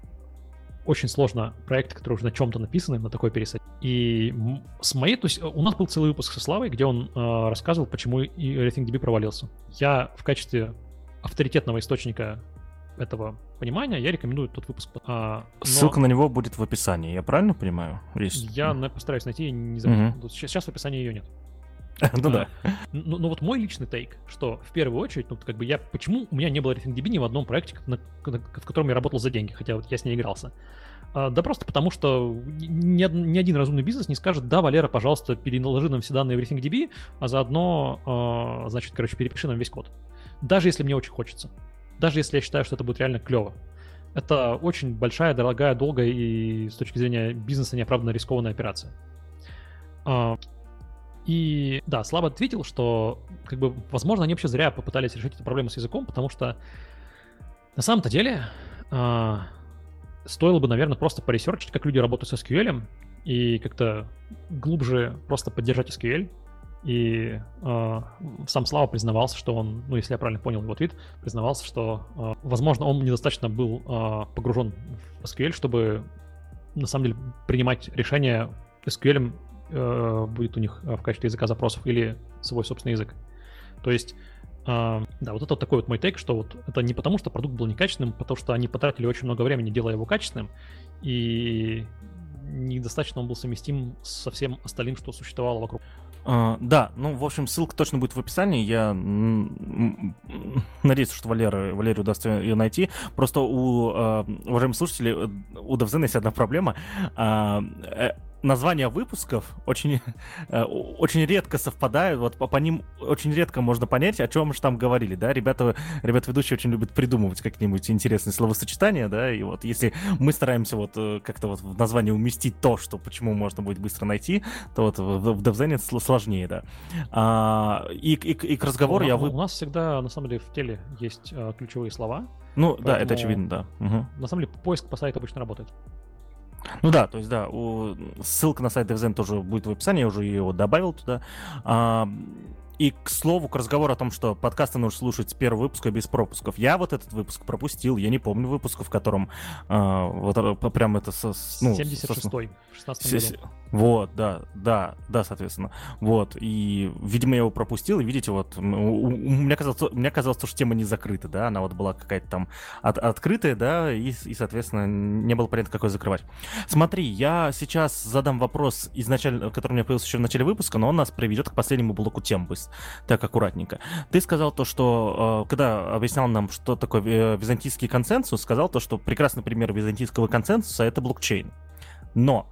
очень сложно проекты, которые уже на чем-то написаны, на такой пересадить. И с моей, то есть у нас был целый выпуск со Славой, где он э, рассказывал, почему и RethinkDB провалился. Я в качестве авторитетного источника этого понимания, я рекомендую тот выпуск. А, но... Ссылка на него будет в описании, я правильно понимаю? Есть... Я постараюсь найти, не забыл. Угу. Сейчас, сейчас в описании ее нет. Ну да. Ну, ну вот мой личный тейк, что в первую очередь, ну как бы я, почему у меня не было RethinkDB ни в одном проекте, на, в котором я работал за деньги, хотя вот я с ней игрался. А, да просто потому, что ни, ни один разумный бизнес не скажет, да, Валера, пожалуйста, переложи нам все данные в RethinkDB, а заодно, значит, короче, перепиши нам весь код. Даже если мне очень хочется. Даже если я считаю, что это будет реально клево. Это очень большая, дорогая, долгая и с точки зрения бизнеса неоправданно рискованная операция. А, и да, Слава ответил, что, как бы, возможно, они вообще зря попытались решить эту проблему с языком, потому что на самом-то деле а, стоило бы, наверное, просто поресерчить, как люди работают с SQL, и как-то глубже просто поддержать SQL. И э, сам Слава признавался, что он, ну, если я правильно понял его твит, признавался, что, э, возможно, он недостаточно был э, погружен в SQL, чтобы на самом деле принимать решения SQL э, будет у них в качестве языка запросов или свой собственный язык. То есть, э, да, вот это вот такой вот мой тейк, что вот это не потому, что продукт был некачественным, потому что они потратили очень много времени, делая его качественным, и недостаточно он был совместим со всем остальным, что существовало вокруг. Uh, да, ну, в общем, ссылка точно будет в описании. Я надеюсь, что Валера, Валерию удастся ее найти. Просто у uh, уважаемых слушателей, э, у Довзена есть одна проблема. Uh, названия выпусков очень, э, очень редко совпадают, вот по, по ним очень редко можно понять, о чем же там говорили, да, ребята, ребята ведущие очень любят придумывать какие-нибудь интересные словосочетания, да, и вот если мы стараемся вот э, как-то вот в название уместить то, что почему можно будет быстро найти, то вот в, в DevZen сложнее, да. А, и, и, и к разговору у, я... Вы... У нас всегда, на самом деле, в теле есть а, ключевые слова. Ну, Поэтому, да, это очевидно, да. Угу. На самом деле, поиск по сайту обычно работает. Ну да, то есть да, у... ссылка на сайт DevZen тоже будет в описании, я уже его добавил туда. А, и, к слову, к разговору о том, что подкасты нужно слушать с первого выпуска без пропусков. Я вот этот выпуск пропустил, я не помню выпуска, в котором э, вот э, прям это... Со, ну, 76-й, в 16 году. Вот, да, да, да, соответственно. Вот, и, видимо, я его пропустил, и видите, вот, у, у, меня казалось, мне казалось, что тема не закрыта, да, она вот была какая-то там от, открытая, да, и, и, соответственно, не было понятно, какой закрывать. Смотри, я сейчас задам вопрос, изначально, который у меня появился еще в начале выпуска, но он нас приведет к последнему блоку тем так аккуратненько. Ты сказал то, что, э, когда объяснял нам, что такое э, византийский консенсус, сказал то, что прекрасный пример византийского консенсуса — это блокчейн. Но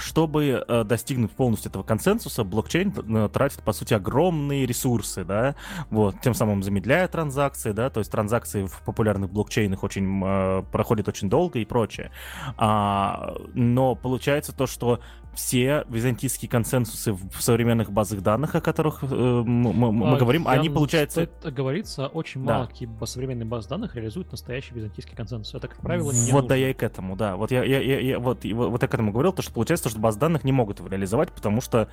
чтобы э, достигнуть полностью этого консенсуса, блокчейн э, тратит, по сути, огромные ресурсы, да, вот, тем самым замедляя транзакции, да, то есть транзакции в популярных блокчейнах очень э, проходят очень долго и прочее. А, но получается то, что все византийские консенсусы в современных базах данных, о которых э, мы, мы а, говорим, они, получается... Это говорится, очень да. мало какие современные базы данных реализуют настоящий византийский консенсус. Это, как правило, не Вот нужно. да я и к этому, да. Вот я, я, я, я вот, вот я к этому говорил, то, что получается, что базы данных не могут его реализовать, потому что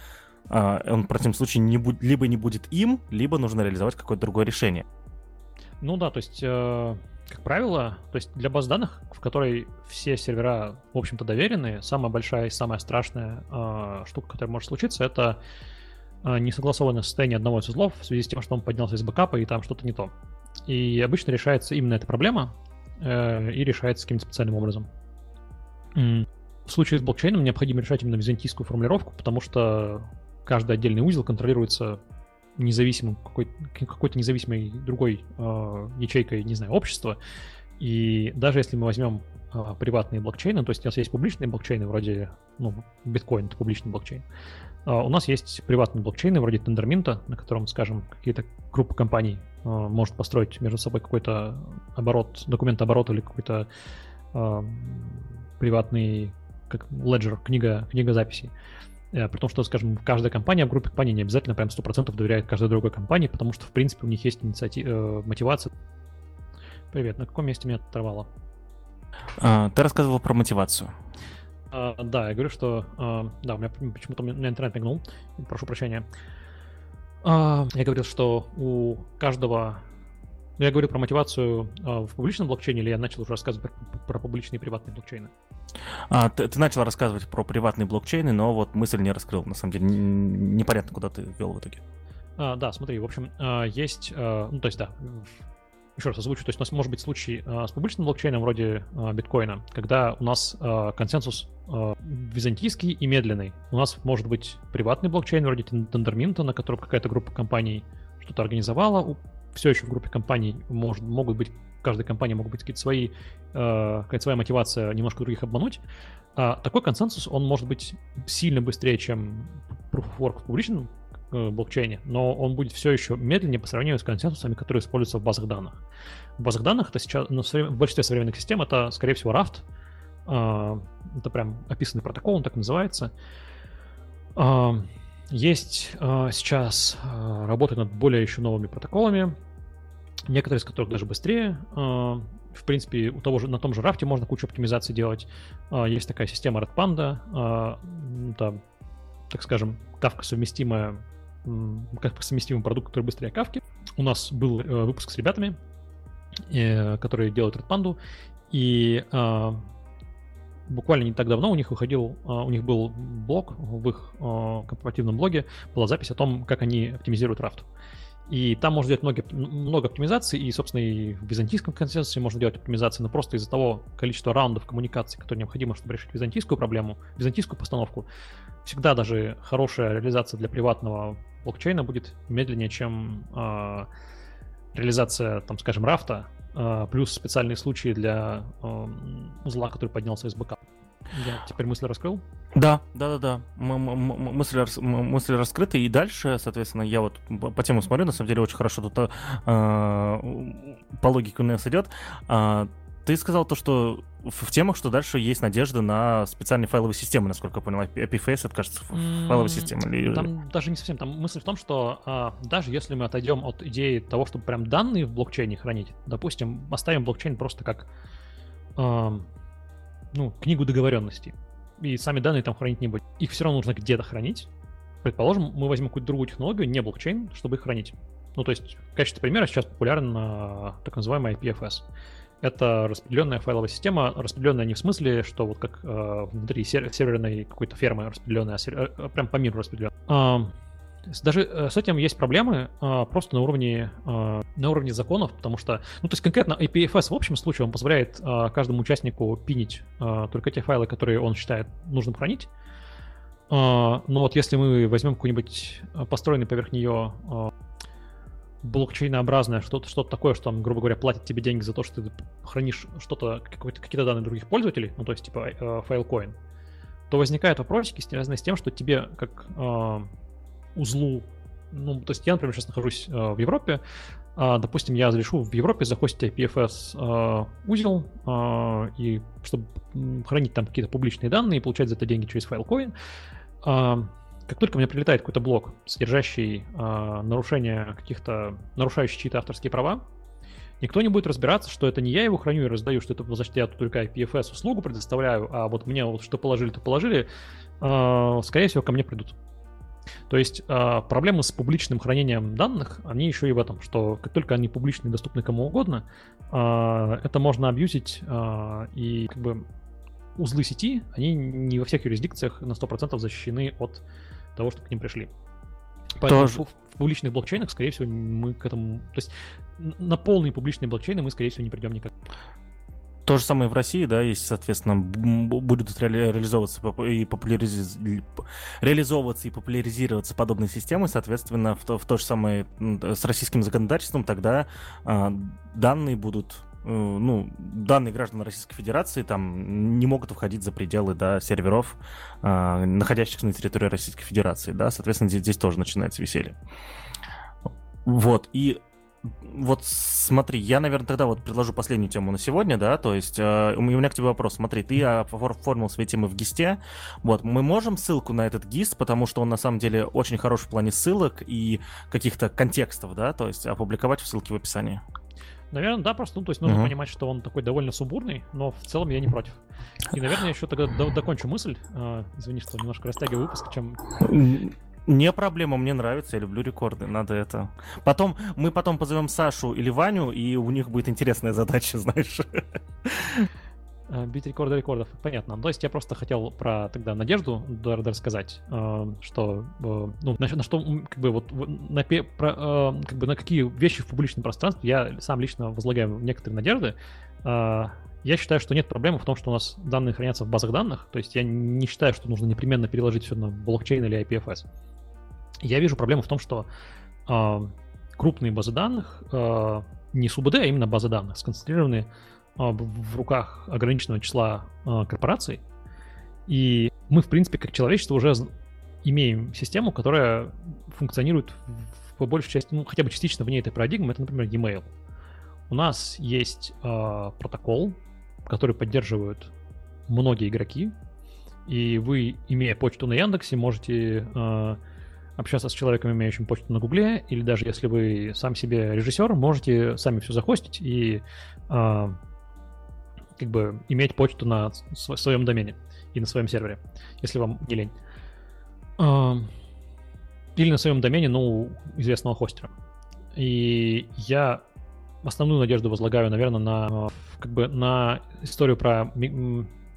э, он в противном случае не будь, либо не будет им, либо нужно реализовать какое-то другое решение. Ну да, то есть... Э как правило, то есть для баз данных, в которой все сервера, в общем-то, доверенные, самая большая и самая страшная э, штука, которая может случиться, это э, несогласованное состояние одного из узлов в связи с тем, что он поднялся из бэкапа и там что-то не то. И обычно решается именно эта проблема э, и решается каким-то специальным образом. В случае с блокчейном необходимо решать именно византийскую формулировку, потому что каждый отдельный узел контролируется независимым, какой, какой-то независимой другой э, ячейкой, не знаю, общества. И даже если мы возьмем э, приватные блокчейны, то есть у нас есть публичные блокчейны, вроде, ну, биткоин — это публичный блокчейн, э, у нас есть приватные блокчейны, вроде Тендерминта, на котором, скажем, какие-то группы компаний э, может построить между собой какой-то оборот, документ оборота или какой-то э, приватный как Ledger, книга, книга записей. Э, при том, что, скажем, каждая компания в группе компаний не обязательно прям 100% доверяет каждой другой компании, потому что, в принципе, у них есть инициатива, э, мотивация. Привет, на каком месте меня оторвало? А, ты рассказывал про мотивацию. А, да, я говорю, что... А, да, у меня почему-то у меня интернет мигнул. Прошу прощения. А, я говорил, что у каждого я говорю про мотивацию а, в публичном блокчейне, или я начал уже рассказывать про, про публичные и приватные блокчейны? А, ты, ты начал рассказывать про приватные блокчейны, но вот мысль не раскрыл. На самом деле непонятно, куда ты вел в итоге. А, да, смотри, в общем, а, есть, а, ну то есть да, еще раз озвучу, то есть у нас может быть случай э, с публичным блокчейном вроде биткоина, когда у нас консенсус византийский и медленный. У нас может быть приватный блокчейн вроде Тендерминта, на котором какая-то группа компаний что-то организовала. Все еще в группе компаний может, могут быть, каждой компании могут быть какие-то свои, э, какая-то своя мотивация немножко других обмануть. А такой консенсус, он может быть сильно быстрее, чем Proof of Work в публичном Э, блокчейне, но он будет все еще медленнее по сравнению с консенсусами, которые используются в базах данных. В базах данных это сейчас, ну, в большинстве современных систем это, скорее всего, Raft. А, это прям описанный протокол, он так называется. А, есть сейчас работа над более еще новыми протоколами, некоторые из которых даже быстрее. В принципе, у того же, на том же рафте можно кучу оптимизаций делать. Есть такая система Red Panda. Это, так скажем, кавка совместимая как совместимый продукт, который быстрее кавки. У нас был э, выпуск с ребятами, э, которые делают Red и э, буквально не так давно у них выходил, у них был блог в их корпоративном блоге, была запись о том, как они оптимизируют рафт. И там можно делать много, много оптимизаций, и, собственно, и в византийском консенсусе можно делать оптимизации, но просто из-за того количества раундов коммуникации, которые необходимо, чтобы решить византийскую проблему, византийскую постановку, всегда даже хорошая реализация для приватного блокчейна будет медленнее, чем э, реализация, там, скажем, рафта, э, плюс специальные случаи для э, узла, который поднялся из бэкапа. Я теперь мысль раскрыл? Да, да, да, да. Мысль, рас... мысль раскрыта, и дальше, соответственно, я вот по тему смотрю, на самом деле очень хорошо тут э, по логике у нас идет. Э, ты сказал то, что в темах, что дальше есть надежда на специальные файловые системы, насколько я понял. APFS, это, кажется, файловая система. Или... Там даже не совсем. Там мысль в том, что а, даже если мы отойдем от идеи того, чтобы прям данные в блокчейне хранить, допустим, оставим блокчейн просто как а, ну, книгу договоренностей, и сами данные там хранить не будем. Их все равно нужно где-то хранить. Предположим, мы возьмем какую-то другую технологию, не блокчейн, чтобы их хранить. Ну, то есть, в качестве примера сейчас популярен а, так называемый IPFS это распределенная файловая система, распределенная не в смысле, что вот как э, внутри сер- серверной какой-то фермы распределенная, а сер- э, прям по миру распределенная. Даже э, с этим есть проблемы а, просто на уровне, а, на уровне законов, потому что, ну, то есть конкретно IPFS в общем случае он позволяет каждому участнику пинить только те файлы, которые он считает нужным хранить. Но вот если мы возьмем какой-нибудь построенный поверх нее а, блокчейнообразное, что-то что такое, что там, грубо говоря, платят тебе деньги за то, что ты хранишь что-то, какие-то данные других пользователей, ну то есть типа э, файлкоин, то возникают вопросики, связанные с тем, что тебе как э, узлу, ну то есть я, например, сейчас нахожусь э, в Европе, э, допустим, я решу в Европе захостить IPFS э, узел, э, и чтобы хранить там какие-то публичные данные и получать за это деньги через файлкоин, э, как только мне прилетает какой-то блок, содержащий э, нарушение каких-то, нарушающий чьи-то авторские права, никто не будет разбираться, что это не я его храню и раздаю, что это, значит, я тут только IPFS услугу предоставляю, а вот мне вот что положили, то положили, э, скорее всего, ко мне придут. То есть э, проблемы с публичным хранением данных, они еще и в этом, что как только они публичны и доступны кому угодно, э, это можно абьюзить э, и как бы узлы сети, они не во всех юрисдикциях на 100% защищены от того, что к ним пришли. Поэтому Тоже. в публичных блокчейнах, скорее всего, мы к этому... То есть на полные публичные блокчейны мы, скорее всего, не придем никак. То же самое в России, да, если, соответственно, будут реализовываться и популяриз... реализовываться и популяризироваться подобные системы, соответственно, в то, в то же самое с российским законодательством, тогда э, данные будут Э, ну, данные граждан Российской Федерации там не могут входить за пределы да, серверов, э, находящихся на территории Российской Федерации, да, соответственно, здесь, здесь тоже начинается веселье. Вот, и вот смотри, я, наверное, тогда вот предложу последнюю тему на сегодня, да, то есть э, у меня к тебе вопрос. Смотри, ты оформил свои темы в ГИСТе, вот, мы можем ссылку на этот ГИСТ, потому что он на самом деле очень хорош в плане ссылок и каких-то контекстов, да, то есть опубликовать в ссылке в описании. Наверное, да, просто, ну, то есть нужно uh-huh. понимать, что он такой довольно субурный, но в целом я не против. И, наверное, еще тогда до- докончу мысль. Э, извини, что немножко растягиваю выпуск, чем... Не проблема, мне нравится, я люблю рекорды, надо это. Потом, мы потом позовем Сашу или Ваню, и у них будет интересная задача, знаешь. Бить рекорды рекордов, понятно. То есть я просто хотел про тогда Надежду рассказать, что, ну, на, на что, как бы вот, на, про, как бы на какие вещи в публичном пространстве я сам лично возлагаю некоторые надежды. Я считаю, что нет проблемы в том, что у нас данные хранятся в базах данных. То есть я не считаю, что нужно непременно переложить все на блокчейн или IPFS. Я вижу проблему в том, что э, крупные базы данных, э, не СУБД, а именно базы данных, сконцентрированы э, в руках ограниченного числа э, корпораций. И мы, в принципе, как человечество уже имеем систему, которая функционирует в, по большей части, ну, хотя бы частично вне этой парадигмы. Это, например, e-mail. У нас есть э, протокол, который поддерживают многие игроки, и вы, имея почту на Яндексе, можете э, общаться с человеком, имеющим почту на Гугле, или даже если вы сам себе режиссер, можете сами все захостить и как бы иметь почту на своем домене и на своем сервере, если вам не лень. Или на своем домене, ну, известного хостера. И я основную надежду возлагаю, наверное, на как бы на историю про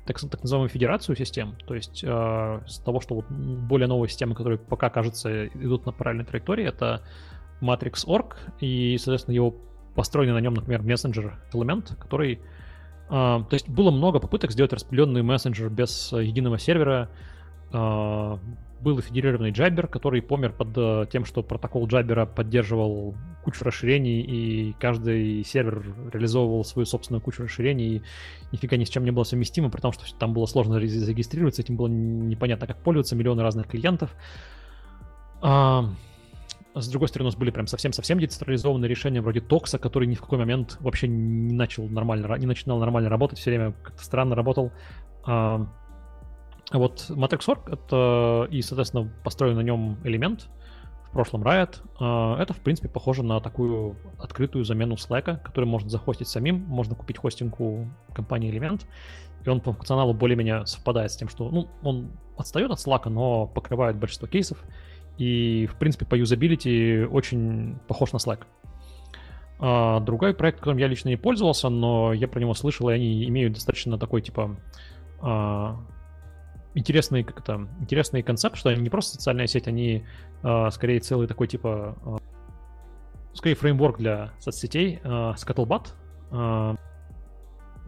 так, так называемую федерацию систем, то есть э, с того, что вот более новые системы, которые пока, кажется, идут на правильной траектории, это Matrix.org, и, соответственно, его построенный на нем, например, мессенджер элемент, который... Э, то есть было много попыток сделать распределенный мессенджер без единого сервера, э, был федерированный Jabber, который помер под э, тем, что протокол Jabber поддерживал кучу расширений, и каждый сервер реализовывал свою собственную кучу расширений, и нифига ни с чем не было совместимо, при том, что там было сложно зарегистрироваться, этим было непонятно, как пользоваться, миллионы разных клиентов. С другой стороны, у нас были прям совсем-совсем децентрализованные решения вроде Токса, который ни в какой момент вообще не начал нормально, не начинал нормально работать, все время как-то странно работал. А, а вот Matrix.org — это и, соответственно, построен на нем элемент, в прошлом Riot. А, это, в принципе, похоже на такую открытую замену Slack, который можно захостить самим, можно купить хостинг у компании Element, и он по функционалу более-менее совпадает с тем, что ну, он отстает от Slack, но покрывает большинство кейсов, и, в принципе, по юзабилити очень похож на Slack. А другой проект, которым я лично не пользовался, но я про него слышал, и они имеют достаточно такой, типа, а, интересный, как это, интересный концепт, что они не просто социальная сеть, они э, скорее целый такой типа, э, скорее фреймворк для соцсетей, э, Scuttlebutt. Э,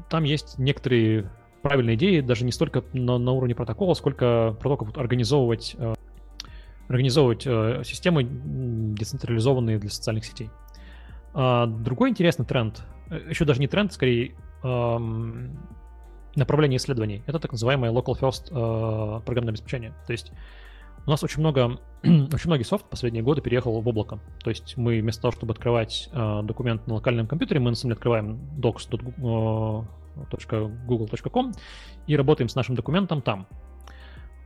там есть некоторые правильные идеи, даже не столько на, на уровне протокола, сколько про то, как организовывать, э, организовывать э, системы децентрализованные для социальных сетей. А, другой интересный тренд, э, еще даже не тренд, скорее направление исследований. Это так называемое local first э, программное обеспечение. То есть у нас очень много, очень многие софт последние годы переехал в облако. То есть мы вместо того, чтобы открывать э, документ на локальном компьютере, мы на самом деле открываем docs.google.com э, и работаем с нашим документом там.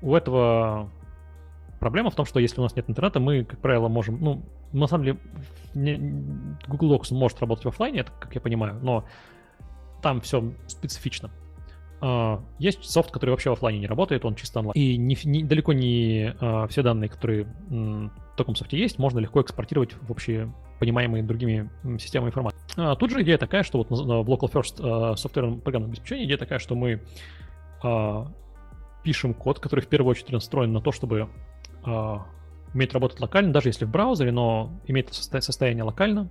У этого проблема в том, что если у нас нет интернета, мы, как правило, можем, ну, на самом деле, не, Google Docs может работать в офлайне, это, как я понимаю, но там все специфично. Uh, есть софт, который вообще в офлайне не работает, он чисто онлайн. И не, не, далеко не uh, все данные, которые в таком софте есть, можно легко экспортировать в общие понимаемые другими системами информации. Uh, тут же идея такая, что вот в Local First uh, софтверном программном обеспечении идея такая, что мы uh, пишем код, который в первую очередь настроен на то, чтобы уметь работать локально, даже если в браузере, но иметь состояние локально,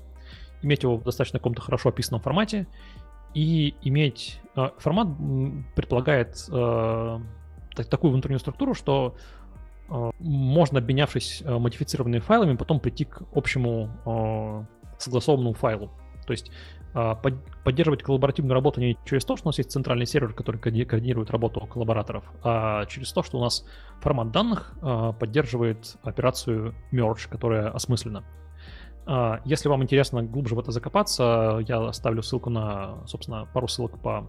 иметь его в достаточно каком-то хорошо описанном формате, и иметь э, формат предполагает э, такую внутреннюю структуру, что можно, обменявшись модифицированными файлами, потом прийти к общему согласованному файлу. То есть поддерживать коллаборативную работу не через то, что у нас есть центральный сервер, который координирует работу коллабораторов, а через то, что у нас формат данных э, поддерживает операцию merge, которая осмыслена. А, если вам интересно глубже в это закопаться, я оставлю ссылку на, собственно, пару ссылок по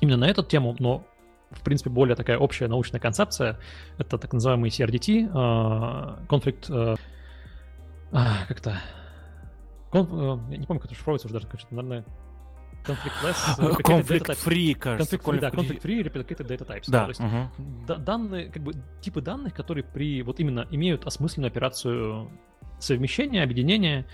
именно на эту тему, но в принципе, более такая общая научная концепция. Это так называемый CRDT, а, конфликт... А, как-то... Кон, я не помню, как это шифровывается уже даже, конечно, наверное. Conflict-free, кажется. Conflict, да, conflict-free replicated data types. Да. То есть uh-huh. данные, как бы, типы данных, которые при, вот именно имеют осмысленную операцию совмещения, объединения,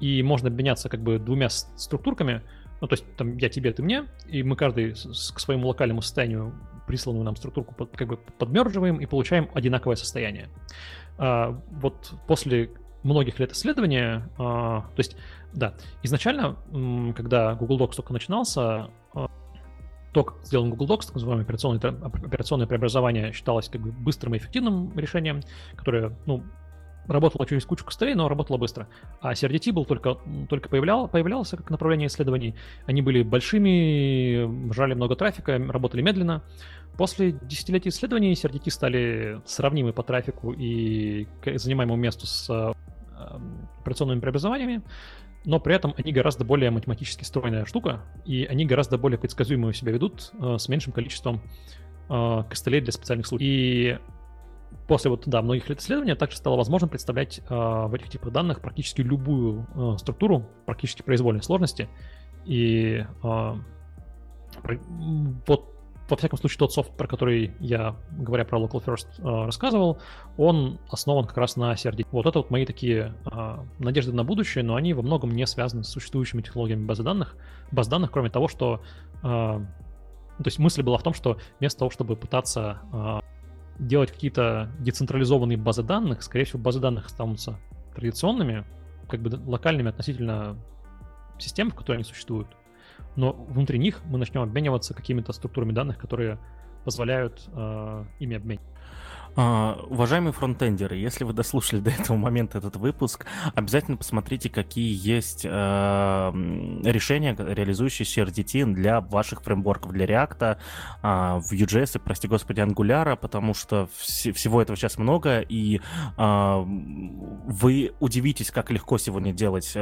и можно обменяться как бы двумя структурками, ну, то есть там я тебе, ты мне, и мы каждый к своему локальному состоянию присланную нам структурку как бы подмерживаем и получаем одинаковое состояние. А, вот после многих лет исследования, а, то есть, да, изначально, когда Google Docs только начинался, а, то, как сделан Google Docs, так называемое операционное, операционное преобразование, считалось как бы быстрым и эффективным решением, которое, ну, работала через кучу костылей, но работала быстро. А CRDT был только, только появлял, появлялся как направление исследований. Они были большими, жрали много трафика, работали медленно. После десятилетий исследований CRDT стали сравнимы по трафику и занимаемому месту с э, операционными преобразованиями, но при этом они гораздо более математически стройная штука, и они гораздо более предсказуемо себя ведут э, с меньшим количеством э, костылей для специальных случаев. И после вот, да, многих лет исследования также стало возможно представлять э, в этих типах данных практически любую э, структуру, практически произвольной сложности. И э, вот во всяком случае, тот софт, про который я, говоря про Local First, э, рассказывал, он основан как раз на CRD. Вот это вот мои такие э, надежды на будущее, но они во многом не связаны с существующими технологиями базы данных. Баз данных, кроме того, что... Э, то есть мысль была в том, что вместо того, чтобы пытаться делать какие-то децентрализованные базы данных, скорее всего, базы данных останутся традиционными, как бы локальными относительно систем, в которой они существуют. Но внутри них мы начнем обмениваться какими-то структурами данных, которые позволяют э, ими обмениваться. Uh, уважаемые фронтендеры, если вы дослушали до этого момента этот выпуск, обязательно посмотрите, какие есть uh, решения, реализующие CRDT для ваших фреймворков, для React, uh, в UJS и, прости господи, Angular, потому что вс- всего этого сейчас много, и вы удивитесь, как легко сегодня делать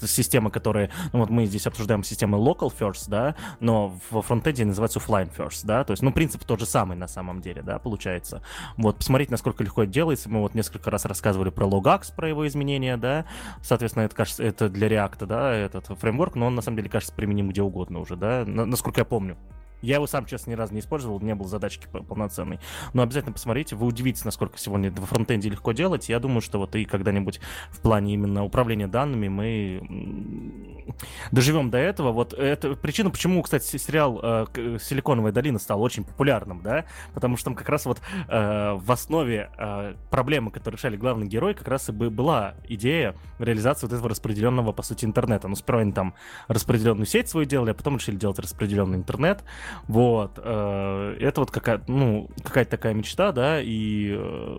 системы, которые, ну вот мы здесь обсуждаем системы local first, да, но во фронтенде называется offline first, да, то есть, ну, принцип тот же самый на самом деле, да, получается. Вот, посмотрите, насколько легко это делается. Мы вот несколько раз рассказывали про Logax, про его изменения, да, соответственно, это, кажется, это для React, да, этот фреймворк, но он, на самом деле, кажется, применим где угодно уже, да, насколько я помню. Я его сам, честно, ни разу не использовал, не был задачки полноценной. Но обязательно посмотрите, вы удивитесь, насколько сегодня во фронтенде легко делать. Я думаю, что вот и когда-нибудь в плане именно управления данными мы доживем до этого. Вот это причина, почему, кстати, сериал э, «Силиконовая долина» стал очень популярным, да, потому что там как раз вот э, в основе э, проблемы, которую решали главный герой, как раз и была идея реализации вот этого распределенного, по сути, интернета. Ну, сперва они там распределенную сеть свою делали, а потом решили делать распределенный интернет. Вот. Э, это вот какая, ну, какая-то такая мечта, да, и э,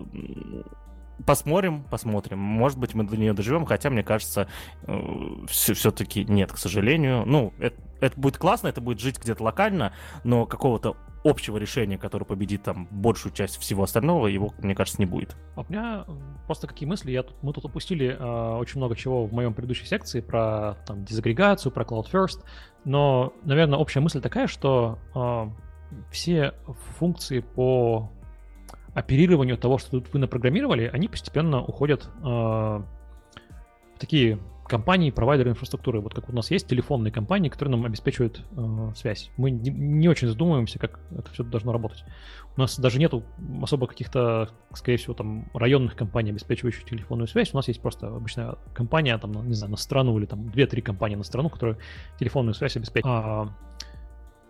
посмотрим, посмотрим. Может быть, мы до нее доживем, хотя, мне кажется, э, все-таки нет, к сожалению. Ну, это, это будет классно, это будет жить где-то локально, но какого-то общего решения, которое победит там большую часть всего остального, его, мне кажется, не будет. А у меня просто какие мысли. Я мы тут упустили э, очень много чего в моем предыдущей секции про там дезагрегацию, про Cloud First. Но, наверное, общая мысль такая, что э, все функции по оперированию того, что тут вы напрограммировали, они постепенно уходят э, в такие компании, провайдеры инфраструктуры. Вот как у нас есть телефонные компании, которые нам обеспечивают э, связь. Мы не, не очень задумываемся, как это все должно работать. У нас даже нету особо каких-то, скорее всего, там районных компаний, обеспечивающих телефонную связь. У нас есть просто обычная компания, там, не знаю, на страну или там 2-3 компании на страну, которые телефонную связь обеспечивают. А,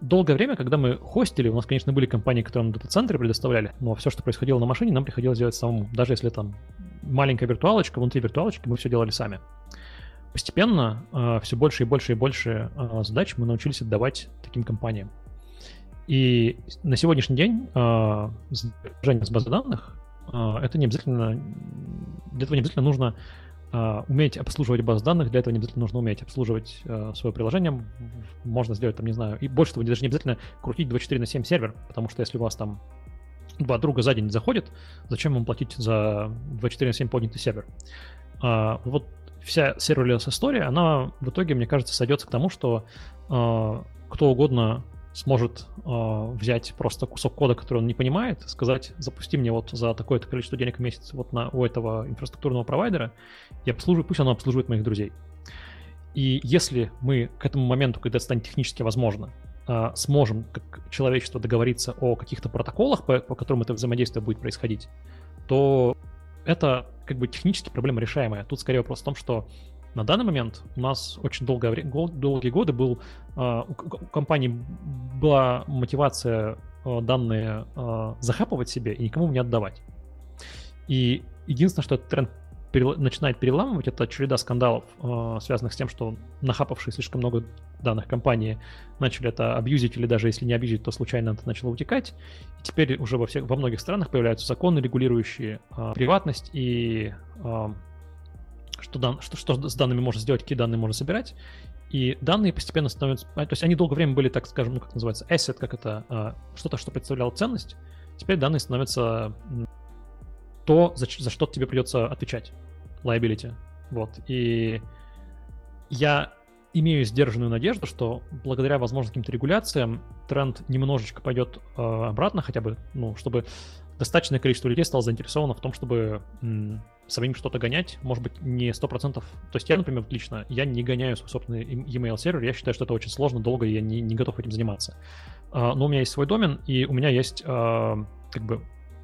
долгое время, когда мы хостили, у нас, конечно, были компании, которые нам дата-центры предоставляли, но все, что происходило на машине, нам приходилось делать самому. Даже если там маленькая виртуалочка, внутри виртуалочки мы все делали сами постепенно э, все больше и больше и больше э, задач мы научились отдавать таким компаниям. И на сегодняшний день э, содержание с базы данных э, это не обязательно для этого не обязательно нужно э, уметь обслуживать базы данных, для этого не обязательно нужно уметь обслуживать э, свое приложение. Можно сделать там, не знаю, и больше того, даже не обязательно крутить 24 на 7 сервер, потому что если у вас там два друга за день заходят, зачем вам платить за 24 на 7 поднятый сервер? А, вот вся serverless история, она в итоге, мне кажется, сойдется к тому, что э, кто угодно сможет э, взять просто кусок кода, который он не понимает, сказать, запусти мне вот за такое-то количество денег в месяц вот на, у этого инфраструктурного провайдера, и обслуживаю, пусть оно обслуживает моих друзей. И если мы к этому моменту, когда это станет технически возможно, э, сможем как человечество договориться о каких-то протоколах, по, по которым это взаимодействие будет происходить, то это как бы технически проблема решаемая. Тут скорее вопрос в том, что На данный момент у нас очень долгое, долгие годы был, а, у компании была мотивация а, данные захапывать себе и никому не отдавать. И единственное, что этот тренд начинает переламывать, это череда скандалов, связанных с тем, что нахапавшие слишком много данных компании начали это абьюзить, или даже если не абьюзить, то случайно это начало утекать. И теперь уже во, всех, во многих странах появляются законы, регулирующие приватность и что, дан, что, что с данными можно сделать, какие данные можно собирать. И данные постепенно становятся... То есть они долгое время были, так скажем, ну как называется, asset, как это, а, что-то, что представляло ценность. Теперь данные становятся то, за, за что тебе придется отвечать. Liability. Вот. И я имею сдержанную надежду, что благодаря, возможно, каким-то регуляциям тренд немножечко пойдет э, обратно, хотя бы, ну, чтобы достаточное количество людей стало заинтересовано в том, чтобы м, самим что-то гонять, может быть, не 100%. То есть я, например, лично, я не гоняю свой собственный email сервер, я считаю, что это очень сложно, долго, и я не, не готов этим заниматься. Э, но у меня есть свой домен, и у меня есть э, как бы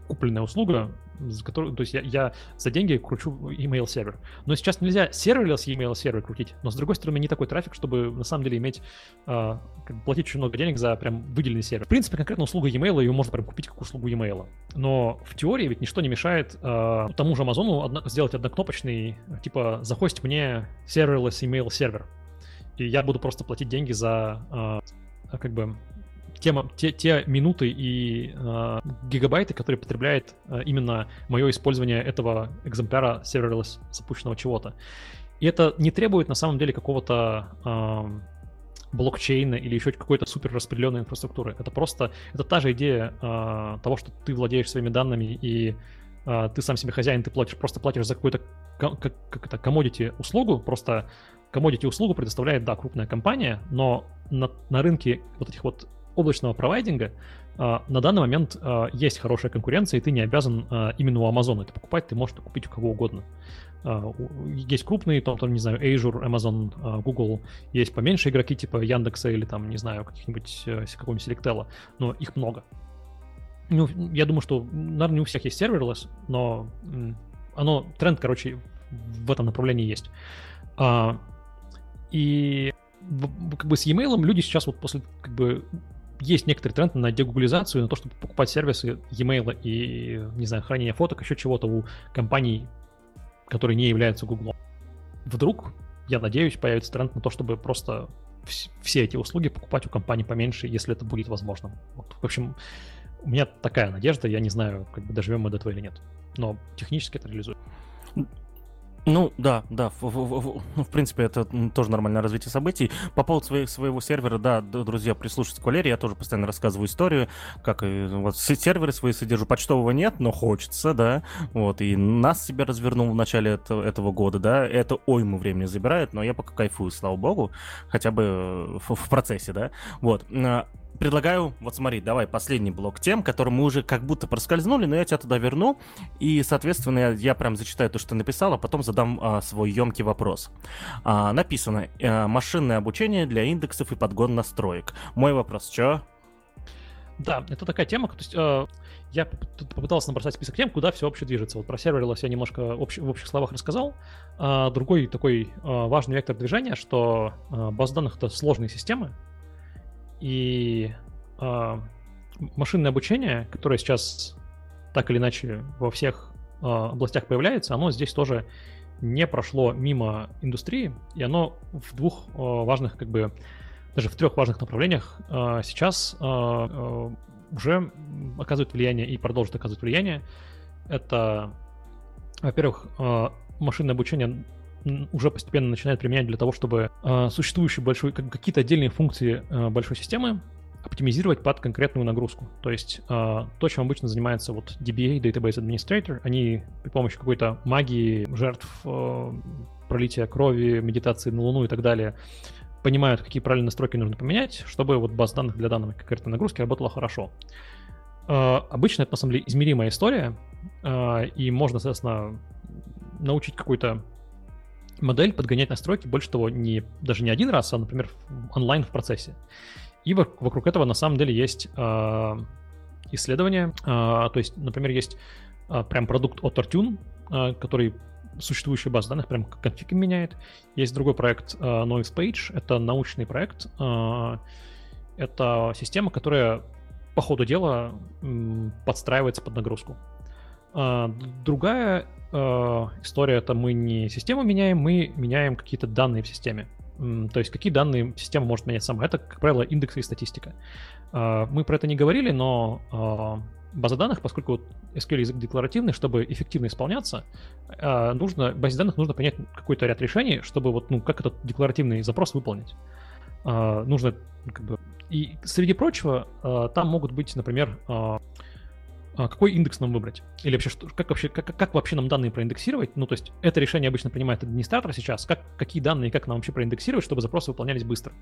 купленная услуга, за которую, то есть я, я за деньги кручу email сервер. Но сейчас нельзя serverless email сервер крутить, но с другой стороны не такой трафик, чтобы на самом деле иметь, э, платить очень много денег за прям выделенный сервер. В принципе, конкретно услуга email ее можно прям купить как услугу email. Но в теории ведь ничто не мешает э, тому же Амазону одно, сделать однокнопочный, типа, захостить мне serverless email сервер. И я буду просто платить деньги за э, как бы те, те, те минуты и э, гигабайты, которые потребляет э, именно мое использование этого экземпляра serverless запущенного чего-то. И это не требует на самом деле какого-то э, блокчейна или еще какой-то супер распределенной инфраструктуры. Это просто, это та же идея э, того, что ты владеешь своими данными и э, ты сам себе хозяин, ты платишь, просто платишь за какую-то как, как это, commodity услугу, просто commodity услугу предоставляет, да, крупная компания, но на, на рынке вот этих вот облачного провайдинга а, на данный момент а, есть хорошая конкуренция, и ты не обязан а, именно у Amazon это покупать, ты можешь это купить у кого угодно. Есть крупные, там, там, не знаю, Azure, Amazon, Google, есть поменьше игроки типа Яндекса или там, не знаю, каких-нибудь э, какого-нибудь Selectel, но их много. Ну, я думаю, что, наверное, не у всех есть serverless, но оно, тренд, короче, в этом направлении есть. И как бы с e-mail люди сейчас вот после как бы есть некоторый тренд на дегуглизацию, на то, чтобы покупать сервисы e-mail и, не знаю, хранение фоток, еще чего-то у компаний, которые не являются Google. Вдруг, я надеюсь, появится тренд на то, чтобы просто все эти услуги покупать у компаний поменьше, если это будет возможно. Вот, в общем, у меня такая надежда, я не знаю, как бы доживем мы до этого или нет. Но технически это реализуем. Ну, да, да, в, в, в, ну, в принципе, это тоже нормальное развитие событий. По поводу своих, своего сервера, да, друзья, прислушайтесь к Валерии, я тоже постоянно рассказываю историю, как и вот серверы свои содержу. Почтового нет, но хочется, да, вот, и нас себе развернул в начале это, этого года, да, это ойму времени забирает, но я пока кайфую, слава богу, хотя бы в, в процессе, да, вот. А, предлагаю, вот смотри, давай последний блок тем, который мы уже как будто проскользнули, но я тебя туда верну, и, соответственно, я, я прям зачитаю то, что ты написал, а потом задам а, свой емкий вопрос. А, написано, а, машинное обучение для индексов и подгон настроек. Мой вопрос, что? Да, это такая тема, то есть э, я попытался набросать список тем, куда все вообще движется. Вот про серверлess я немножко общ, в общих словах рассказал. А, другой такой э, важный вектор движения, что э, базы данных — это сложные системы, и э, машинное обучение, которое сейчас так или иначе во всех э, областях появляется, оно здесь тоже не прошло мимо индустрии, и оно в двух э, важных, как бы, даже в трех важных направлениях э, сейчас э, уже оказывает влияние и продолжит оказывать влияние. Это, во-первых, машинное обучение уже постепенно начинает применять для того, чтобы э, существующие большой, как, какие-то отдельные функции э, большой системы оптимизировать под конкретную нагрузку. То есть э, то, чем обычно занимается вот DBA, Database Administrator, они при помощи какой-то магии, жертв, э, пролития крови, медитации на Луну и так далее понимают, какие правильные настройки нужно поменять, чтобы вот база данных для данной конкретной нагрузки работала хорошо. Э, обычно это, на самом деле, измеримая история, э, и можно, соответственно, научить какой-то модель подгонять настройки, больше того, не, даже не один раз, а, например, онлайн в процессе. И вокруг этого на самом деле есть э, исследования. Э, то есть, например, есть э, прям продукт OtterTune, э, который существующие базы данных, прям конфиг меняет. Есть другой проект uh, Noise Page, это научный проект. Это система, которая по ходу дела подстраивается под нагрузку. Uh, другая uh, история это мы не систему меняем, мы меняем какие-то данные в системе. То есть какие данные система может менять сама. Это, как правило, индексы и статистика. Uh, мы про это не говорили, но база данных, поскольку SQL язык декларативный, чтобы эффективно исполняться, а, нужно, базе данных нужно принять какой-то ряд решений, чтобы вот, ну, как этот декларативный запрос выполнить. А, нужно, как бы, и среди прочего, а, там могут быть, например, какой индекс нам выбрать? Или вообще, что, как, вообще как, как вообще нам данные проиндексировать? Ну, то есть это решение обычно принимает администратор сейчас. Как, какие данные, как нам вообще проиндексировать, чтобы запросы выполнялись быстро?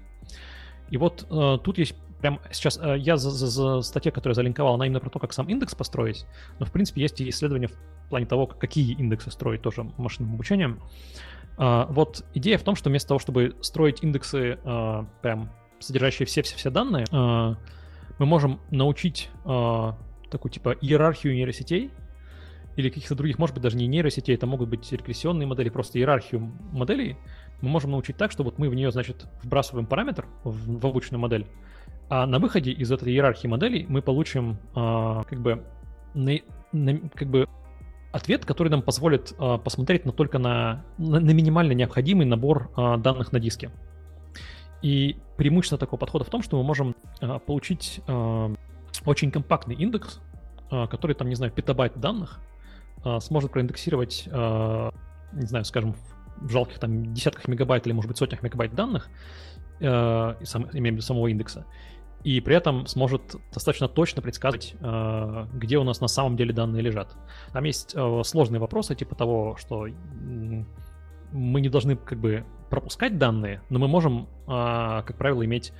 И вот э, тут есть прям сейчас, э, я за, за, за статья, которую я залинковал, она именно про то, как сам индекс построить, но в принципе есть и исследования в плане того, какие индексы строить тоже машинным обучением. Э, вот идея в том, что вместо того, чтобы строить индексы э, прям содержащие все-все-все данные, э, мы можем научить э, такую типа иерархию нейросетей, или каких-то других, может быть, даже не нейросетей, это могут быть регрессионные модели, просто иерархию моделей, мы можем научить так, что вот мы в нее, значит, вбрасываем параметр в, в обычную модель, а на выходе из этой иерархии моделей мы получим а, как бы на, на, как бы ответ, который нам позволит а, посмотреть на только на, на, на минимально необходимый набор а, данных на диске. И преимущество такого подхода в том, что мы можем а, получить а, очень компактный индекс, а, который там, не знаю, петабайт данных, а, сможет проиндексировать, а, не знаю, скажем, в жалких там десятках мегабайт или, может быть, сотнях мегабайт данных, имеем в самого индекса, и при этом сможет достаточно точно предсказать, где у нас на самом деле данные лежат. Там есть сложные вопросы, типа того, что мы не должны как бы пропускать данные, но мы можем, как правило, иметь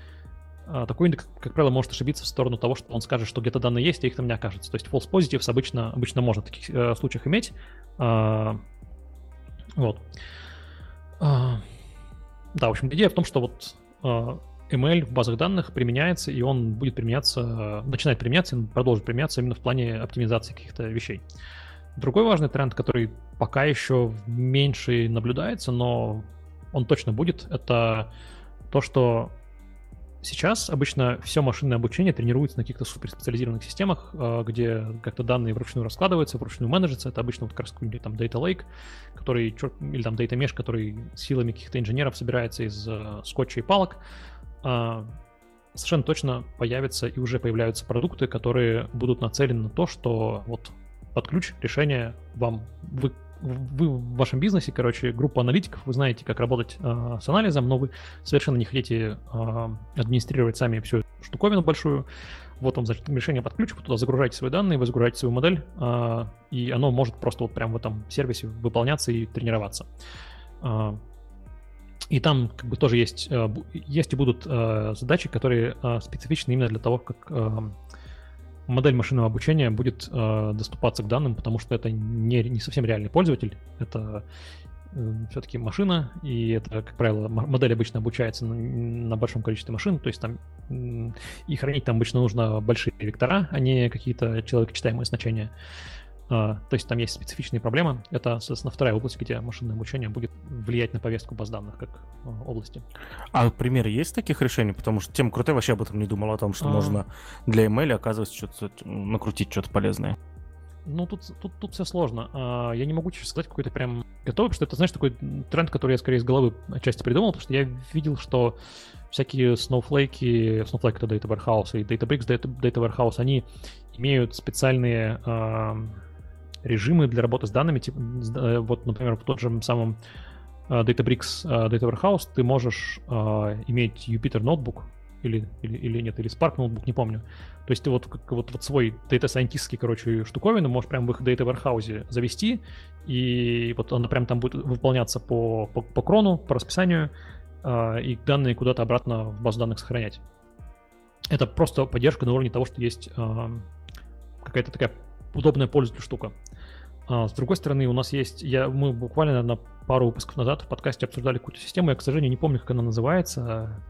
такой индекс, как правило, может ошибиться в сторону того, что он скажет, что где-то данные есть, а их там не окажется. То есть false positives обычно, обычно можно в таких э, случаях иметь. Э, вот. А, да, в общем, идея в том, что вот а, ML в базах данных применяется, и он будет применяться, начинает применяться и продолжит применяться именно в плане оптимизации каких-то вещей. Другой важный тренд, который пока еще меньше наблюдается, но он точно будет, это то, что Сейчас обычно все машинное обучение тренируется на каких-то суперспециализированных системах, а, где как-то данные вручную раскладываются, вручную менеджерятся. Это обычно вот как раз какой-нибудь там Data Lake, который, или там Data Mesh, который силами каких-то инженеров собирается из uh, скотча и палок. Uh, совершенно точно появятся и уже появляются продукты, которые будут нацелены на то, что вот под ключ решение вам вы вы в вашем бизнесе, короче, группа аналитиков, вы знаете, как работать э, с анализом, но вы совершенно не хотите э, администрировать сами всю эту штуковину большую. Вот вам, значит, решение под ключ, вы туда загружаете свои данные, вы загружаете свою модель, э, и оно может просто вот прямо в этом сервисе выполняться и тренироваться. Э, и там как бы тоже есть, э, есть и будут э, задачи, которые э, специфичны именно для того, как модель машинного обучения будет э, доступаться к данным, потому что это не, не совсем реальный пользователь, это э, все-таки машина, и это, как правило, модель обычно обучается на, на большом количестве машин, то есть там и хранить там обычно нужно большие вектора, а не какие-то человекочитаемые значения. Uh, то есть там есть специфичные проблемы. Это, соответственно, вторая область, где машинное обучение будет влиять на повестку баз данных как uh, области. А примеры есть таких решений? Потому что тем крутой вообще об этом не думал, о том, что uh... можно для ML, оказывается, что-то накрутить что-то полезное. Ну, тут, тут, тут все сложно. Uh, я не могу сейчас сказать какой-то прям готовый, потому что это, знаешь, такой тренд, который я скорее из головы отчасти придумал, потому что я видел, что всякие Snowflake, Snowflake это Data Warehouse и Databricks Data, Data Warehouse, они имеют специальные режимы для работы с данными. Типа, э, вот, например, в тот же самом э, Databricks э, Data Warehouse ты можешь иметь Jupyter Notebook, или, или, или нет, или Spark Notebook, не помню. То есть ты вот, вот, вот свой data scientistский, короче, штуковину можешь прямо в их Data Warehouse завести, и вот она прям там будет выполняться по, по, по крону, по расписанию, и данные куда-то обратно в базу данных сохранять. Это просто поддержка на уровне того, что есть какая-то такая удобная пользователю штука. А, с другой стороны, у нас есть, я, мы буквально на пару выпусков назад в подкасте обсуждали какую-то систему, я, к сожалению, не помню, как она называется,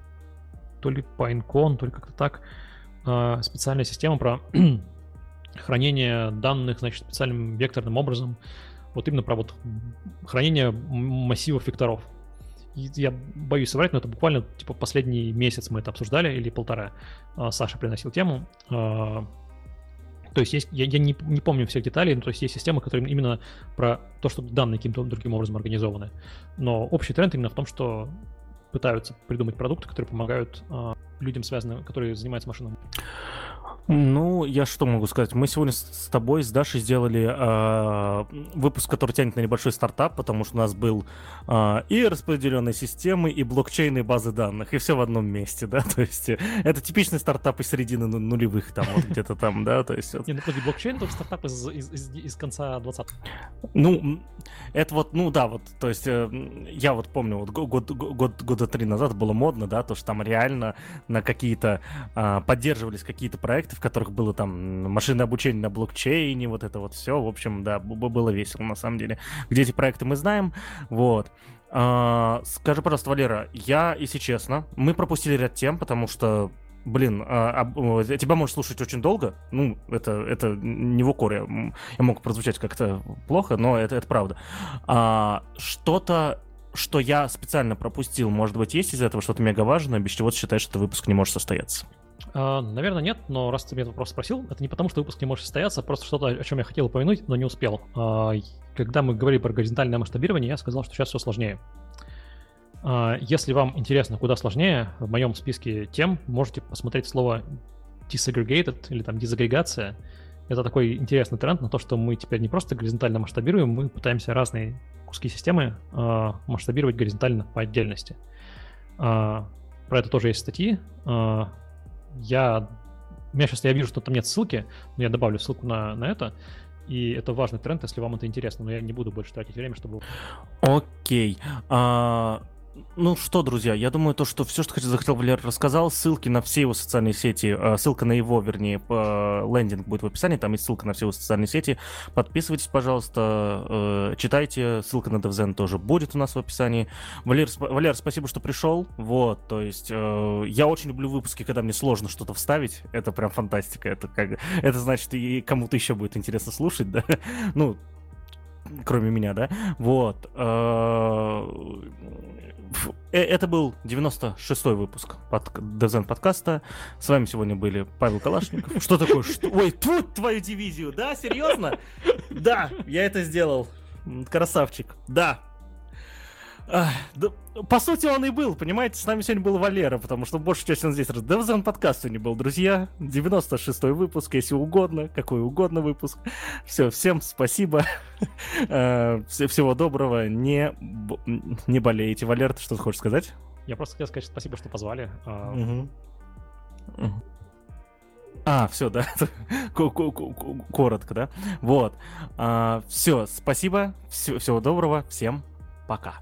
то ли PineCon, то ли как-то так, а, специальная система про хранение данных, значит, специальным векторным образом вот именно про вот хранение массивов векторов. Я боюсь соврать, но это буквально типа последний месяц мы это обсуждали или полтора. А, Саша приносил тему. То есть, есть я, я не, не помню всех деталей, но то есть есть системы, которые именно про то, что данные каким-то другим образом организованы. Но общий тренд именно в том, что пытаются придумать продукты, которые помогают э, людям, связанным, которые занимаются машинным. Ну, я что могу сказать? Мы сегодня с тобой, с Дашей сделали э, выпуск, который тянет на небольшой стартап, потому что у нас был э, и распределенные системы, и блокчейны, базы данных, и все в одном месте, да, то есть э, это типичный стартап из середины нулевых, там, вот где-то там, да, то есть... Не, ну, подожди, блокчейн только стартап из, из, из, из конца 20 Ну, это вот, ну да, вот, то есть э, я вот помню, вот год, год, года три назад было модно, да, то, что там реально на какие-то, э, поддерживались какие-то проекты, в которых было там машинное обучение на блокчейне, вот это вот все. В общем, да, было весело на самом деле. Где эти проекты мы знаем, вот. А, скажи, пожалуйста, Валера, я, если честно, мы пропустили ряд тем, потому что Блин, а, а, тебя может слушать очень долго. Ну, это, это не в укоре. Я мог прозвучать как-то плохо, но это, это правда. А, что-то, что я специально пропустил, может быть, есть из этого что-то мега важное, без чего ты считаешь, что выпуск не может состояться? Uh, наверное, нет, но раз ты меня этот вопрос спросил, это не потому, что выпуск не может состояться, а просто что-то, о чем я хотел упомянуть, но не успел. Uh, когда мы говорили про горизонтальное масштабирование, я сказал, что сейчас все сложнее. Uh, если вам интересно, куда сложнее, в моем списке тем можете посмотреть слово disaggregated или там дизагрегация. Это такой интересный тренд на то, что мы теперь не просто горизонтально масштабируем, мы пытаемся разные куски системы масштабировать горизонтально по отдельности. Про это тоже есть статьи я... У меня сейчас я вижу, что там нет ссылки, но я добавлю ссылку на, на это. И это важный тренд, если вам это интересно, но я не буду больше тратить время, чтобы... Окей. Okay. А, ну что, друзья, я думаю, то, что все, что захотел Валер, рассказал. Ссылки на все его социальные сети, э, ссылка на его, вернее, лендинг будет в описании, там есть ссылка на все его социальные сети. Подписывайтесь, пожалуйста, э, читайте, ссылка на DevZen тоже будет у нас в описании. Валер, Валер, спасибо, что пришел. Вот, то есть, э, я очень люблю выпуски, когда мне сложно что-то вставить. Это прям фантастика. Это, как, это значит, и кому-то еще будет интересно слушать, да? Ну, кроме меня, да? Вот. Э, это был 96-й выпуск под Дезен подкаста. С вами сегодня были Павел Калашников. Что такое? Что? Ой, тут твою дивизию, да? Серьезно? Да, я это сделал. Красавчик. Да, да, по сути, он и был, понимаете, с нами сегодня был Валера, потому что большую часть он здесь... Девзон подкаст сегодня был, друзья. 96-й выпуск, если угодно, какой угодно выпуск. Все, всем спасибо. Э, всего доброго. Не, не болейте. Валера, ты что хочешь сказать? Я просто хотел сказать спасибо, что позвали. А, а все, да. Коротко, да. Вот. А, все, спасибо. Всего доброго. Всем пока.